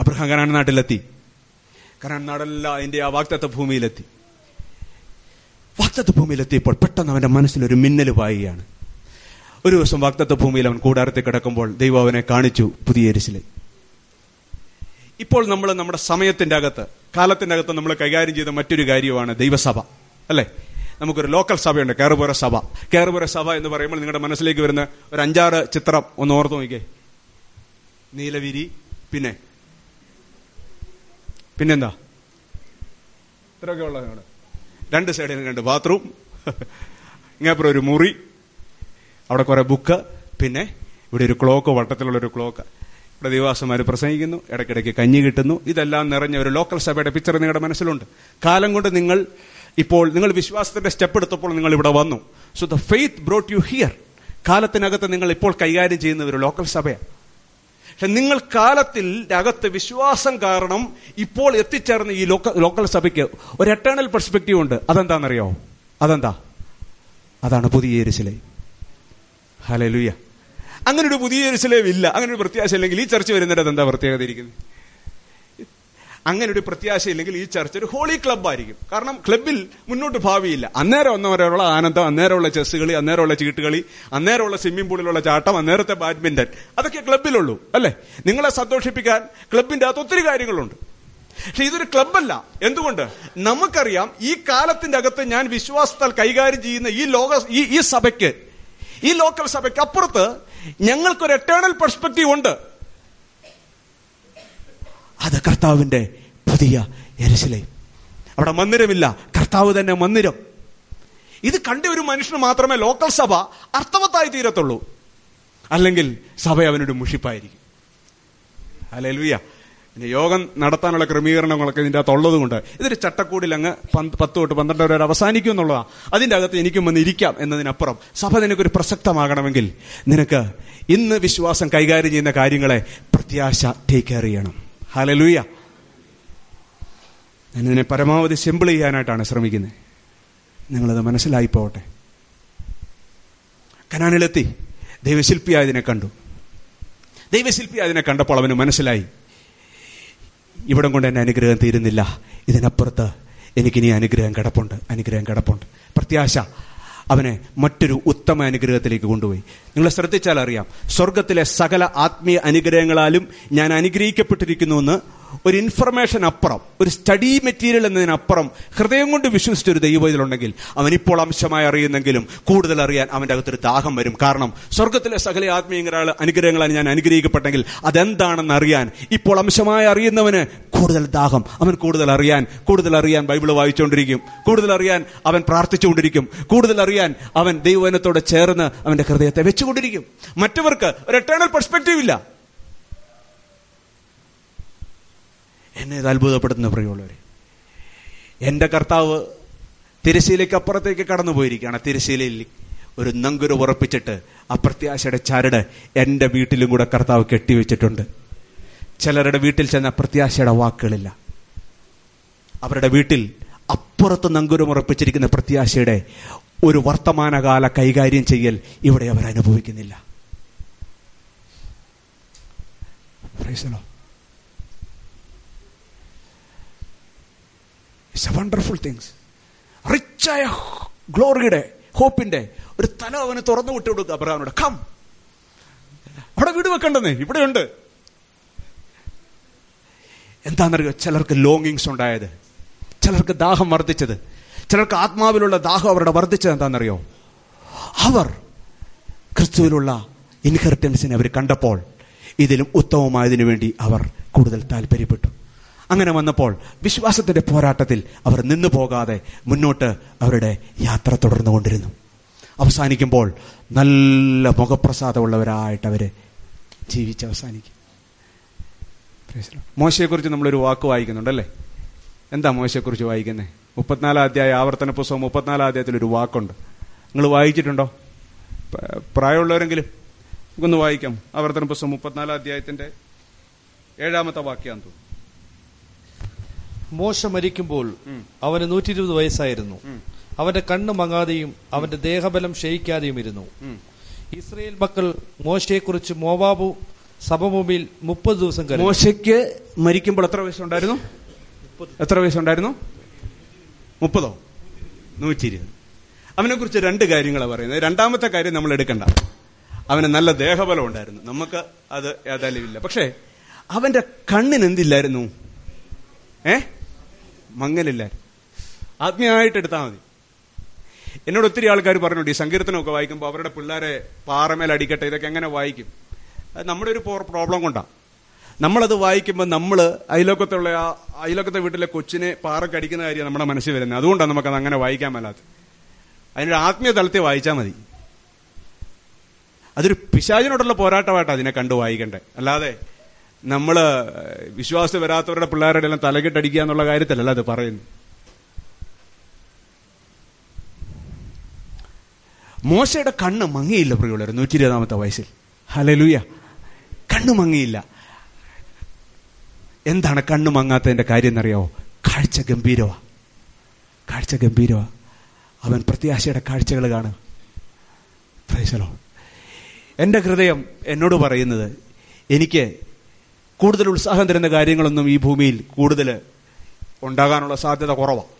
അബ്രഹാം കനാൻ നാട്ടിലെത്തി. കനാൻ നാടെല്ലാം അതിന്റെ ആ വാക്തത്വ ഭൂമിയിലെത്തി. വാക്തത്വ ഭൂമിയിലെത്തിയപ്പോൾ പെട്ടെന്ന് അവന്റെ മനസ്സിൽ ഒരു മിന്നൽ പായുകയാണ്. ഒരു ദിവസം വാക്തത്വ ഭൂമിയിൽ അവൻ കൂടാരത്തിൽ കിടക്കുമ്പോൾ ദൈവം അവനെ കാണിച്ചു പുതിയ ഇപ്പോൾ നമ്മൾ നമ്മുടെ സമയത്തിന്റെ അകത്ത് കാലത്തിന്റെ അകത്ത് നമ്മൾ കൈകാര്യം ചെയ്ത മറ്റൊരു കാര്യമാണ് ദൈവസഭ അല്ലേ? നമുക്കൊരു ലോക്കൽ സഭയുണ്ട് കേറുപുര സഭ. കേറുപുര സഭ എന്ന് പറയുമ്പോൾ നിങ്ങളുടെ മനസ്സിലേക്ക് വരുന്ന ഒരു അഞ്ചാറ് ചിത്രം ഒന്ന് ഓർത്ത് നോക്കിക്കേ. നീലവിരി പിന്നെ? പിന്നെന്താ? ഇത്രയൊക്കെ ഉള്ള രണ്ട് സൈഡിൽ രണ്ട് ബാത്റൂം ഇങ്ങനെ ഒരു മുറി അവിടെ കുറെ ബുക്ക് പിന്നെ ഇവിടെ ഒരു ക്ലോക്ക് വട്ടത്തിലുള്ള ഒരു ക്ലോക്ക് ഇവിടെ അവർ പ്രസംഗിക്കുന്നു ഇടയ്ക്കിടയ്ക്ക് കഞ്ഞി കിട്ടുന്നു. ഇതെല്ലാം നിറഞ്ഞ ഒരു ലോക്കൽ സഭയുടെ പിക്ചർ നിങ്ങളുടെ മനസ്സിലുണ്ട്. കാലം കൊണ്ട് നിങ്ങൾ ഇപ്പോൾ നിങ്ങൾ വിശ്വാസത്തിന്റെ സ്റ്റെപ്പ് എടുത്തപ്പോൾ നിങ്ങൾ ഇവിടെ വന്നു. So the faith brought you here കാലത്തിനകത്ത് നിങ്ങൾ ഇപ്പോൾ കൈകാര്യം ചെയ്യുന്ന ഒരു ലോക്കൽ സഭയാണ്. പക്ഷെ നിങ്ങൾ കാലത്തിൽ അകത്ത് വിശ്വാസം കാരണം ഇപ്പോൾ എത്തിച്ചേർന്ന ഈ ലോക്ക ലോക്കൽ സഭയ്ക്ക് ഒരു എറ്റേണൽ പെർസ്പെക്റ്റീവ് ഉണ്ട്. അതെന്താണെന്നറിയോ അതെന്താ? അതാണ് പുതിയ എരിശിലെ ഹലലുയ അങ്ങനെ ഒരു പുതിയ ജെറുസലേം ഇല്ല അങ്ങനെ ഒരു പ്രത്യാശ ഇല്ലെങ്കിൽ ഈ ചർച്ച വരുന്നിടത്ത് എന്താ പ്രത്യേകത ഇരിക്കുന്നത് അങ്ങനെ ഒരു പ്രത്യാശ ഇല്ലെങ്കിൽ ഈ ചർച്ച ഒരു ഹോളി ക്ലബ്ബായിരിക്കും. കാരണം ക്ലബിൽ മുന്നോട്ട് ഭാവിയില്ല. അന്നേരം ഒന്നവരെയുള്ള ആനന്ദം അന്നേരമുള്ള ചെസ് കളി അന്നേരമുള്ള ചീട്ടുകളി അന്നേരമുള്ള സ്വിമ്മിംഗ് പൂളിലുള്ള ചാട്ടം അന്നേരത്തെ ബാഡ്മിന്റൺ. അതൊക്കെ ക്ലബിലുള്ളൂ അല്ലേ? നിങ്ങളെ സന്തോഷിപ്പിക്കാൻ ക്ലബിന്റെ അകത്ത് ഒത്തിരി കാര്യങ്ങളുണ്ട്. പക്ഷെ ഇതൊരു ക്ലബല്ല എന്തുകൊണ്ട്? നമുക്കറിയാം ഈ കാലത്തിന്റെ അകത്ത് ഞാൻ വിശ്വാസത്താൽ കൈകാര്യം ചെയ്യുന്ന ഈ ലോക ഈ സഭയ്ക്ക് ഈ ലോക്കൽ സഭയ്ക്ക് അപ്പുറത്ത് ഞങ്ങൾക്കൊരു എറ്റേണൽ പെർസ്പെക്റ്റീവ് ഉണ്ട്. അത് കർത്താവിന്റെ പുതിയ എരിശിലയും അവിടെ മന്ദിരമില്ല. കർത്താവ് തന്നെ മന്ദിരം. ഇത് കണ്ട ഒരു മനുഷ്യന് മാത്രമേ ലോക്കൽ സഭ അർത്ഥവത്തായി തീരത്തുള്ളൂ. അല്ലെങ്കിൽ സഭ അവനൊരു മുഷിപ്പായിരിക്കും. അല്ലെലുയ്യ പിന്നെ യോഗം നടത്താനുള്ള ക്രമീകരണങ്ങളൊക്കെ ഇതിന്റെ അകത്ത് ഉള്ളത് കൊണ്ട് ഇതൊരു ചട്ടക്കൂടിൽ അങ്ങ് പത്ത് തൊട്ട് പന്ത്രണ്ട് വരെ അവസാനിക്കും എന്നുള്ളതാണ് അതിന്റെ അകത്ത് എനിക്കും വന്ന് ഇരിക്കാം എന്നതിനപ്പുറം സഭ നിനക്കൊരു പ്രസക്തമാകണമെങ്കിൽ നിനക്ക് ഇന്ന് വിശ്വാസം കൈകാര്യം ചെയ്യുന്ന കാര്യങ്ങളെ പ്രത്യാശ ടേക്ക് കെയർ ചെയ്യണം. ഹാലലൂയ ഞാനിതിനെ പരമാവധി സിമ്പിൾ ചെയ്യാനായിട്ടാണ് ശ്രമിക്കുന്നത്. നിങ്ങളത് മനസ്സിലായി പോകട്ടെ. കനാനിലെത്തി. ദൈവശില്പിയായതിനെ കണ്ടു. ദൈവശില്പിയായതിനെ കണ്ടപ്പോൾ അവന് മനസ്സിലായി. ഇവിടം കൊണ്ട് എന്നെ അനുഗ്രഹം തീരുന്നില്ല. ഇതിനപ്പുറത്ത് എനിക്കിനി അനുഗ്രഹം കിടപ്പുണ്ട് അനുഗ്രഹം കിടപ്പുണ്ട്. പ്രത്യാശ അവനെ മറ്റൊരു ഉത്തമ അനുഗ്രഹത്തിലേക്ക് കൊണ്ടുപോയി. നിങ്ങൾ ശ്രദ്ധിച്ചാൽ അറിയാം സ്വർഗത്തിലെ സകല ആത്മീയ അനുഗ്രഹങ്ങളാലും ഞാൻ അനുഗ്രഹിക്കപ്പെട്ടിരിക്കുന്നുവെന്ന് ഒരു ഇൻഫർമേഷൻ അപ്പുറം ഒരു സ്റ്റഡി മെറ്റീരിയൽ എന്നതിനപ്പുറം ഹൃദയം കൊണ്ട് വിശ്വസിച്ച ഒരു ദൈവം ഇതിലുണ്ടെങ്കിൽ അവൻ ഇപ്പോൾ അംശമായി അറിയുന്നെങ്കിലും കൂടുതൽ അറിയാൻ അവന്റെ അകത്തൊരു ദാഹം വരും. കാരണം സ്വർഗത്തിലെ സകല ആത്മീയ അനുഗ്രഹങ്ങളാണ് ഞാൻ അനുഗ്രഹിക്കപ്പെട്ടെങ്കിൽ അതെന്താണെന്ന് അറിയാൻ ഇപ്പോൾ അംശമായി അറിയുന്നവന് കൂടുതൽ ദാഹം. അവൻ കൂടുതൽ അറിയാൻ കൂടുതൽ അറിയാൻ ബൈബിൾ വായിച്ചുകൊണ്ടിരിക്കും. കൂടുതൽ അറിയാൻ അവൻ പ്രാർത്ഥിച്ചുകൊണ്ടിരിക്കും. കൂടുതൽ അറിയാൻ അവൻ ദൈവവനത്തോട് ചേർന്ന് അവന്റെ ഹൃദയത്തെ വെച്ചുകൊണ്ടിരിക്കും. മറ്റവർക്ക് ഒരു എട്ടേണൽ പെർസ്പെക്റ്റീവ് ഇല്ല. എന്നെ ഇത് അത്ഭുതപ്പെടുത്തുന്ന പ്രിയമുള്ളവരെ. എന്റെ കർത്താവ് തിരശ്ശീലയ്ക്ക് അപ്പുറത്തേക്ക് കടന്നു പോയിരിക്കുകയാണ്. തിരശ്ശീലയിൽ ഒരു നങ്കുര ഉറപ്പിച്ചിട്ട് അപ്രത്യാശയുടെ ചരട് എന്റെ വീട്ടിലും കൂടെ കർത്താവ് കെട്ടിവെച്ചിട്ടുണ്ട്. ചിലരുടെ വീട്ടിൽ ചെന്ന പ്രത്യാശയുടെ വാക്കുകളില്ല. അവരുടെ വീട്ടിൽ അപ്പുറത്ത് നങ്കുരം ഉറപ്പിച്ചിരിക്കുന്ന പ്രത്യാശയുടെ ഒരു വർത്തമാനകാല കൈകാര്യം ചെയ്യൽ ഇവിടെ അവർ അനുഭവിക്കുന്നില്ല. ഇറ്റ്സ് എ വണ്ടർഫുൾ തിങ്സ് റിച്ചായ ഗ്ലോറിയുടെ ഹോപ്പിന്റെ ഒരു തല അവന് തുറന്നു വിട്ടു കൊടുക്കുക അബ്രഹാമിനോട്. കം അവിടെ വീട് വെക്കണ്ടെന്നേ. ഇവിടെയുണ്ട്. എന്താണെന്നറിയോ? ചിലർക്ക് ലോങ്ങിങ്സ് ഉണ്ടായത്. ചിലർക്ക് ദാഹം വർദ്ധിച്ചത്. ചിലർക്ക് ആത്മാവിലുള്ള ദാഹം അവരുടെ വർദ്ധിച്ചത് എന്താണെന്നറിയോ? അവർ ക്രിസ്തുവിലുള്ള ഇൻഹെറിറ്റൻസിനെ അവർ കണ്ടപ്പോൾ ഇതിലും ഉത്തമമായതിനു വേണ്ടി അവർ കൂടുതൽ താല്പര്യപ്പെട്ടു. അങ്ങനെ വന്നപ്പോൾ വിശ്വാസത്തിന്റെ പോരാട്ടത്തിൽ അവർ നിന്നു പോകാതെ മുന്നോട്ട് അവരുടെ യാത്ര തുടർന്നു കൊണ്ടിരുന്നു. അവസാനിക്കുമ്പോൾ നല്ല മുഖപ്രസാദമുള്ളവരായിട്ട് അവർ ജീവിച്ച് അവസാനിക്കും. മോശയെക്കുറിച്ച് നമ്മളൊരു വാക്ക് വായിക്കുന്നുണ്ടല്ലേ? എന്താ മോശയെക്കുറിച്ച് വായിക്കുന്നത് മുപ്പത്തിനാലാം അധ്യായ ആവർത്തന പുസ്തകം മുപ്പത്തിനാലാം അധ്യായത്തിൽ ഒരു വാക്കുണ്ട്. നിങ്ങൾ വായിച്ചിട്ടുണ്ടോ? പ്രായമുള്ളവരെങ്കിലും നമുക്കൊന്ന് വായിക്കാം. ആവർത്തന പുസ്തകം മുപ്പത്തിനാലാം അധ്യായത്തിന്റെ ഏഴാമത്തെ വാക്യാന്ന് തോന്നുന്നു. മോശ മരിക്കുമ്പോൾ അവന് നൂറ്റി ഇരുപത് വയസ്സായിരുന്നു അവന്റെ കണ്ണ് മങ്ങാതെയും അവന്റെ ദേഹബലം ക്ഷയിക്കാതെയും ഇരുന്നു. ഇസ്രയേൽ മക്കൾ മോശയെക്കുറിച്ച് മോവാബു സഭഭൂമിയിൽ മുപ്പത് ദിവസം കഴിഞ്ഞു മോശയ്ക്ക് മരിക്കുമ്പോൾ എത്ര വയസ്സുണ്ടായിരുന്നു? എത്ര വയസ്സുണ്ടായിരുന്നു? മുപ്പതോ? നൂറ്റി ഇരുപത് അവനെ കുറിച്ച് രണ്ട് കാര്യങ്ങളാണ് പറയുന്നത്. രണ്ടാമത്തെ കാര്യം നമ്മൾ എടുക്കണ്ട. അവന് നല്ല ദേഹബലം ഉണ്ടായിരുന്നു. നമുക്ക് അത് ഏതായാലും ഇല്ല. പക്ഷേ അവന്റെ കണ്ണിന് എന്തില്ലായിരുന്നു? ഏ? മങ്ങലില്ലായിരുന്നു. ആത്മീയമായിട്ട് എടുത്താൽ മതി. എന്നോട് ഒത്തിരി ആൾക്കാർ പറഞ്ഞു ഈ സങ്കീർത്തനമൊക്കെ വായിക്കുമ്പോൾ അവരുടെ പിള്ളേരെ പാറമേൽ അടിക്കട്ടെ ഇതൊക്കെ എങ്ങനെ വായിക്കും? അത് നമ്മുടെ ഒരു പ്രോബ്ലം കൊണ്ടാണ് നമ്മളത് വായിക്കുമ്പോൾ നമ്മൾ അയലോക്കത്തുള്ള ആ അയലോക്കത്തെ വീട്ടിലെ കൊച്ചിനെ പാറക്ക് അടിക്കുന്ന കാര്യം നമ്മുടെ മനസ്സിൽ വരുന്നത്. അതുകൊണ്ടാണ് നമുക്കത് അങ്ങനെ വായിക്കാൻ മേലാത്തത്. അതിനൊരു ആത്മീയ തലത്തിൽ വായിച്ചാൽ മതി. അതൊരു പിശാചിനോടുള്ള പോരാട്ടമായിട്ടാണ് അതിനെ കണ്ടു വായിക്കണ്ടേ. അല്ലാതെ നമ്മൾ വിശ്വാസം വരാത്തവരുടെ പിള്ളേരുടെ എല്ലാം തലകെട്ടടിക്കുക എന്നുള്ള കാര്യത്തിലല്ല അത് പറയുന്നു മോശയുടെ കണ്ണ് മങ്ങിയില്ല പ്രിയുള്ളവർ നൂറ്റി ഇരുപതാമത്തെ വയസ്സിൽ. ഹലലൂയ കണ്ണ് മങ്ങിയില്ല. എന്താണ് കണ്ണ് മങ്ങാത്തതിന്റെ കാര്യം എന്നറിയാവോ? കാഴ്ച ഗംഭീരവാ. കാഴ്ച ഗംഭീരവാ. അവൻ പ്രത്യാശയുടെ കാഴ്ചകൾ കാണുക. പ്രൈസലോ എന്റെ ഹൃദയം എന്നോട് പറയുന്നത് എനിക്ക് കൂടുതൽ ഉത്സാഹം തരുന്ന കാര്യങ്ങളൊന്നും ഈ ഭൂമിയിൽ കൂടുതൽ ഉണ്ടാകാനുള്ള സാധ്യത കുറവാണ്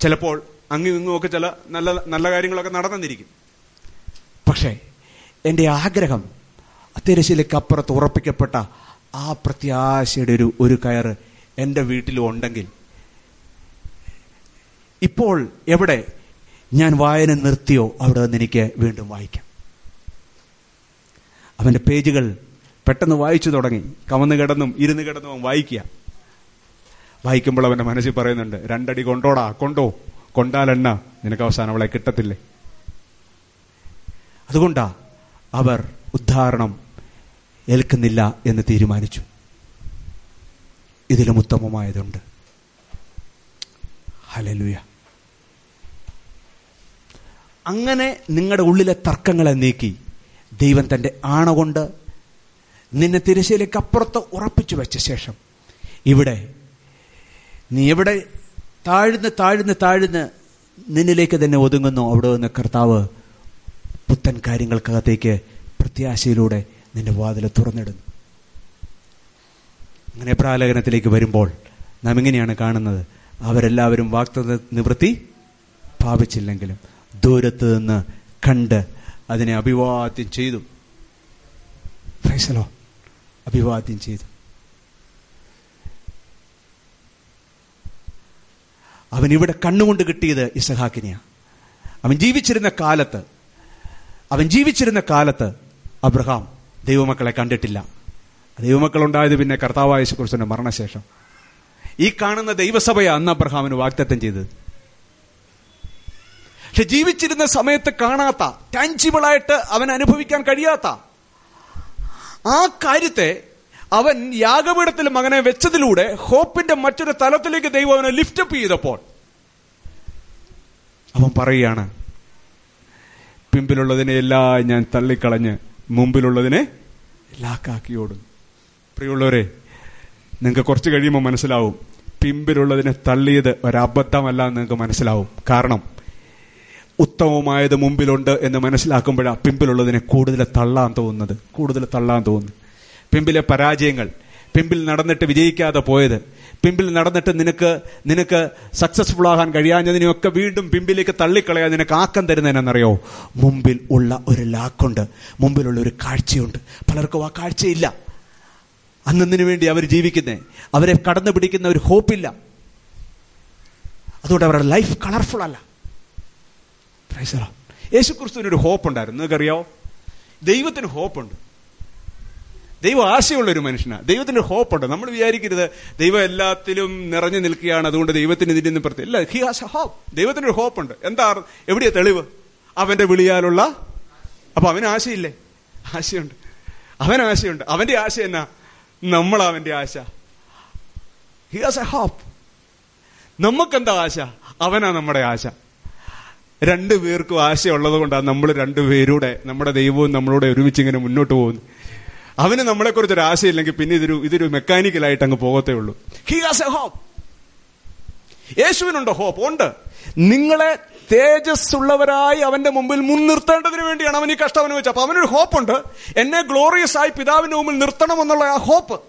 ചിലപ്പോൾ അങ്ങും ഇങ്ങുമൊക്കെ ചില നല്ല നല്ല കാര്യങ്ങളൊക്കെ നടന്നിരിക്കും പക്ഷേ എന്റെ ആഗ്രഹം തിരശ്ശീലക്കപ്പുറത്ത് ഉറപ്പിക്കപ്പെട്ട ആ പ്രത്യാശയുടെ ഒരു ഒരു കയറ് എന്റെ വീട്ടിലും ഉണ്ടെങ്കിൽ ഇപ്പോൾ എവിടെ ഞാൻ വായന നിർത്തിയോ അവിടെ നിന്ന് എനിക്ക് വീണ്ടും വായിക്കാം. അവന്റെ പേജുകൾ പെട്ടെന്ന് വായിച്ചു തുടങ്ങി. കമന്ന് കിടന്നും ഇരുന്ന് കിടന്നും അവൻ വായിക്കുക. വായിക്കുമ്പോൾ അവന്റെ മനസ്സിൽ പറയുന്നുണ്ട് രണ്ടടി കൊണ്ടോടാ കൊണ്ടോ. കൊണ്ടാലെണ്ണ നിനക്ക് അവസാനം അവളെ കിട്ടത്തില്ലേ? അതുകൊണ്ടാ അവർ ഉദ്ധാരണം ഏൽക്കുന്നില്ല എന്ന് തീരുമാനിച്ചു. ഇതിലും ഉത്തമമായതുണ്ട്. ഹലലുയ അങ്ങനെ നിങ്ങളുടെ ഉള്ളിലെ തർക്കങ്ങളെ നീക്കി ദൈവം തന്റെ ആണ കൊണ്ട് നിന്നെ തിരശ്ശീലേക്ക് അപ്പുറത്ത് ഉറപ്പിച്ചു വെച്ച ശേഷം ഇവിടെ നീ എവിടെ താഴ്ന്ന് താഴ്ന്ന് താഴ്ന്ന് നിന്നിലേക്ക് തന്നെ ഒതുങ്ങുന്നു? അവിടെ നിന്ന് കർത്താവ് പുത്തൻ കാര്യങ്ങൾക്കകത്തേക്ക് പ്രത്യാശയിലൂടെ നിന്റെ വാതിൽ തുറന്നിടുന്നു. അങ്ങനെ പ്രാലകനത്തിലേക്ക് വരുമ്പോൾ നാം ഇങ്ങനെയാണ് കാണുന്നത്. അവരെല്ലാവരും വാക്ത നിവൃത്തി പാപിച്ചില്ലെങ്കിലും ദൂരത്ത് നിന്ന് കണ്ട് അതിനെ അഭിവാദ്യം ചെയ്തു. ഫൈസലോ അഭിവാദ്യം ചെയ്തു. അവൻ ഇവിടെ കണ്ണുകൊണ്ട് കിട്ടിയത് ഇസഹാക്കിനെയാണ് അവൻ ജീവിച്ചിരുന്ന കാലത്ത് അവൻ ജീവിച്ചിരുന്ന കാലത്ത് അബ്രഹാം ദൈവമക്കളെ കണ്ടിട്ടില്ല. ദൈവമക്കൾ ഉണ്ടായത് പിന്നെ കർത്താവായ യേശുക്രിസ്തുവിന്റെ മരണശേഷം. ഈ കാണുന്ന ദൈവസഭയാണ് അന്ന് അബ്രഹാമിന് വാഗ്ദത്തം ചെയ്തത്. പക്ഷെ ജീവിച്ചിരുന്ന സമയത്ത് കാണാത്ത ടാൻജിബിളായിട്ട് അവൻ അനുഭവിക്കാൻ കഴിയാത്ത ആ കാര്യത്തെ അവൻ യാഗപീഠത്തിൽ മകനെ വെച്ചതിലൂടെ ഹോപ്പിന്റെ മറ്റൊരു തലത്തിലേക്ക് ദൈവം അവനെ ലിഫ്റ്റപ്പ് ചെയ്തപ്പോൾ അവൻ പറയുകയാണ് പിമ്പിലുള്ളതിനെ എല്ലാം ഞാൻ തള്ളിക്കളഞ്ഞ് മുമ്പിലുള്ളതിനെ ലാക്കാക്കിയോടും. പ്രിയമുള്ളവരെ നിങ്ങൾക്ക് കുറച്ച് കഴിയുമ്പോൾ മനസ്സിലാവും പിമ്പിലുള്ളതിനെ തള്ളിയത് ഒരബദ്ധമല്ല എന്ന് നിങ്ങൾക്ക് മനസ്സിലാവും. കാരണം ഉത്തമമായത് മുമ്പിലുണ്ട് എന്ന് മനസ്സിലാക്കുമ്പോഴാണ് പിമ്പിലുള്ളതിനെ കൂടുതൽ തള്ളാൻ തോന്നുന്നത്. കൂടുതൽ തള്ളാൻ തോന്നുന്നു. പിമ്പിലെ പരാജയങ്ങൾ പിമ്പിൽ നടന്നിട്ട് വിജയിക്കാതെ പോയത് പിമ്പിൽ നടന്നിട്ട് നിനക്ക് നിനക്ക് സക്സസ്ഫുൾ ആകാൻ കഴിയാഞ്ഞതിനെയൊക്കെ വീണ്ടും പിമ്പിലേക്ക് തള്ളിക്കളയാൻ നിനക്ക് ആക്കം തരുന്നതിനെന്നറിയോ? മുമ്പിൽ ഉള്ള ഒരു ലാക്കുണ്ട്. മുമ്പിലുള്ള ഒരു കാഴ്ചയുണ്ട്. പലർക്കും ആ കാഴ്ചയില്ല. അന്നതിനു വേണ്ടി അവർ ജീവിക്കുന്നേ? അവരെ കടന്നു പിടിക്കുന്ന ഒരു ഹോപ്പില്ല. അതുകൊണ്ട് അവരുടെ ലൈഫ് കളർഫുൾ അല്ല. യേശു ക്രിസ്തുവിന് ഒരു ഹോപ്പ് ഉണ്ടായിരുന്നു. നിങ്ങൾക്കറിയാവോ? ദൈവത്തിന് ഹോപ്പുണ്ട് ദൈവ ആശയമുള്ള ഒരു മനുഷ്യനാണ് ദൈവത്തിന് ഹോപ്പുണ്ട് നമ്മൾ വിചാരിക്കരുത് ദൈവം എല്ലാത്തിലും നിറഞ്ഞു നിൽക്കുകയാണ്. അതുകൊണ്ട് ദൈവത്തിന് ഇതിന്റെ ഒന്നും പ്രത്യേകം ഇല്ല ഹി ഹാസ് എ ഹോപ്പ് ദൈവത്തിനൊരു ഹോപ്പുണ്ട് എന്താ എവിടെയാ തെളിവ്? അവന്റെ വിളിയാലുള്ള അപ്പൊ അവന് ആശയില്ലേ? ആശയുണ്ട്. അവൻ ആശയുണ്ട്. അവന്റെ ആശ എന്നാ? നമ്മൾ അവന്റെ ആശ. ഹി ഹാസ് എ ഹോപ്പ് നമുക്കെന്താ ആശ? അവനാ നമ്മുടെ ആശ. രണ്ടു പേർക്കും ആശയുള്ളത് കൊണ്ടാണ് നമ്മൾ രണ്ടുപേരുടെ നമ്മുടെ ദൈവവും നമ്മളോട് ഒരുമിച്ച് ഇങ്ങനെ മുന്നോട്ട് പോകുന്നു അവന് നമ്മളെക്കുറിച്ച് ഒരു ആശയില്ലെങ്കിൽ പിന്നെ ഇതൊരു ഇതൊരു മെക്കാനിക്കലായിട്ട് അങ്ങ് പോകത്തേ ഉള്ളൂ. ഹി ഹാസ് എ ഹോപ്പ് യേശുവിനുണ്ടോ ഹോപ്പ് ഉണ്ട്. നിങ്ങളെ തേജസ്സുള്ളവരായി അവന്റെ മുമ്പിൽ മുൻനിർത്തേണ്ടതിന് വേണ്ടിയാണ് അവൻ ഈ കഷ്ടം അനുഭവിച്ചത്. അപ്പൊ അവനൊരു ഹോപ്പുണ്ട് എന്നെ ഗ്ലോറിയസ് ആയി പിതാവിന്റെ മുമ്പിൽ നിർത്തണം എന്നുള്ള ആ ഹോപ്പ്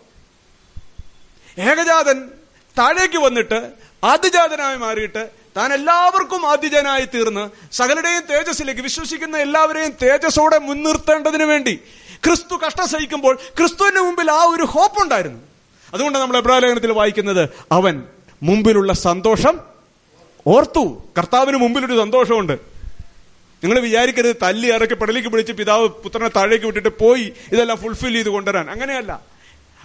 ഏകജാതൻ താഴേക്ക് വന്നിട്ട് ആദ്യജാതനായി മാറിയിട്ട് താൻ എല്ലാവർക്കും ആദ്യജനായി തീർന്ന് സകലരുടെയും തേജസ്സിലേക്ക് വിശ്വസിക്കുന്ന എല്ലാവരെയും തേജസ്സോടെ മുൻനിർത്തേണ്ടതിന് വേണ്ടി ക്രിസ്തു കഷ്ടം സഹിക്കുമ്പോൾ ക്രിസ്തുവിന്റെ മുമ്പിൽ ആ ഒരു ഹോപ്പ് ഉണ്ടായിരുന്നു. അതുകൊണ്ട് നമ്മൾ എബ്രാലേഖനത്തിൽ വായിക്കുന്നത് അവൻ മുമ്പിലുള്ള സന്തോഷം ഓർത്തു. കർത്താവിന് മുമ്പിൽ ഒരു സന്തോഷമുണ്ട്. നിങ്ങൾ വിചാരിക്കരുത് തല്ലി ഇറക്കി പടലേക്ക് പിടിച്ച് പിതാവ് പുത്രനെ താഴേക്ക് വിട്ടിട്ട് പോയി ഇതെല്ലാം ഫുൾഫിൽ ചെയ്ത് കൊണ്ടുവരാൻ. അങ്ങനെയല്ല.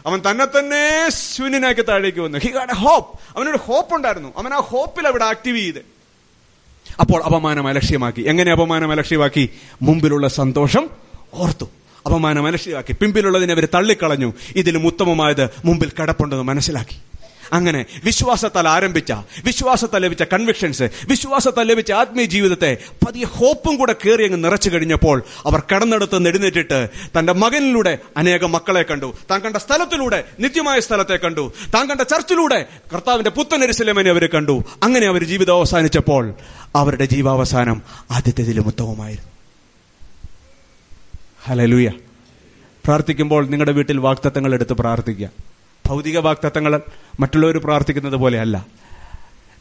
അവൻ തന്നെ തന്നെ ശൂന്യനാക്കി താഴേക്ക് വന്നു. ഹി ഗാഡ് എ ഹോപ്പ് അവനൊരു ഹോപ്പ് ഉണ്ടായിരുന്നു. അവൻ ആ ഹോപ്പിൽ അവിടെ ആക്റ്റീവ് ചെയ്ത്. അപ്പോൾ അപമാനം അലക്ഷ്യമാക്കി. എങ്ങനെ അപമാനം അലക്ഷ്യമാക്കി? മുമ്പിലുള്ള സന്തോഷം ഓർത്തു. അപമാനം അലക്ഷ്യമാക്കി. പിമ്പിലുള്ളതിനെ അവർ തള്ളിക്കളഞ്ഞു. ഇതിലും ഉത്തമമായത് മുമ്പിൽ കിടപ്പുണ്ടെന്ന് മനസ്സിലാക്കി. അങ്ങനെ വിശ്വാസത്താൽ ആരംഭിച്ച വിശ്വാസത്താൽ ലഭിച്ച കൺവിക്ഷൻസ് വിശ്വാസത്താൽ ലഭിച്ച ആത്മീയ ജീവിതത്തെ പതിയെ ഹോപ്പും കൂടെ കയറി അങ്ങ് നിറച്ചു കഴിഞ്ഞപ്പോൾ അവർ കടന്നെടുത്ത് നെടുന്നേറ്റിട്ട് തന്റെ മകനിലൂടെ അനേകം മക്കളെ കണ്ടു. താൻ കണ്ട സ്ഥലത്തിലൂടെ നിത്യമായ സ്ഥലത്തെ കണ്ടു. താൻ കണ്ട ചർച്ചിലൂടെ കർത്താവിന്റെ പുത്തനരിശിലമനെ അവർ കണ്ടു. അങ്ങനെ അവർ ജീവിതം അവസാനിച്ചപ്പോൾ അവരുടെ ജീവാവസാനം ആദ്യത്തേതിലും ഉത്തമമായിരുന്നു. ഹലലൂയ പ്രാർത്ഥിക്കുമ്പോൾ നിങ്ങളുടെ വീട്ടിൽ വാക്തത്വങ്ങൾ എടുത്ത് പ്രാർത്ഥിക്കുക. ഭൗതിക വാക്തത്വങ്ങൾ മറ്റുള്ളവർ പ്രാർത്ഥിക്കുന്നത് പോലെയല്ല.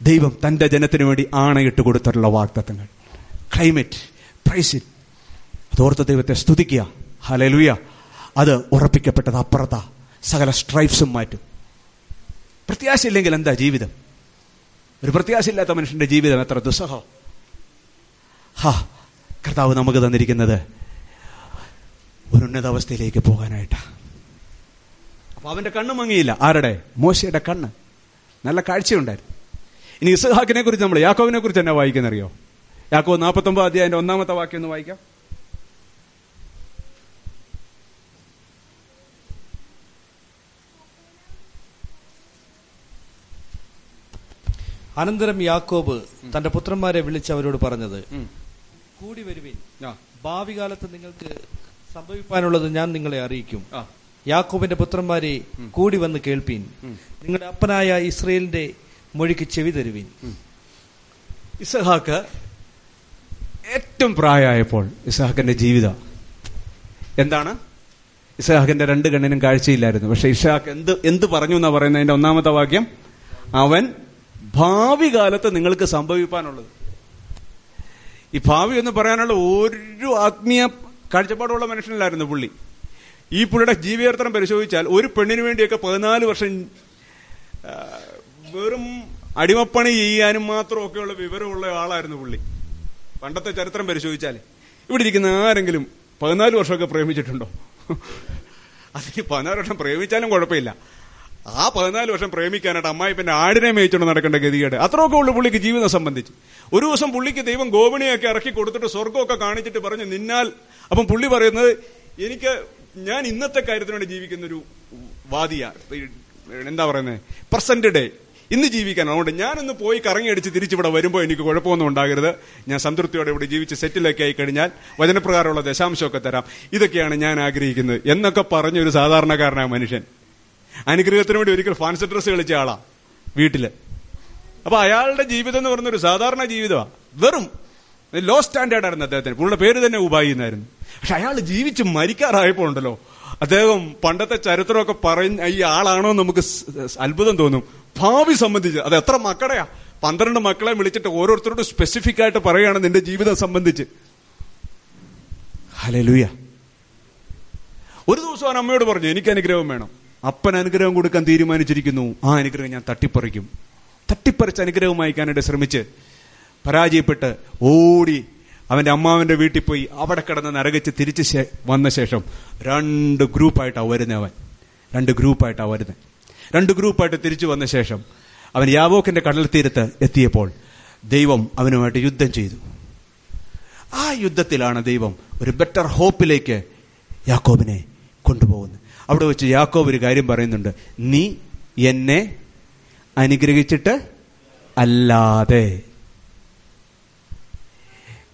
ദൈവം തന്റെ ജനത്തിനു വേണ്ടി ആണയിട്ട് കൊടുത്തിട്ടുള്ള വാക്തത്വങ്ങൾ. ക്ലൈമറ്റ് പ്രൈസിൻ അതോർത്ത ദൈവത്തെ സ്തുതിക്കുക. ഹലലുയ അത് ഉറപ്പിക്കപ്പെട്ടത് അപ്പുറത്ത. സകല സ്ട്രൈഫ്സും മാറ്റും. പ്രത്യാശയില്ലെങ്കിൽ എന്താ ജീവിതം? ഒരു പ്രത്യാശയില്ലാത്ത മനുഷ്യന്റെ ജീവിതം എത്ര ദുസ്സഹം? ഹാ കർത്താവ് നമുക്ക് തന്നിരിക്കുന്നത് ഒരു ഉന്നതാവസ്ഥയിലേക്ക് പോകാനായിട്ടാ. അപ്പൊ അവന്റെ കണ്ണ് മങ്ങിയില്ല. ആരുടെ? മോശയുടെ കണ്ണ്. നല്ല കാഴ്ചയുണ്ടായിരുന്നു. ഇനി ഇസഹാക്കിനെ കുറിച്ച് നമ്മൾ യാക്കോവിനെ കുറിച്ച് എന്നാ വായിക്കുന്നറിയോ? യാക്കോ നാൽപ്പത്തൊമ്പത് അധ്യായന്റെ ഒന്നാമത്തെ വാക്യം ഒന്ന് വായിക്കാം. അനന്തരം യാക്കോബ് തന്റെ പുത്രന്മാരെ വിളിച്ച് അവരോട് പറഞ്ഞത്. കൂടി വരുവിൻ. ഭാവി കാലത്ത് നിങ്ങൾക്ക് സംഭവിക്കാനുള്ളത് ഞാൻ നിങ്ങളെ അറിയിക്കും. യാക്കോബിന്റെ പുത്രന്മാരെ കൂടി വന്ന് കേൾപ്പീൻ. നിങ്ങളുടെ അപ്പനായ ഇസ്രയേലിന്റെ മൊഴിക്ക് ചെവി തരുവീൻ. ഇസഹാക്ക് ഏറ്റവും പ്രായമായപ്പോൾ ഇസഹാക്കിന്റെ ജീവിതം. എന്താണ്? ഇസഹാക്കിന്റെ രണ്ട് കണ്ണിനും കാഴ്ചയില്ലായിരുന്നു. പക്ഷെ ഇഷാഖ് എന്ത് എന്ത് പറഞ്ഞു എന്നാ പറയുന്നത്? അതിന്റെ ഒന്നാമത്തെ വാക്യം അവൻ ഭാവി കാലത്ത് നിങ്ങൾക്ക് സംഭവിപ്പാനുള്ളത്. ഈ ഭാവി എന്ന് പറയാനുള്ള ഒരു ആത്മീയ കാഴ്ചപ്പാടുള്ള മനുഷ്യനല്ലായിരുന്നു പുള്ളി. ഈ പുള്ളിയുടെ ജീവിതചരിത്രം പരിശോധിച്ചാൽ ഒരു പെണ്ണിന് വേണ്ടിയൊക്കെ പതിനാല് വർഷം വെറും അടിമപ്പണി ചെയ്യാനും മാത്രമൊക്കെയുള്ള വിവരമുള്ള ആളായിരുന്നു പുള്ളി. പണ്ടത്തെ ചരിത്രം പരിശോധിച്ചാൽ. ഇവിടെ ഇരിക്കുന്ന ആരെങ്കിലും പതിനാല് വർഷമൊക്കെ പ്രേമിച്ചിട്ടുണ്ടോ? അതിന് പതിനാല് വർഷം പ്രേമിച്ചാലും കുഴപ്പമില്ല. ആ പതിനാല് വർഷം പ്രേമിക്കാനായിട്ട് അമ്മായി പിന്നെ ആടിനെ മേയിച്ചുകൊണ്ട് നടക്കേണ്ട ഗതികേട്. അത്രയൊക്കെ ഉള്ളു പുള്ളിക്ക് ജീവിതം സംബന്ധിച്ച്. ഒരു ദിവസം പുള്ളിക്ക് ദൈവം ഗോപണിയൊക്കെ ഇറക്കി കൊടുത്തിട്ട് സ്വർഗമൊക്കെ കാണിച്ചിട്ട് പറഞ്ഞു നിന്നാൽ അപ്പം പുള്ളി പറയുന്നത് എനിക്ക് ഞാൻ ഇന്നത്തെ കാര്യത്തിന് വേണ്ടി ജീവിക്കുന്ന ഒരു വാദിയ എന്താ പറയുന്നത് പ്രസന്റ് ഡേ ഇന്ന് ജീവിക്കാൻ. അതുകൊണ്ട് ഞാനൊന്ന് പോയി കറങ്ങി അടിച്ച് തിരിച്ചിവിടെ വരുമ്പോൾ എനിക്ക് കുഴപ്പമൊന്നും ഉണ്ടാകരുത്. ഞാൻ സംതൃപ്തിയോടെ ഇവിടെ ജീവിച്ച് സെറ്റിലൊക്കെ ആയി കഴിഞ്ഞാൽ വചനപ്രകാരമുള്ള ദശാംശമൊക്കെ തരാം. ഇതൊക്കെയാണ് ഞാൻ ആഗ്രഹിക്കുന്നത്. എന്നൊക്കെ പറഞ്ഞൊരു സാധാരണക്കാരനായ മനുഷ്യൻ. അനുഗ്രഹത്തിന് വേണ്ടി ഒരിക്കൽ ഫാൻസി ഡ്രസ് കളിച്ച ആളാ വീട്ടിൽ. അപ്പൊ അയാളുടെ ജീവിതം എന്ന് പറയുന്ന ഒരു സാധാരണ ജീവിതമാണ് വെറും ലോ സ്റ്റാൻഡേർഡ് ആയിരുന്നു അദ്ദേഹത്തിന്. പുള്ളിയുടെ പേര് തന്നെ ഉപായി പക്ഷെ അയാൾ ജീവിച്ച് മരിക്കാറായപ്പോ ഉണ്ടല്ലോ. അദ്ദേഹം പണ്ടത്തെ ചരിത്രമൊക്കെ പറഞ്ഞ ഈ ആളാണോ നമുക്ക് അത്ഭുതം തോന്നും. ഭാവി സംബന്ധിച്ച് അത് എത്ര മക്കളെയാ പന്ത്രണ്ട് മക്കളെ വിളിച്ചിട്ട് ഓരോരുത്തരോട് സ്പെസിഫിക് ആയിട്ട് പറയുകയാണ് നിന്റെ ജീവിതം സംബന്ധിച്ച്. ഹലലൂയ ഒരു ദിവസം അവൻ അമ്മയോട് പറഞ്ഞു എനിക്ക് അനുഗ്രഹം വേണം. അപ്പൻ അനുഗ്രഹം കൊടുക്കാൻ തീരുമാനിച്ചിരിക്കുന്നു. ആ അനുഗ്രഹം ഞാൻ തട്ടിപ്പറിക്കും. തട്ടിപ്പറിച്ച് അനുഗ്രഹം വായിക്കാനായിട്ട് ശ്രമിച്ച് പരാജയപ്പെട്ട് ഓടി അവന്റെ അമ്മാവന്റെ വീട്ടിൽ പോയി അവിടെ കിടന്ന് നരകിച്ച് തിരിച്ച് വന്ന ശേഷം രണ്ട് ഗ്രൂപ്പായിട്ടാണ് വരുന്നത് അവൻ. രണ്ട് ഗ്രൂപ്പായിട്ടാണ് വരുന്നത് രണ്ട് ഗ്രൂപ്പായിട്ട് തിരിച്ചു വന്ന ശേഷം അവൻ യാവോക്കിന്റെ കടൽ തീരത്ത് എത്തിയപ്പോൾ ദൈവം അവനുമായിട്ട് യുദ്ധം ചെയ്തു. ആ യുദ്ധത്തിലാണ് ദൈവം ഒരു ബെറ്റർ ഹോപ്പിലേക്ക് യാക്കോബിനെ കൊണ്ടുപോകുന്നത്. അവിടെ വെച്ച് യാക്കോബ് ഒരു കാര്യം പറയുന്നുണ്ട്. നീ എന്നെ അനുഗ്രഹിച്ചിട്ട് അല്ലാതെ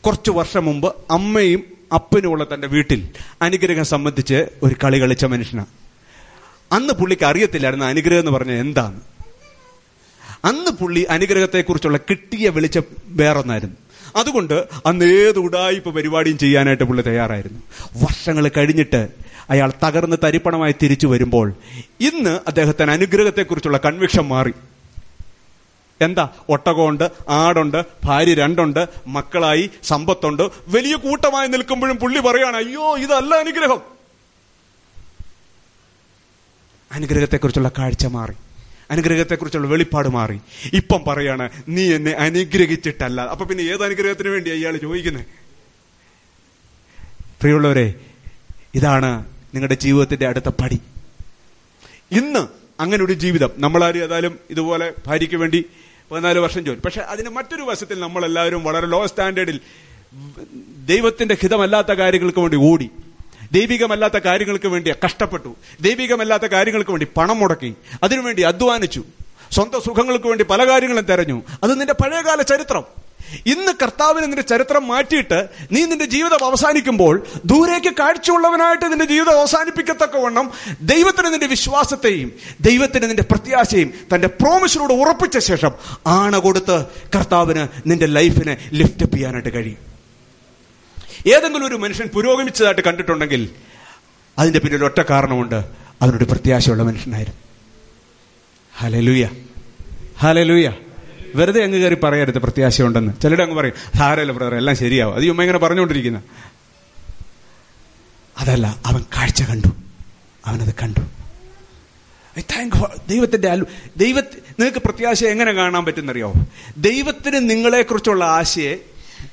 കുറച്ചു വർഷം മുമ്പ് അമ്മയും അപ്പനുമുള്ള തന്റെ വീട്ടിൽ അനുഗ്രഹം സംബന്ധിച്ച് ഒരു കളി കളിച്ച മനുഷ്യനാണ് അന്ന് പുള്ളിക്ക് അറിയത്തില്ലായിരുന്നു അനുഗ്രഹം എന്ന് പറഞ്ഞാൽ എന്താണ്. അന്ന് പുള്ളി അനുഗ്രഹത്തെക്കുറിച്ചുള്ള കിട്ടിയ വെളിച്ചം വേറൊന്നായിരുന്നു. അതുകൊണ്ട് അന്ന് ഏത് ഉടായിപ്പ് പരിപാടിയും ചെയ്യാനായിട്ട് പുള്ളി തയ്യാറായിരുന്നു. വർഷങ്ങൾ കഴിഞ്ഞിട്ട് അയാൾ തകർന്ന് തരിപ്പണമായി തിരിച്ചു വരുമ്പോൾ ഇന്ന് അദ്ദേഹത്തിന് അനുഗ്രഹത്തെക്കുറിച്ചുള്ള കൺവിക്ഷൻ മാറി. എന്താ? ഒട്ടകമുണ്ട് ആടുണ്ട് ഭാര്യ രണ്ടുണ്ട് മക്കളായി സമ്പത്തുണ്ട്. വലിയ കൂട്ടമായി നിൽക്കുമ്പോഴും പുള്ളി പറയാണ് അയ്യോ ഇതല്ല അനുഗ്രഹം. അനുഗ്രഹത്തെക്കുറിച്ചുള്ള കാഴ്ച മാറി. അനുഗ്രഹത്തെക്കുറിച്ചുള്ള വെളിപ്പാട് മാറി. ഇപ്പം പറയാണ് നീ എന്നെ അനുഗ്രഹിച്ചിട്ടല്ല. അപ്പൊ പിന്നെ ഏത് അനുഗ്രഹത്തിന് വേണ്ടി അയാൾ ചോദിക്കുന്നത് പ്രിയമുള്ളവരെ ഇതാണ് നിങ്ങളുടെ ജീവിതത്തിന്റെ അടുത്ത പടി. ഇന്ന് അങ്ങനെ ഒരു ജീവിതം നമ്മളാരും ഏതായാലും ഇതുപോലെ ഭാര്യയ്ക്ക് വേണ്ടി പതിനാല് വർഷം ജോലി. പക്ഷെ അതിന് മറ്റൊരു വശത്തിൽ നമ്മളെല്ലാവരും വളരെ ലോ സ്റ്റാൻഡേർഡിൽ ദൈവത്തിന്റെ ഹിതമല്ലാത്ത കാര്യങ്ങൾക്ക് വേണ്ടി ഓടി. ദൈവികമല്ലാത്ത കാര്യങ്ങൾക്ക് വേണ്ടി കഷ്ടപ്പെട്ടു. ദൈവികമല്ലാത്ത കാര്യങ്ങൾക്ക് വേണ്ടി പണം മുടക്കി. അതിനുവേണ്ടി അധ്വാനിച്ചു. സ്വന്തം സുഖങ്ങൾക്ക് വേണ്ടി പല കാര്യങ്ങളും തെരഞ്ഞു. അത് നിന്റെ പഴയകാല ചരിത്രം. ഇന്ന് കർത്താവിന് നിന്റെ ചരിത്രം മാറ്റിയിട്ട് നീ നിന്റെ ജീവിതം അവസാനിക്കുമ്പോൾ ദൂരേക്ക് കാഴ്ചയുള്ളവനായിട്ട് നിന്റെ ജീവിതം അവസാനിപ്പിക്കത്തക്കവണ്ണം ദൈവത്തിന് നിന്റെ വിശ്വാസത്തെയും ദൈവത്തിന് നിന്റെ പ്രത്യാശയും തന്റെ പ്രോമിസിനോട് ഉറപ്പിച്ച ശേഷം ആണ കൊടുത്ത് കർത്താവിന് നിന്റെ ലൈഫിനെ ലിഫ്റ്റപ്പ് ചെയ്യാനായിട്ട് കഴിയും. ഏതെങ്കിലും ഒരു മനുഷ്യൻ പുരോഗമിച്ചതായിട്ട് കണ്ടിട്ടുണ്ടെങ്കിൽ അതിന്റെ പിന്നിൽ ഒറ്റ കാരണമുണ്ട്. അവനൊരു പ്രത്യാശയുള്ള മനുഷ്യനായിരുന്നു. ഹലലുയ ഹലലുയ വെറുതെ അങ്ങ് കയറി പറയരുത് പ്രത്യാശയുണ്ടെന്ന്. ചിലരുടെ അങ്ങ് പറയും ധാരല്ല ബ്രദർ എല്ലാം ശരിയാവും. അത് ചുമ്മാ ഇങ്ങനെ പറഞ്ഞുകൊണ്ടിരിക്കുന്ന. അതല്ല അവൻ കാഴ്ച കണ്ടു. അവനത് കണ്ടു. ദൈവത്തിന്റെ അല്ല ദൈവത്തി നിങ്ങൾക്ക് പ്രത്യാശ എങ്ങനെ കാണാൻ പറ്റുന്നറിയോ? ദൈവത്തിന് നിങ്ങളെക്കുറിച്ചുള്ള ആശയെ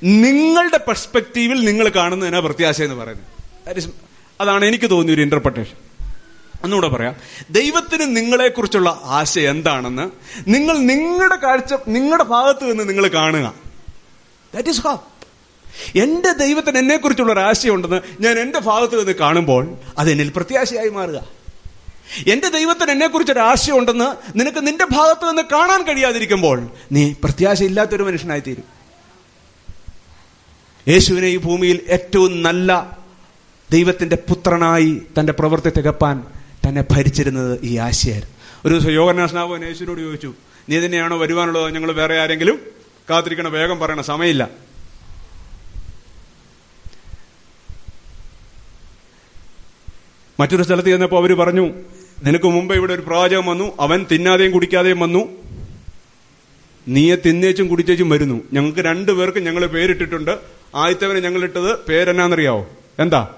നിങ്ങളുടെ പെർസ്പെക്റ്റീവിൽ നിങ്ങൾ കാണുന്നതിനാ പ്രത്യാശ എന്ന് പറയുന്നത്. അതാണ് എനിക്ക് തോന്നിയ ഒരു ഇന്റർപ്രിട്ടേഷൻ ഒന്നുകൂടെ പറയാം. ദൈവത്തിന് നിങ്ങളെക്കുറിച്ചുള്ള ആശ എന്താണെന്ന് നിങ്ങൾ നിങ്ങളുടെ കാഴ്ച നിങ്ങളുടെ ഭാഗത്ത് നിന്ന് നിങ്ങൾ കാണുക. ദാറ്റ് ഈസ് ഹോപ്പ് എന്റെ ദൈവത്തിന് എന്നെക്കുറിച്ചുള്ള ഒരു ആശയമുണ്ടെന്ന് ഞാൻ എന്റെ ഭാഗത്ത് നിന്ന് കാണുമ്പോൾ അത് എന്നിൽ പ്രത്യാശയായി മാറുക. എന്റെ ദൈവത്തിന് എന്നെക്കുറിച്ചൊരു ആശയമുണ്ടെന്ന് നിനക്ക് നിന്റെ ഭാഗത്ത് നിന്ന് കാണാൻ കഴിയാതിരിക്കുമ്പോൾ നീ പ്രത്യാശയില്ലാത്തൊരു മനുഷ്യനായി തീരും യേശുവിനെ ഈ ഭൂമിയിൽ ഏറ്റവും നല്ല ദൈവത്തിന്റെ പുത്രനായി തന്റെ പ്രവൃത്തി തികപ്പാൻ തന്നെ ഭരിച്ചിരുന്നത് ഈ ആശയായിരുന്നു. ഒരു ദിവസം യോഗനാസ്നാവൻ യേശുവിനോട് ചോദിച്ചു നീ തന്നെയാണോ വരുവാനുള്ളത്? ഞങ്ങൾ വേറെ ആരെങ്കിലും കാത്തിരിക്കണം വേഗം പറയണം സമയമില്ല. മറ്റൊരു സ്ഥലത്ത് ചെന്നപ്പോൾ അവർ പറഞ്ഞു നിനക്ക് മുമ്പ് ഇവിടെ ഒരു പ്രവാചകം വന്നു അവൻ തിന്നാതെയും കുടിക്കാതെയും വന്നു. നീയെ തിന്നേച്ചും കുടിച്ചേച്ചും വരുന്നു. ഞങ്ങൾക്ക് രണ്ടുപേർക്ക് ഞങ്ങൾ പേരിട്ടിട്ടുണ്ട്. ആദ്യത്തവനെ ഞങ്ങളിട്ടത് പേരെന്നാന്നറിയാവോ? എന്താ?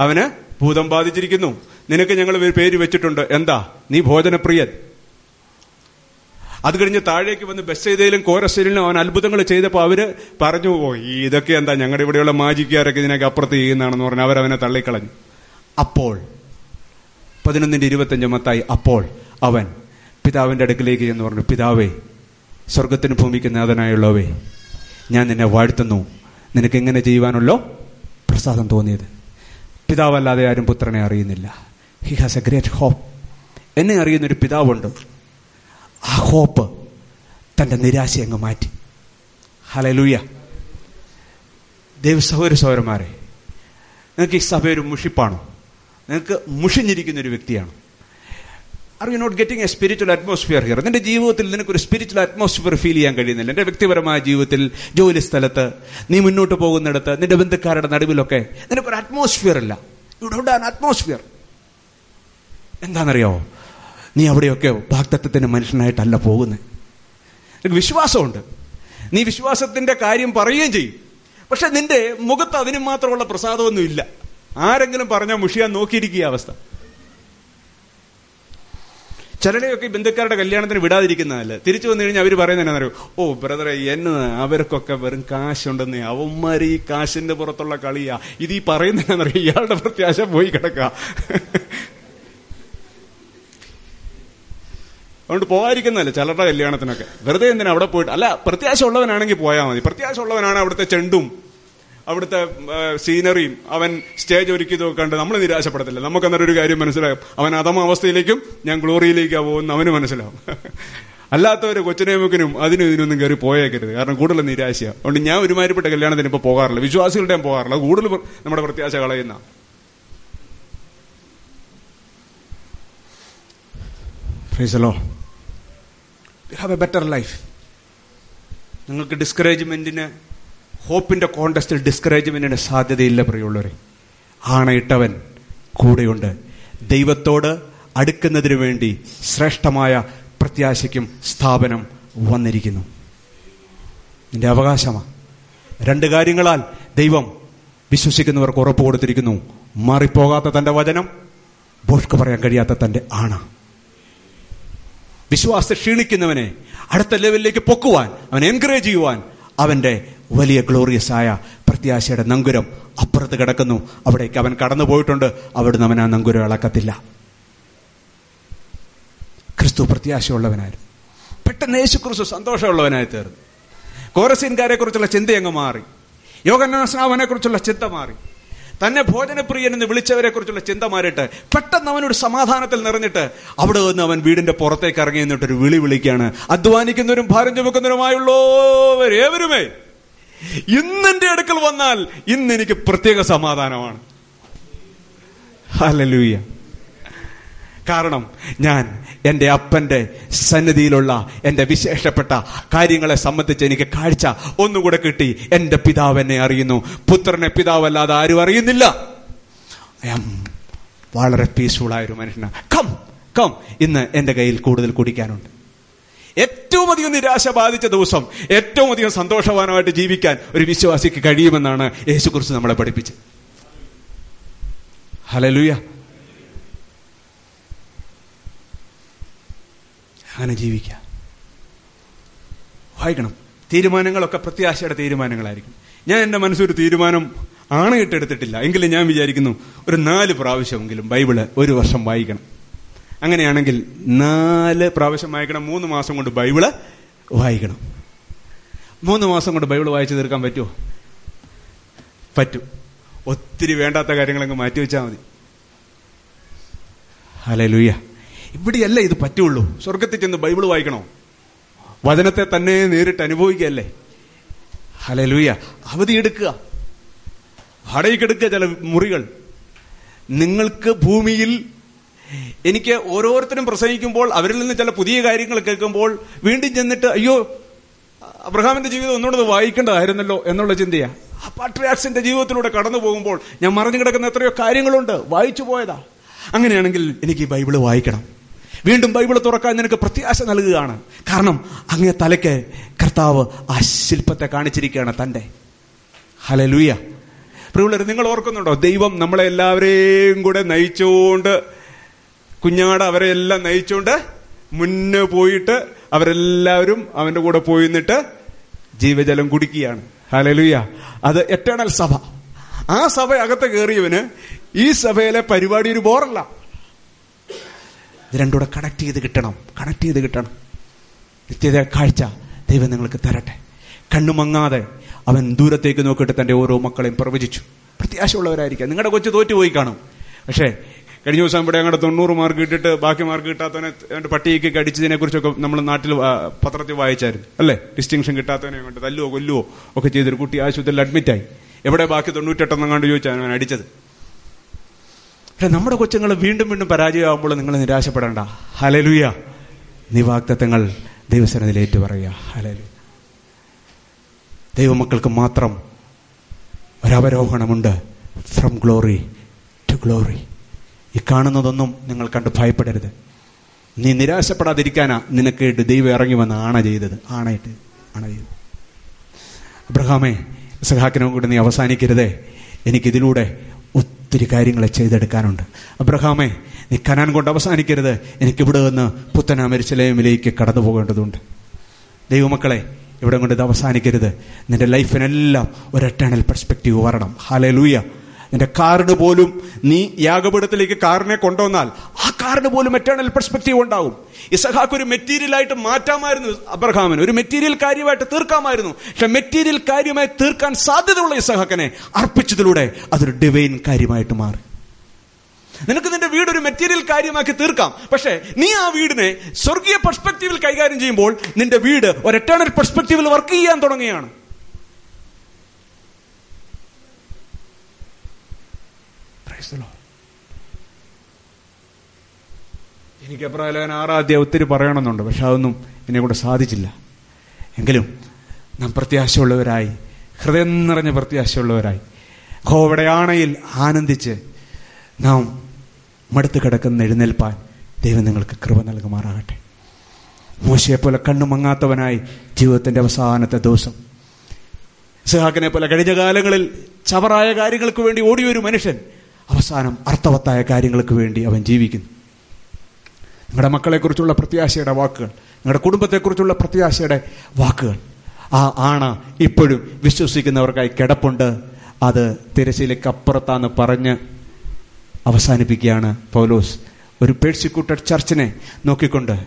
അവന് ഭൂതം ബാധിച്ചിരിക്കുന്നു. നിനക്ക് ഞങ്ങൾ പേര് വെച്ചിട്ടുണ്ട്. എന്താ? നീ ഭോജനപ്രിയൻ. അത് കഴിഞ്ഞ് താഴേക്ക് വന്ന് ബസ്സേതയിലും കോരശ്ശേരിയിലും അവൻ അത്ഭുതങ്ങൾ ചെയ്തപ്പോൾ അവർ പറഞ്ഞു ഓ ഇതൊക്കെ എന്താ? ഞങ്ങളുടെ ഇവിടെയുള്ള മാജിക്കാരൊക്കെ ഇതിനൊക്കെ അപ്പുറത്ത് ചെയ്യുന്നതാണെന്ന് പറഞ്ഞ് അവരവനെ തള്ളിക്കളഞ്ഞു. അപ്പോൾ പതിനൊന്നിന്റെ ഇരുപത്തഞ്ച് മത്തായി അപ്പോൾ അവൻ പിതാവിന്റെ അടുക്കിലേക്ക് എന്ന് പറഞ്ഞു പിതാവേ സ്വർഗത്തിന് ഭൂമിക്ക് നാഥനായുള്ളവേ ഞാൻ നിന്നെ വാഴ്ത്തുന്നു. നിനക്ക് എങ്ങനെ ചെയ്യുവാനുള്ളോ പ്രസാദം തോന്നിയത്? പിതാവല്ലാതെ ആരും പുത്രനെ അറിയുന്നില്ല. He has a great hope എന്നെ അറിയുന്നൊരു പിതാവുണ്ട്. ആ ഹോപ്പ് തന്റെ നിരാശ അങ്ങ് മാറ്റി. ഹലലൂയ ദൈവ സഹോദര സഹോദരന്മാരെ നിങ്ങൾക്ക് ഈ സഭ ഒരു മുഷിപ്പാണോ? നിങ്ങൾക്ക് മുഷിഞ്ഞിരിക്കുന്ന ഒരു വ്യക്തിയാണ്? Are you not getting a spiritual atmosphere here നിന്റെ ജീവിതത്തിൽ നിനക്കൊരു സ്പിരിച്വൽ അറ്റ്മോസ്ഫിയർ ഫീൽ ചെയ്യാൻ കഴിയുന്നില്ല. എന്റെ വ്യക്തിപരമായ ജീവിതത്തിൽ ജോലി സ്ഥലത്ത് നീ മുന്നോട്ട് പോകുന്നിടത്ത് നിന്റെ ബന്ധുക്കാരുടെ നടുവിലൊക്കെ നിനക്കൊരു അറ്റ്മോസ്ഫിയർ ഇല്ല. യു ഡോണ്ട് ആൻ അറ്റ്മോസ്ഫിയർ എന്താണെന്നറിയാവോ? നീ അവിടെയൊക്കെ വാഗ്ദത്തത്തിന്റെ മനുഷ്യനായിട്ടല്ല പോകുന്നത് നിനക്ക് വിശ്വാസമുണ്ട്. നീ വിശ്വാസത്തിന്റെ കാര്യം പറയുകയും ചെയ്യും. പക്ഷെ നിന്റെ മുഖത്ത് അതിന് മാത്രമുള്ള പ്രസാദമൊന്നും ഇല്ല ആരെങ്കിലും പറഞ്ഞാൽ മുഷിയാൻ നോക്കിയിരിക്കുക അവസ്ഥ. ചിലരെയൊക്കെ ബന്ധുക്കാരുടെ കല്യാണത്തിന് വിടാതിരിക്കുന്നതല്ല? തിരിച്ചു വന്നു കഴിഞ്ഞാൽ അവർ പറയുന്നതെന്നറിയോ ഓ ബ്രദറെ എന്ന് അവർക്കൊക്കെ വെറും കാശുണ്ടെന്ന്. അവന്മാർ ഈ കാശിന്റെ പുറത്തുള്ള കളിയാ. ഇത് ഈ പറയുന്നതെന്നറിയോ ഇയാളുടെ പ്രത്യാശ പോയി കിടക്കുക അതുകൊണ്ട് പോകാതിരിക്കുന്നതല്ല ചിലരുടെ കല്യാണത്തിനൊക്കെ? വെറുതെ എന്തിനാ അവിടെ പോയിട്ട്? അല്ല പ്രത്യാശ ഉള്ളവനാണെങ്കിൽ പോയാൽ മതി. പ്രത്യാശ ഉള്ളവനാണ് അവിടുത്തെ ചെണ്ടും അവിടുത്തെ സീനറിയും അവൻ സ്റ്റേജ് ഒരുക്കിയതൊക്കെ കണ്ട് നമ്മൾ നിരാശപ്പെടത്തില്ല. നമുക്ക് അന്നേരം ഒരു കാര്യം മനസ്സിലാകും. അവൻ അധമ അവസ്ഥയിലേക്കും ഞാൻ ഗ്ലോറിയിലേക്കാ പോകുന്ന അവന് മനസ്സിലാവും. അല്ലാത്തവർ കൊച്ചിനേമുക്കിനും അതിനും ഇതിനൊന്നും കയറി പോയേക്കരുത്. കാരണം കൂടുതൽ നിരാശയാണ് അതുകൊണ്ട് ഞാൻ ഒരുമാതിരിപ്പെട്ട കല്യാണത്തിന് ഇപ്പൊ പോകാറില്ല. വിശ്വാസികളുടെയും പോകാറില്ല. കൂടുതൽ നമ്മുടെ പ്രത്യാശ കളയുന്ന. ഹാവ് എ ബെറ്റർ ലൈഫ് നിങ്ങൾക്ക് ഡിസ്കറേജ്മെന്റിന് ഹോപ്പിന്റെ കോണ്ടസ്റ്റിൽ ഡിസ്കറേജ്മെന്റിന് സാധ്യതയില്ല പ്രിയുള്ളവരെ ആണയിട്ടവൻ കൂടെയുണ്ട്. ദൈവത്തോട് അടുക്കുന്നതിനു വേണ്ടി ശ്രേഷ്ഠമായ പ്രത്യാശയ്ക്കും സ്ഥാപനം വന്നിരിക്കുന്നു. നിന്റെ അവകാശമാ. രണ്ട് കാര്യങ്ങളാൽ ദൈവം വിശ്വസിക്കുന്നവർക്ക് ഉറപ്പ് കൊടുത്തിരിക്കുന്നു. മാറിപ്പോകാത്ത തന്റെ വചനം ബോഷ്ക്ക് പറയാൻ കഴിയാത്ത തന്റെ ആണ. വിശ്വാസത്തെ ക്ഷീണിക്കുന്നവനെ അടുത്ത ലെവലിലേക്ക് പൊക്കുവാൻ അവൻ എൻകറേജ് ചെയ്യുവാൻ അവന്റെ വലിയ ഗ്ലോറിയസ് ആയ പ്രത്യാശയുടെ നങ്കുരം അപ്പുറത്ത് കിടക്കുന്നു. അവിടേക്ക് അവൻ കടന്നു പോയിട്ടുണ്ട്. അവിടുന്ന് അവൻ ആ നങ്കുരം ഇളക്കത്തില്ല ക്രിസ്തു പ്രത്യാശയുള്ളവനായിരുന്നു. പെട്ടെന്ന് യേശു ക്രിസ്തു സന്തോഷമുള്ളവനായി തീർന്നു. കോരസീൻകാരെ കുറിച്ചുള്ള ചിന്ത അങ്ങ് മാറി. യോഗനാസ്നാവനെ കുറിച്ചുള്ള ചിന്ത മാറി. തന്നെ ഭോജനപ്രിയൻ എന്ന് വിളിച്ചവരെ കുറിച്ചുള്ള ചിന്ത മാറിയിട്ട് പെട്ടെന്ന് അവനൊരു സമാധാനത്തിൽ നിറഞ്ഞിട്ട് അവിടെ നിന്ന് അവൻ വീടിന്റെ പുറത്തേക്ക് ഇറങ്ങി എന്നിട്ടൊരു വിളി വിളിക്കുകയാണ്. അധ്വാനിക്കുന്നവരും ഭാരം ചുമക്കുന്നവരുമായുള്ളവരേവരുമേ? ഇന്നെന്റെ അടുക്കൽ വന്നാൽ ഇന്ന് എനിക്ക് പ്രത്യേക സമാധാനമാണ്. ഹലലൂയ കാരണം ഞാൻ എന്റെ അപ്പന്റെ സന്നിധിയിലുള്ള എന്റെ വിശേഷപ്പെട്ട കാര്യങ്ങളെ സംബന്ധിച്ച് എനിക്ക് കാഴ്ച ഒന്നുകൂടെ കിട്ടി. എന്റെ പിതാവ് എന്നെ അറിയുന്നു. പുത്രനെ പിതാവല്ലാതെ ആരും അറിയുന്നില്ല. വളരെ പീസ്ഫുൾ ആയൊരു മനുഷ്യനാണ് കം കം ഇന്ന് എന്റെ കയ്യിൽ കൂടുതൽ കുടിക്കാനുണ്ട്. ഏറ്റവും അധികം നിരാശ ബാധിച്ച ദിവസം ഏറ്റവും അധികം സന്തോഷവാനമായിട്ട് ജീവിക്കാൻ ഒരു വിശ്വാസിക്ക് കഴിയുമെന്നാണ് യേശുക്കുറിച്ച് നമ്മളെ പഠിപ്പിച്ചത്. ഹലലുയ അങ്ങനെ ജീവിക്കുക. വായിക്കണം. തീരുമാനങ്ങളൊക്കെ പ്രത്യാശയുടെ തീരുമാനങ്ങളായിരിക്കും. ഞാൻ എന്റെ മനസ്സൊരു തീരുമാനം ആണ് ഇട്ടെടുത്തിട്ടില്ല എങ്കിലും ഞാൻ വിചാരിക്കുന്നു ഒരു നാല് പ്രാവശ്യമെങ്കിലും ബൈബിൾ ഒരു വർഷം വായിക്കണം. അങ്ങനെയാണെങ്കിൽ നാല് പ്രാവശ്യം വായിക്കണം മൂന്ന് മാസം കൊണ്ട് ബൈബിൾ വായിക്കണം. മൂന്ന് മാസം കൊണ്ട് ബൈബിൾ വായിച്ചു തീർക്കാൻ പറ്റുമോ പറ്റും. ഒത്തിരി വേണ്ടാത്ത കാര്യങ്ങളങ്ങ് മാറ്റി വെച്ചാൽ മതി. ഹലേ ലുയ്യ ഇവിടെയല്ല ഇത് പറ്റുള്ളൂ? സ്വർഗത്തിൽ ചെന്ന് ബൈബിൾ വായിക്കണോ? വചനത്തെ തന്നെ നേരിട്ട് അനുഭവിക്കുകയല്ലേ? ഹലേ ലുയ്യ അവധി എടുക്കുക. വാടകയ്ക്ക് എടുക്കുക ചില മുറികൾ. നിങ്ങൾക്ക് ഭൂമിയിൽ എനിക്ക് ഓരോരുത്തരും പ്രസംഗിക്കുമ്പോൾ അവരിൽ നിന്ന് ചില പുതിയ കാര്യങ്ങൾ കേൾക്കുമ്പോൾ വീണ്ടും ചെന്നിട്ട് അയ്യോ അബ്രഹാമിന്റെ ജീവിതം ഒന്നുകൂടെ വായിക്കേണ്ടതായിരുന്നല്ലോ എന്നുള്ള ചിന്തയാ. ആ പാട്രിയാക്സിന്റെ ജീവിതത്തിലൂടെ കടന്നു പോകുമ്പോൾ ഞാൻ മറിഞ്ഞു കിടക്കുന്ന എത്രയോ കാര്യങ്ങളുണ്ട്. വായിച്ചു പോയതാ. അങ്ങനെയാണെങ്കിൽ എനിക്ക് ഈ ബൈബിൾ വായിക്കണം. വീണ്ടും ബൈബിൾ തുറക്കാൻ നിനക്ക് പ്രത്യാശ നൽകുകയാണ്. കാരണം അങ്ങേ തലയ്ക്ക് കർത്താവ് ആ ശില്പത്തെ കാണിച്ചിരിക്കുകയാണ് തന്റെ. ഹലലുയ പ്രിയുള്ളവർ നിങ്ങൾ ഓർക്കുന്നുണ്ടോ? ദൈവം നമ്മളെ എല്ലാവരെയും കൂടെ നയിച്ചുകൊണ്ട് കുഞ്ഞാട് അവരെ എല്ലാം നയിച്ചുകൊണ്ട് മുന്നേ പോയിട്ട് അവരെല്ലാവരും അവന്റെ കൂടെ പോയി നിന്നിട്ട് ജീവജലം കുടിക്കുകയാണ്. ഹലലുയ അത് എറ്റേണൽ സഭ. ആ സഭ അകത്ത് കയറിയവന് ഈ സഭയിലെ പരിപാടി ഒരു ബോറല്ല. ഇത് രണ്ടുകൂടെ കണക്ട് ചെയ്ത് കിട്ടണം. കണക്ട് ചെയ്ത് കിട്ടണം. നിത്യത കാഴ്ച ദൈവം നിങ്ങൾക്ക് തരട്ടെ. കണ്ണുമങ്ങാതെ അവൻ ദൂരത്തേക്ക് നോക്കിയിട്ട് തന്റെ ഓരോ മക്കളെയും പ്രവചിച്ചു. പ്രത്യാശയുള്ളവരായിരിക്കാം. നിങ്ങളുടെ കൊച്ചു തോറ്റുപോയി കാണും. പക്ഷേ കഴിഞ്ഞ ദിവസം ഇവിടെ അങ്ങോട്ട് തൊണ്ണൂറ് മാർക്ക് കിട്ടിയിട്ട് ബാക്കി മാർക്ക് കിട്ടാത്തവനെ പട്ടിയൊക്കെ അടിച്ചതിനെ കുറിച്ചൊക്കെ നമ്മൾ നാട്ടിൽ പത്രത്തിൽ വായിച്ചായിരുന്നു. അല്ലേ? ഡിസ്റ്റിങ്ഷൻ കിട്ടാത്തവനെ കൊണ്ട് തല്ലുവോ കൊല്ലുവോ ഒക്കെ ചെയ്തൊരു കുട്ടി ആശുപത്രിയിൽ അഡ്മിറ്റായി എവിടെ ബാക്കി തൊണ്ണൂറ്റെട്ടെന്ന് കണ്ട് ചോദിച്ചാണ് അവൻ അടിച്ചത്. നമ്മുടെ കൊച്ചുങ്ങൾ വീണ്ടും വീണ്ടും പരാജയമാകുമ്പോൾ നിങ്ങൾ നിരാശപ്പെടേണ്ട. ഹലലുയ നിവാക്തത്വങ്ങൾ വാഗ്ദത്തങ്ങൾ ദൈവസനത്തിൽ ഏറ്റുപറയുക. ഹലലു ദൈവമക്കൾക്ക് മാത്രം ഒരവരോഹണമുണ്ട് ഫ്രം ഗ്ലോറി ടു ഗ്ലോറി ഈ കാണുന്നതൊന്നും നിങ്ങൾ കണ്ട് ഭയപ്പെടരുത്. നീ നിരാശപ്പെടാതിരിക്കാനാ നിനക്കേട്ട് ദൈവം ഇറങ്ങി വന്ന് ആണ ചെയ്തത്. ആണയിട്ട് ആണ ചെയ്തത്. അബ്രഹാമേ സഹാക്കിനും കൂടി നീ അവസാനിക്കരുതേ. എനിക്കിതിലൂടെ ഒത്തിരി കാര്യങ്ങൾ ചെയ്തെടുക്കാനുണ്ട്. അബ്രഹാമേ നീ കനാൻ കൊണ്ട് അവസാനിക്കരുത്. എനിക്കിവിടെ നിന്ന് പുത്തനാ മരിച്ചലയമിലേക്ക് കടന്നു പോകേണ്ടതുണ്ട്. ദൈവമക്കളെ ഇവിടെ കൊണ്ട് ഇത് അവസാനിക്കരുത്. നിന്റെ ലൈഫിനെല്ലാം ഒരു എട്ടേണൽ പെർസ്പെക്റ്റീവ് വരണം. ഹാലേ ലൂയ നിന്റെ കാറിന് പോലും നീ യാഗപീഠത്തിലേക്ക് കാറിനെ കൊണ്ടുവന്നാൽ ആ കാറിന് പോലും മെറ്റേണൽ പെർസ്പെക്റ്റീവ് ഉണ്ടാവും. ഇസഹാക്ക് ഒരു മെറ്റീരിയൽ ആയിട്ട് മാറ്റാമായിരുന്നു അബ്രഹാമിന്. ഒരു മെറ്റീരിയൽ കാര്യമായിട്ട് തീർക്കാമായിരുന്നു. പക്ഷെ മെറ്റീരിയൽ കാര്യമായി തീർക്കാൻ സാധ്യതയുള്ള ഇസഹാക്കനെ അർപ്പിച്ചതിലൂടെ അതൊരു ഡിവൈൻ കാര്യമായിട്ട് മാറി. നിനക്ക് നിന്റെ വീട് ഒരു മെറ്റീരിയൽ കാര്യമാക്കി തീർക്കാം. പക്ഷെ നീ ആ വീടിനെ സ്വർഗീയ പെർസ്പെക്റ്റീവിൽ കൈകാര്യം ചെയ്യുമ്പോൾ നിന്റെ വീട് ഒരു എറ്റേണൽ പെർസ്പെക്റ്റീവിൽ വർക്ക് ചെയ്യാൻ തുടങ്ങുകയാണ്. Lord. എനിക്ക് എബ്രാഹിം ആറാദ്യം ഒത്തിരി പറയണമെന്നുണ്ട് പക്ഷെ അതൊന്നും എന്നെ കൊണ്ട് സാധിച്ചില്ല. എങ്കിലും നാം പ്രത്യാശയുള്ളവരായി ഹൃദയം നിറഞ്ഞ പ്രത്യാശയുള്ളവരായി ഹോവിടെ ആണയിൽ ആനന്ദിച്ച് നാം മടുത്ത് കിടക്കുന്ന എഴുന്നേൽപ്പാൻ ദൈവം നിങ്ങൾക്ക് കൃപ നൽകുമാറാകട്ടെ. മോശയെ പോലെ കണ്ണു മങ്ങാത്തവനായി ജീവിതത്തിന്റെ അവസാനത്തെ ദിവസം. സുഹാക്കിനെ പോലെ കഴിഞ്ഞ കാലങ്ങളിൽ ചവറായ കാര്യങ്ങൾക്ക് വേണ്ടി ഓടിയൊരു മനുഷ്യൻ അവസാനം അർത്ഥവത്തായ കാര്യങ്ങൾക്ക് വേണ്ടി അവൻ ജീവിക്കുന്നു. നിങ്ങളുടെ മക്കളെക്കുറിച്ചുള്ള പ്രത്യാശയുടെ വാക്കുകൾ നിങ്ങളുടെ കുടുംബത്തെക്കുറിച്ചുള്ള പ്രത്യാശയുടെ വാക്കുകൾ ആ ആണ ഇപ്പോഴും വിശ്വസിക്കുന്നവർക്കായി കിടപ്പുണ്ട്. അത് തിരശ്ശീലയ്ക്ക് അപ്പുറത്താന്ന് പറഞ്ഞ് അവസാനിപ്പിക്കുകയാണ് പൗലോസ്. ഒരു പേഴ്സിക്യൂട്ടഡ് ചർച്ചിനെ നോക്കിക്കൊണ്ട്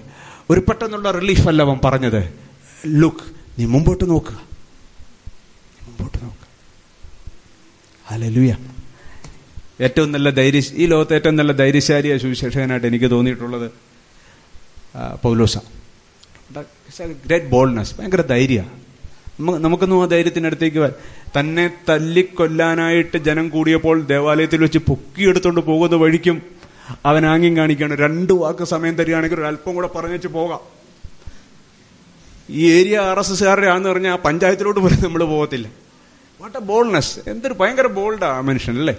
ഒരു പെട്ടെന്നുള്ള റിലീഫ് അല്ല അവൻ പറഞ്ഞത്. ലുക്ക് നീ മുമ്പോട്ട് നോക്കുക മുമ്പോട്ട് നോക്കുക ഹല്ലേലൂയ. ഏറ്റവും നല്ല ധൈര്യ ഈ ലോകത്തെ ഏറ്റവും നല്ല ധൈര്യശാലിയ സുവിശേഷകനായിട്ട് എനിക്ക് തോന്നിയിട്ടുള്ളത് പൗലോസ. ഗ്രേറ്റ് ബോൾഡ്നെസ് ഭയങ്കര ധൈര്യ. നമുക്കൊന്നും ആ ധൈര്യത്തിനടുത്തേക്ക് തന്നെ തല്ലിക്കൊല്ലാനായിട്ട് ജനം കൂടിയപ്പോൾ ദേവാലയത്തിൽ വെച്ച് പൊക്കിയെടുത്തോണ്ട് പോകുന്ന വഴിക്കും അവൻ ആംഗ്യം കാണിക്കുകയാണ്. രണ്ട് വാക്ക് സമയം തരികയാണെങ്കിൽ ഒരു അല്പം കൂടെ പറഞ്ഞു പോകാം. ഈ ഏരിയ ആർ എസ് എസ്കാരുടെ പറഞ്ഞാൽ ആ പഞ്ചായത്തിലോട്ട് പോലും നമ്മൾ പോകത്തില്ല. വാട്ട് എ ബോൾഡ്നസ് എന്തൊരു ഭയങ്കര ബോൾഡാ മനുഷ്യൻ അല്ലേ?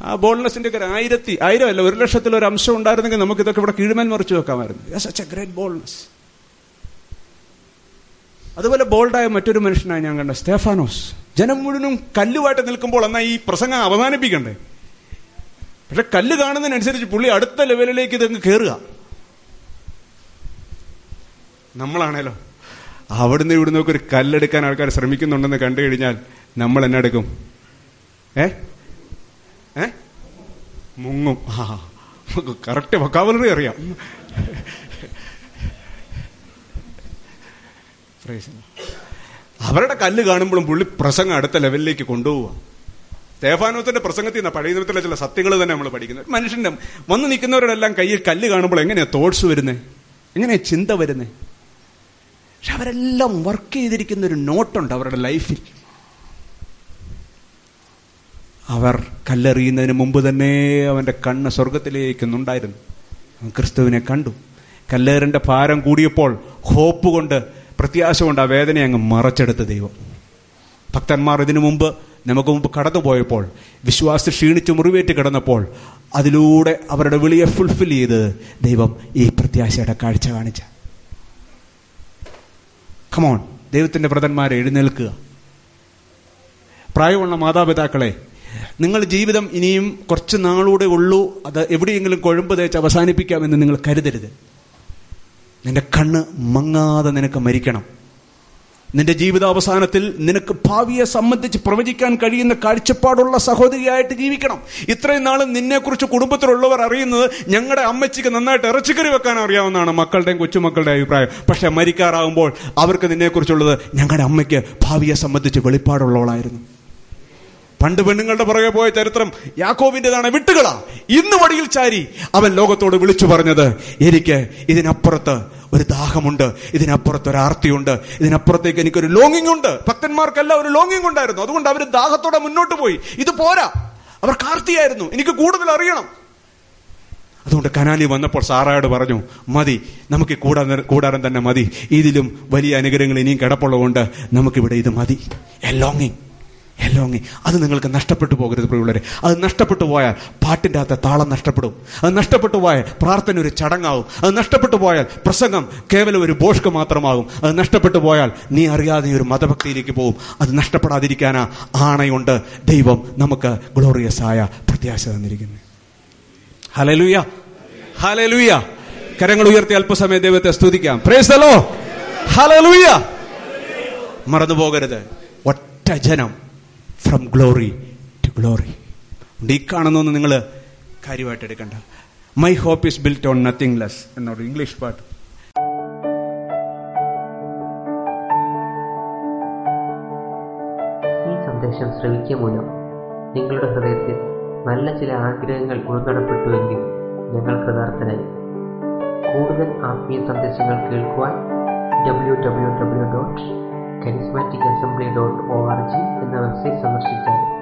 ആ ബോൾനെസിന്റെ ഒക്കെ ആയിരത്തി ആയിരം അല്ല ഒരു ലക്ഷത്തിൽ ഒരു അംശം ഉണ്ടായിരുന്നെങ്കിൽ നമുക്ക് ഇതൊക്കെ ഇവിടെ കീഴ്മേൽ മറിച്ച് വെക്കാമായിരുന്നു. സച്ച് എ ഗ്രേറ്റ് ബോൾനെസ് അതുപോലെ ബോൾഡായ മറ്റൊരു മനുഷ്യനായി ഞാൻ കണ്ട സ്റ്റേഫാനോസ് ജനം മുഴുവനും കല്ലുമായിട്ട് നിൽക്കുമ്പോൾ എന്നാൽ ഈ പ്രസംഗം അവസാനിപ്പിക്കണ്ടേ? പക്ഷെ കല്ല് കാണുന്നതിനനുസരിച്ച് പുള്ളി അടുത്ത ലെവലിലേക്ക് ഇതങ്ങ് കയറുക നമ്മളാണേലോ അവിടുന്ന് ഇവിടുന്ന് ഒരു കല്ലെടുക്കാൻ ആൾക്കാർ ശ്രമിക്കുന്നുണ്ടെന്ന് കണ്ടു കഴിഞ്ഞാൽ നമ്മൾ എന്നെ എടുക്കും? ഏ? ഏ? മുങ്ങും. ആ നമുക്ക് കറക്റ്റ് വക്കാവലറി അറിയാം. അവരുടെ കല്ല് കാണുമ്പോഴും പുള്ളി പ്രസംഗം അടുത്ത ലെവലിലേക്ക് കൊണ്ടുപോവുക തേഫാനോത്തിന്റെ പ്രസംഗത്തിൽ നിന്ന് പഴയ നിയമത്തിലെ ചില സത്യങ്ങൾ തന്നെ നമ്മൾ പഠിക്കുന്നത്. മനുഷ്യന്റെ വന്ന് നിൽക്കുന്നവരുടെ എല്ലാം കയ്യിൽ കല്ല് കാണുമ്പോൾ എങ്ങനെയാ തോട്ട്സ് വരുന്നത് എങ്ങനെയാ ചിന്ത വരുന്നത് പക്ഷെ അവരെല്ലാം വർക്ക് ചെയ്തിരിക്കുന്ന ഒരു നോട്ടുണ്ട് അവരുടെ ലൈഫിൽ അവർ കല്ലെറിയുന്നതിന് മുമ്പ് തന്നെ അവന്റെ കണ്ണ് സ്വർഗത്തിലേക്കുന്നുണ്ടായിരുന്നു അവൻ ക്രിസ്തുവിനെ കണ്ടു. കല്ലേറിന്റെ ഭാരം കൂടിയപ്പോൾ ഹോപ്പ് കൊണ്ട് പ്രത്യാശ കൊണ്ട് ആ വേദനയെ അങ്ങ് മറച്ചെടുത്ത ദൈവം. ഭക്തന്മാർ ഇതിനു മുമ്പ് നമുക്ക് മുമ്പ് കടന്നുപോയപ്പോൾ വിശ്വാസ ക്ഷീണിച്ച് മുറിവേറ്റ് കിടന്നപ്പോൾ അതിലൂടെ അവരുടെ വിളിയെ ഫുൾഫിൽ ചെയ്ത് ദൈവം ഈ പ്രത്യാശയുടെ കാഴ്ച കാണിച്ച. കമോൺ ദൈവത്തിന്റെ വ്രതന്മാരെ എഴുന്നേൽക്കുക. പ്രായമുള്ള മാതാപിതാക്കളെ നിങ്ങൾ ജീവിതം ഇനിയും കുറച്ച് നാളൂടെ ഉള്ളൂ. അത് എവിടെയെങ്കിലും കൊഴുമ്പ് തേച്ച് അവസാനിപ്പിക്കാമെന്ന് നിങ്ങൾ കരുതരുത്. നിന്റെ കണ്ണ് മങ്ങാതെ നിനക്ക് മരിക്കണം. നിന്റെ ജീവിതാവസാനത്തിൽ നിനക്ക് ഭാവിയെ സംബന്ധിച്ച് പ്രവചിക്കാൻ കഴിയുന്ന കാഴ്ചപ്പാടുള്ള സഹോദരിയായിട്ട് ജീവിക്കണം. ഇത്രയും നാളും നിന്നെക്കുറിച്ച് കുടുംബത്തിലുള്ളവർ അറിയുന്നത് ഞങ്ങളുടെ അമ്മച്ചിക്ക് നന്നായിട്ട് ഇറച്ചിക്കറി വെക്കാൻ അറിയാവുന്നതാണ് മക്കളുടെയും കൊച്ചുമക്കളുടെ അഭിപ്രായം. പക്ഷെ മരിക്കാറാകുമ്പോൾ അവർക്ക് നിന്നെക്കുറിച്ചുള്ളത് ഞങ്ങളുടെ അമ്മയ്ക്ക് ഭാവിയെ സംബന്ധിച്ച് വെളിപ്പാടുള്ളവളായിരുന്നു. പണ്ട് പെണ്ണുങ്ങളുടെ പുറകെ പോയ ചരിത്രം യാക്കോവിന്റേതാണ് വിട്ടുകളാ. ഇന്ന് വടിയിൽ ചാരി അവൻ ലോകത്തോട് വിളിച്ചു പറഞ്ഞത് എനിക്ക് ഇതിനപ്പുറത്ത് ഒരു ദാഹമുണ്ട് ഇതിനപ്പുറത്ത് ഒരു ആർത്തിയുണ്ട് ഇതിനപ്പുറത്തേക്ക് എനിക്കൊരു ലോങ്ങിങ് ഉണ്ട്. ഭക്തന്മാർക്കെല്ലാം ഒരു ലോങ്ങിങ് ഉണ്ടായിരുന്നു. അതുകൊണ്ട് അവർ ദാഹത്തോടെ മുന്നോട്ട് പോയി. ഇത് പോരാ. അവർ കാർത്തിയായിരുന്നു എനിക്ക് കൂടുതൽ അറിയണം. അതുകൊണ്ട് കനാലി വന്നപ്പോൾ സാറായോട് പറഞ്ഞു മതി നമുക്ക് ഈ കൂടാ കൂടാരം തന്നെ മതി. ഇതിലും വലിയ അനുഗ്രഹങ്ങൾ ഇനിയും കിടപ്പുള്ളതുകൊണ്ട് നമുക്കിവിടെ ഇത് മതി. എ ലോങ്ങിങ് എലോങ്ങി അത് നിങ്ങൾക്ക് നഷ്ടപ്പെട്ടു പോകരുത് പ്രിയുള്ളവരെ അത് നഷ്ടപ്പെട്ടു പോയാൽ പാട്ടിന്റെ അകത്തെ താളം നഷ്ടപ്പെടും. അത് നഷ്ടപ്പെട്ടു പോയാൽ പ്രാർത്ഥന ഒരു ചടങ്ങാവും. അത് നഷ്ടപ്പെട്ടു പോയാൽ പ്രസംഗം കേവലം ഒരു ബോഷ്ക്ക് മാത്രമാകും. അത് നഷ്ടപ്പെട്ടു പോയാൽ നീ അറിയാതെ ഒരു മതഭക്തിയിലേക്ക് പോകും. അത് നഷ്ടപ്പെടാതിരിക്കാനാ ആണയുണ്ട് ദൈവം നമുക്ക് ഗ്ലോറിയസ് ആയ പ്രത്യാശ തന്നിരിക്കുന്നത്. ഹലലുയ ഹലലുയ കരങ്ങൾ ഉയർത്തി അല്പസമയം ദൈവത്തെ സ്തുതിക്കാം. പ്രേസലോ ഹലലുയ മറന്നു പോകരുത് ഒറ്റ ജനം ഫ്രം ഗ്ലോറി ടു ഗ്ലോറി ഈ കാണുന്നൊന്നും നിങ്ങൾ കാര്യമായിട്ട് എടുക്കണ്ട. My hope is built on nothing less എന്നൊരു ഇംഗ്ലീഷ് പാട്ട് ഈ സന്ദേശം ശ്രവിക്കുക മൂലം നിങ്ങളുടെ ഹൃദയത്തിൽ നല്ല ചില ആഗ്രഹങ്ങൾ ഉൾനടപ്പെട്ടുവെങ്കിൽ ഞങ്ങൾ കൃതാർത്ഥനായി കൂടുതൽ ആത്മീയ സന്ദേശങ്ങൾ കേൾക്കുവാൻ W W W dot charismatic assembly dot O R G എന്ന വെബ്സൈറ്റ് സന്ദർശിച്ചാൽ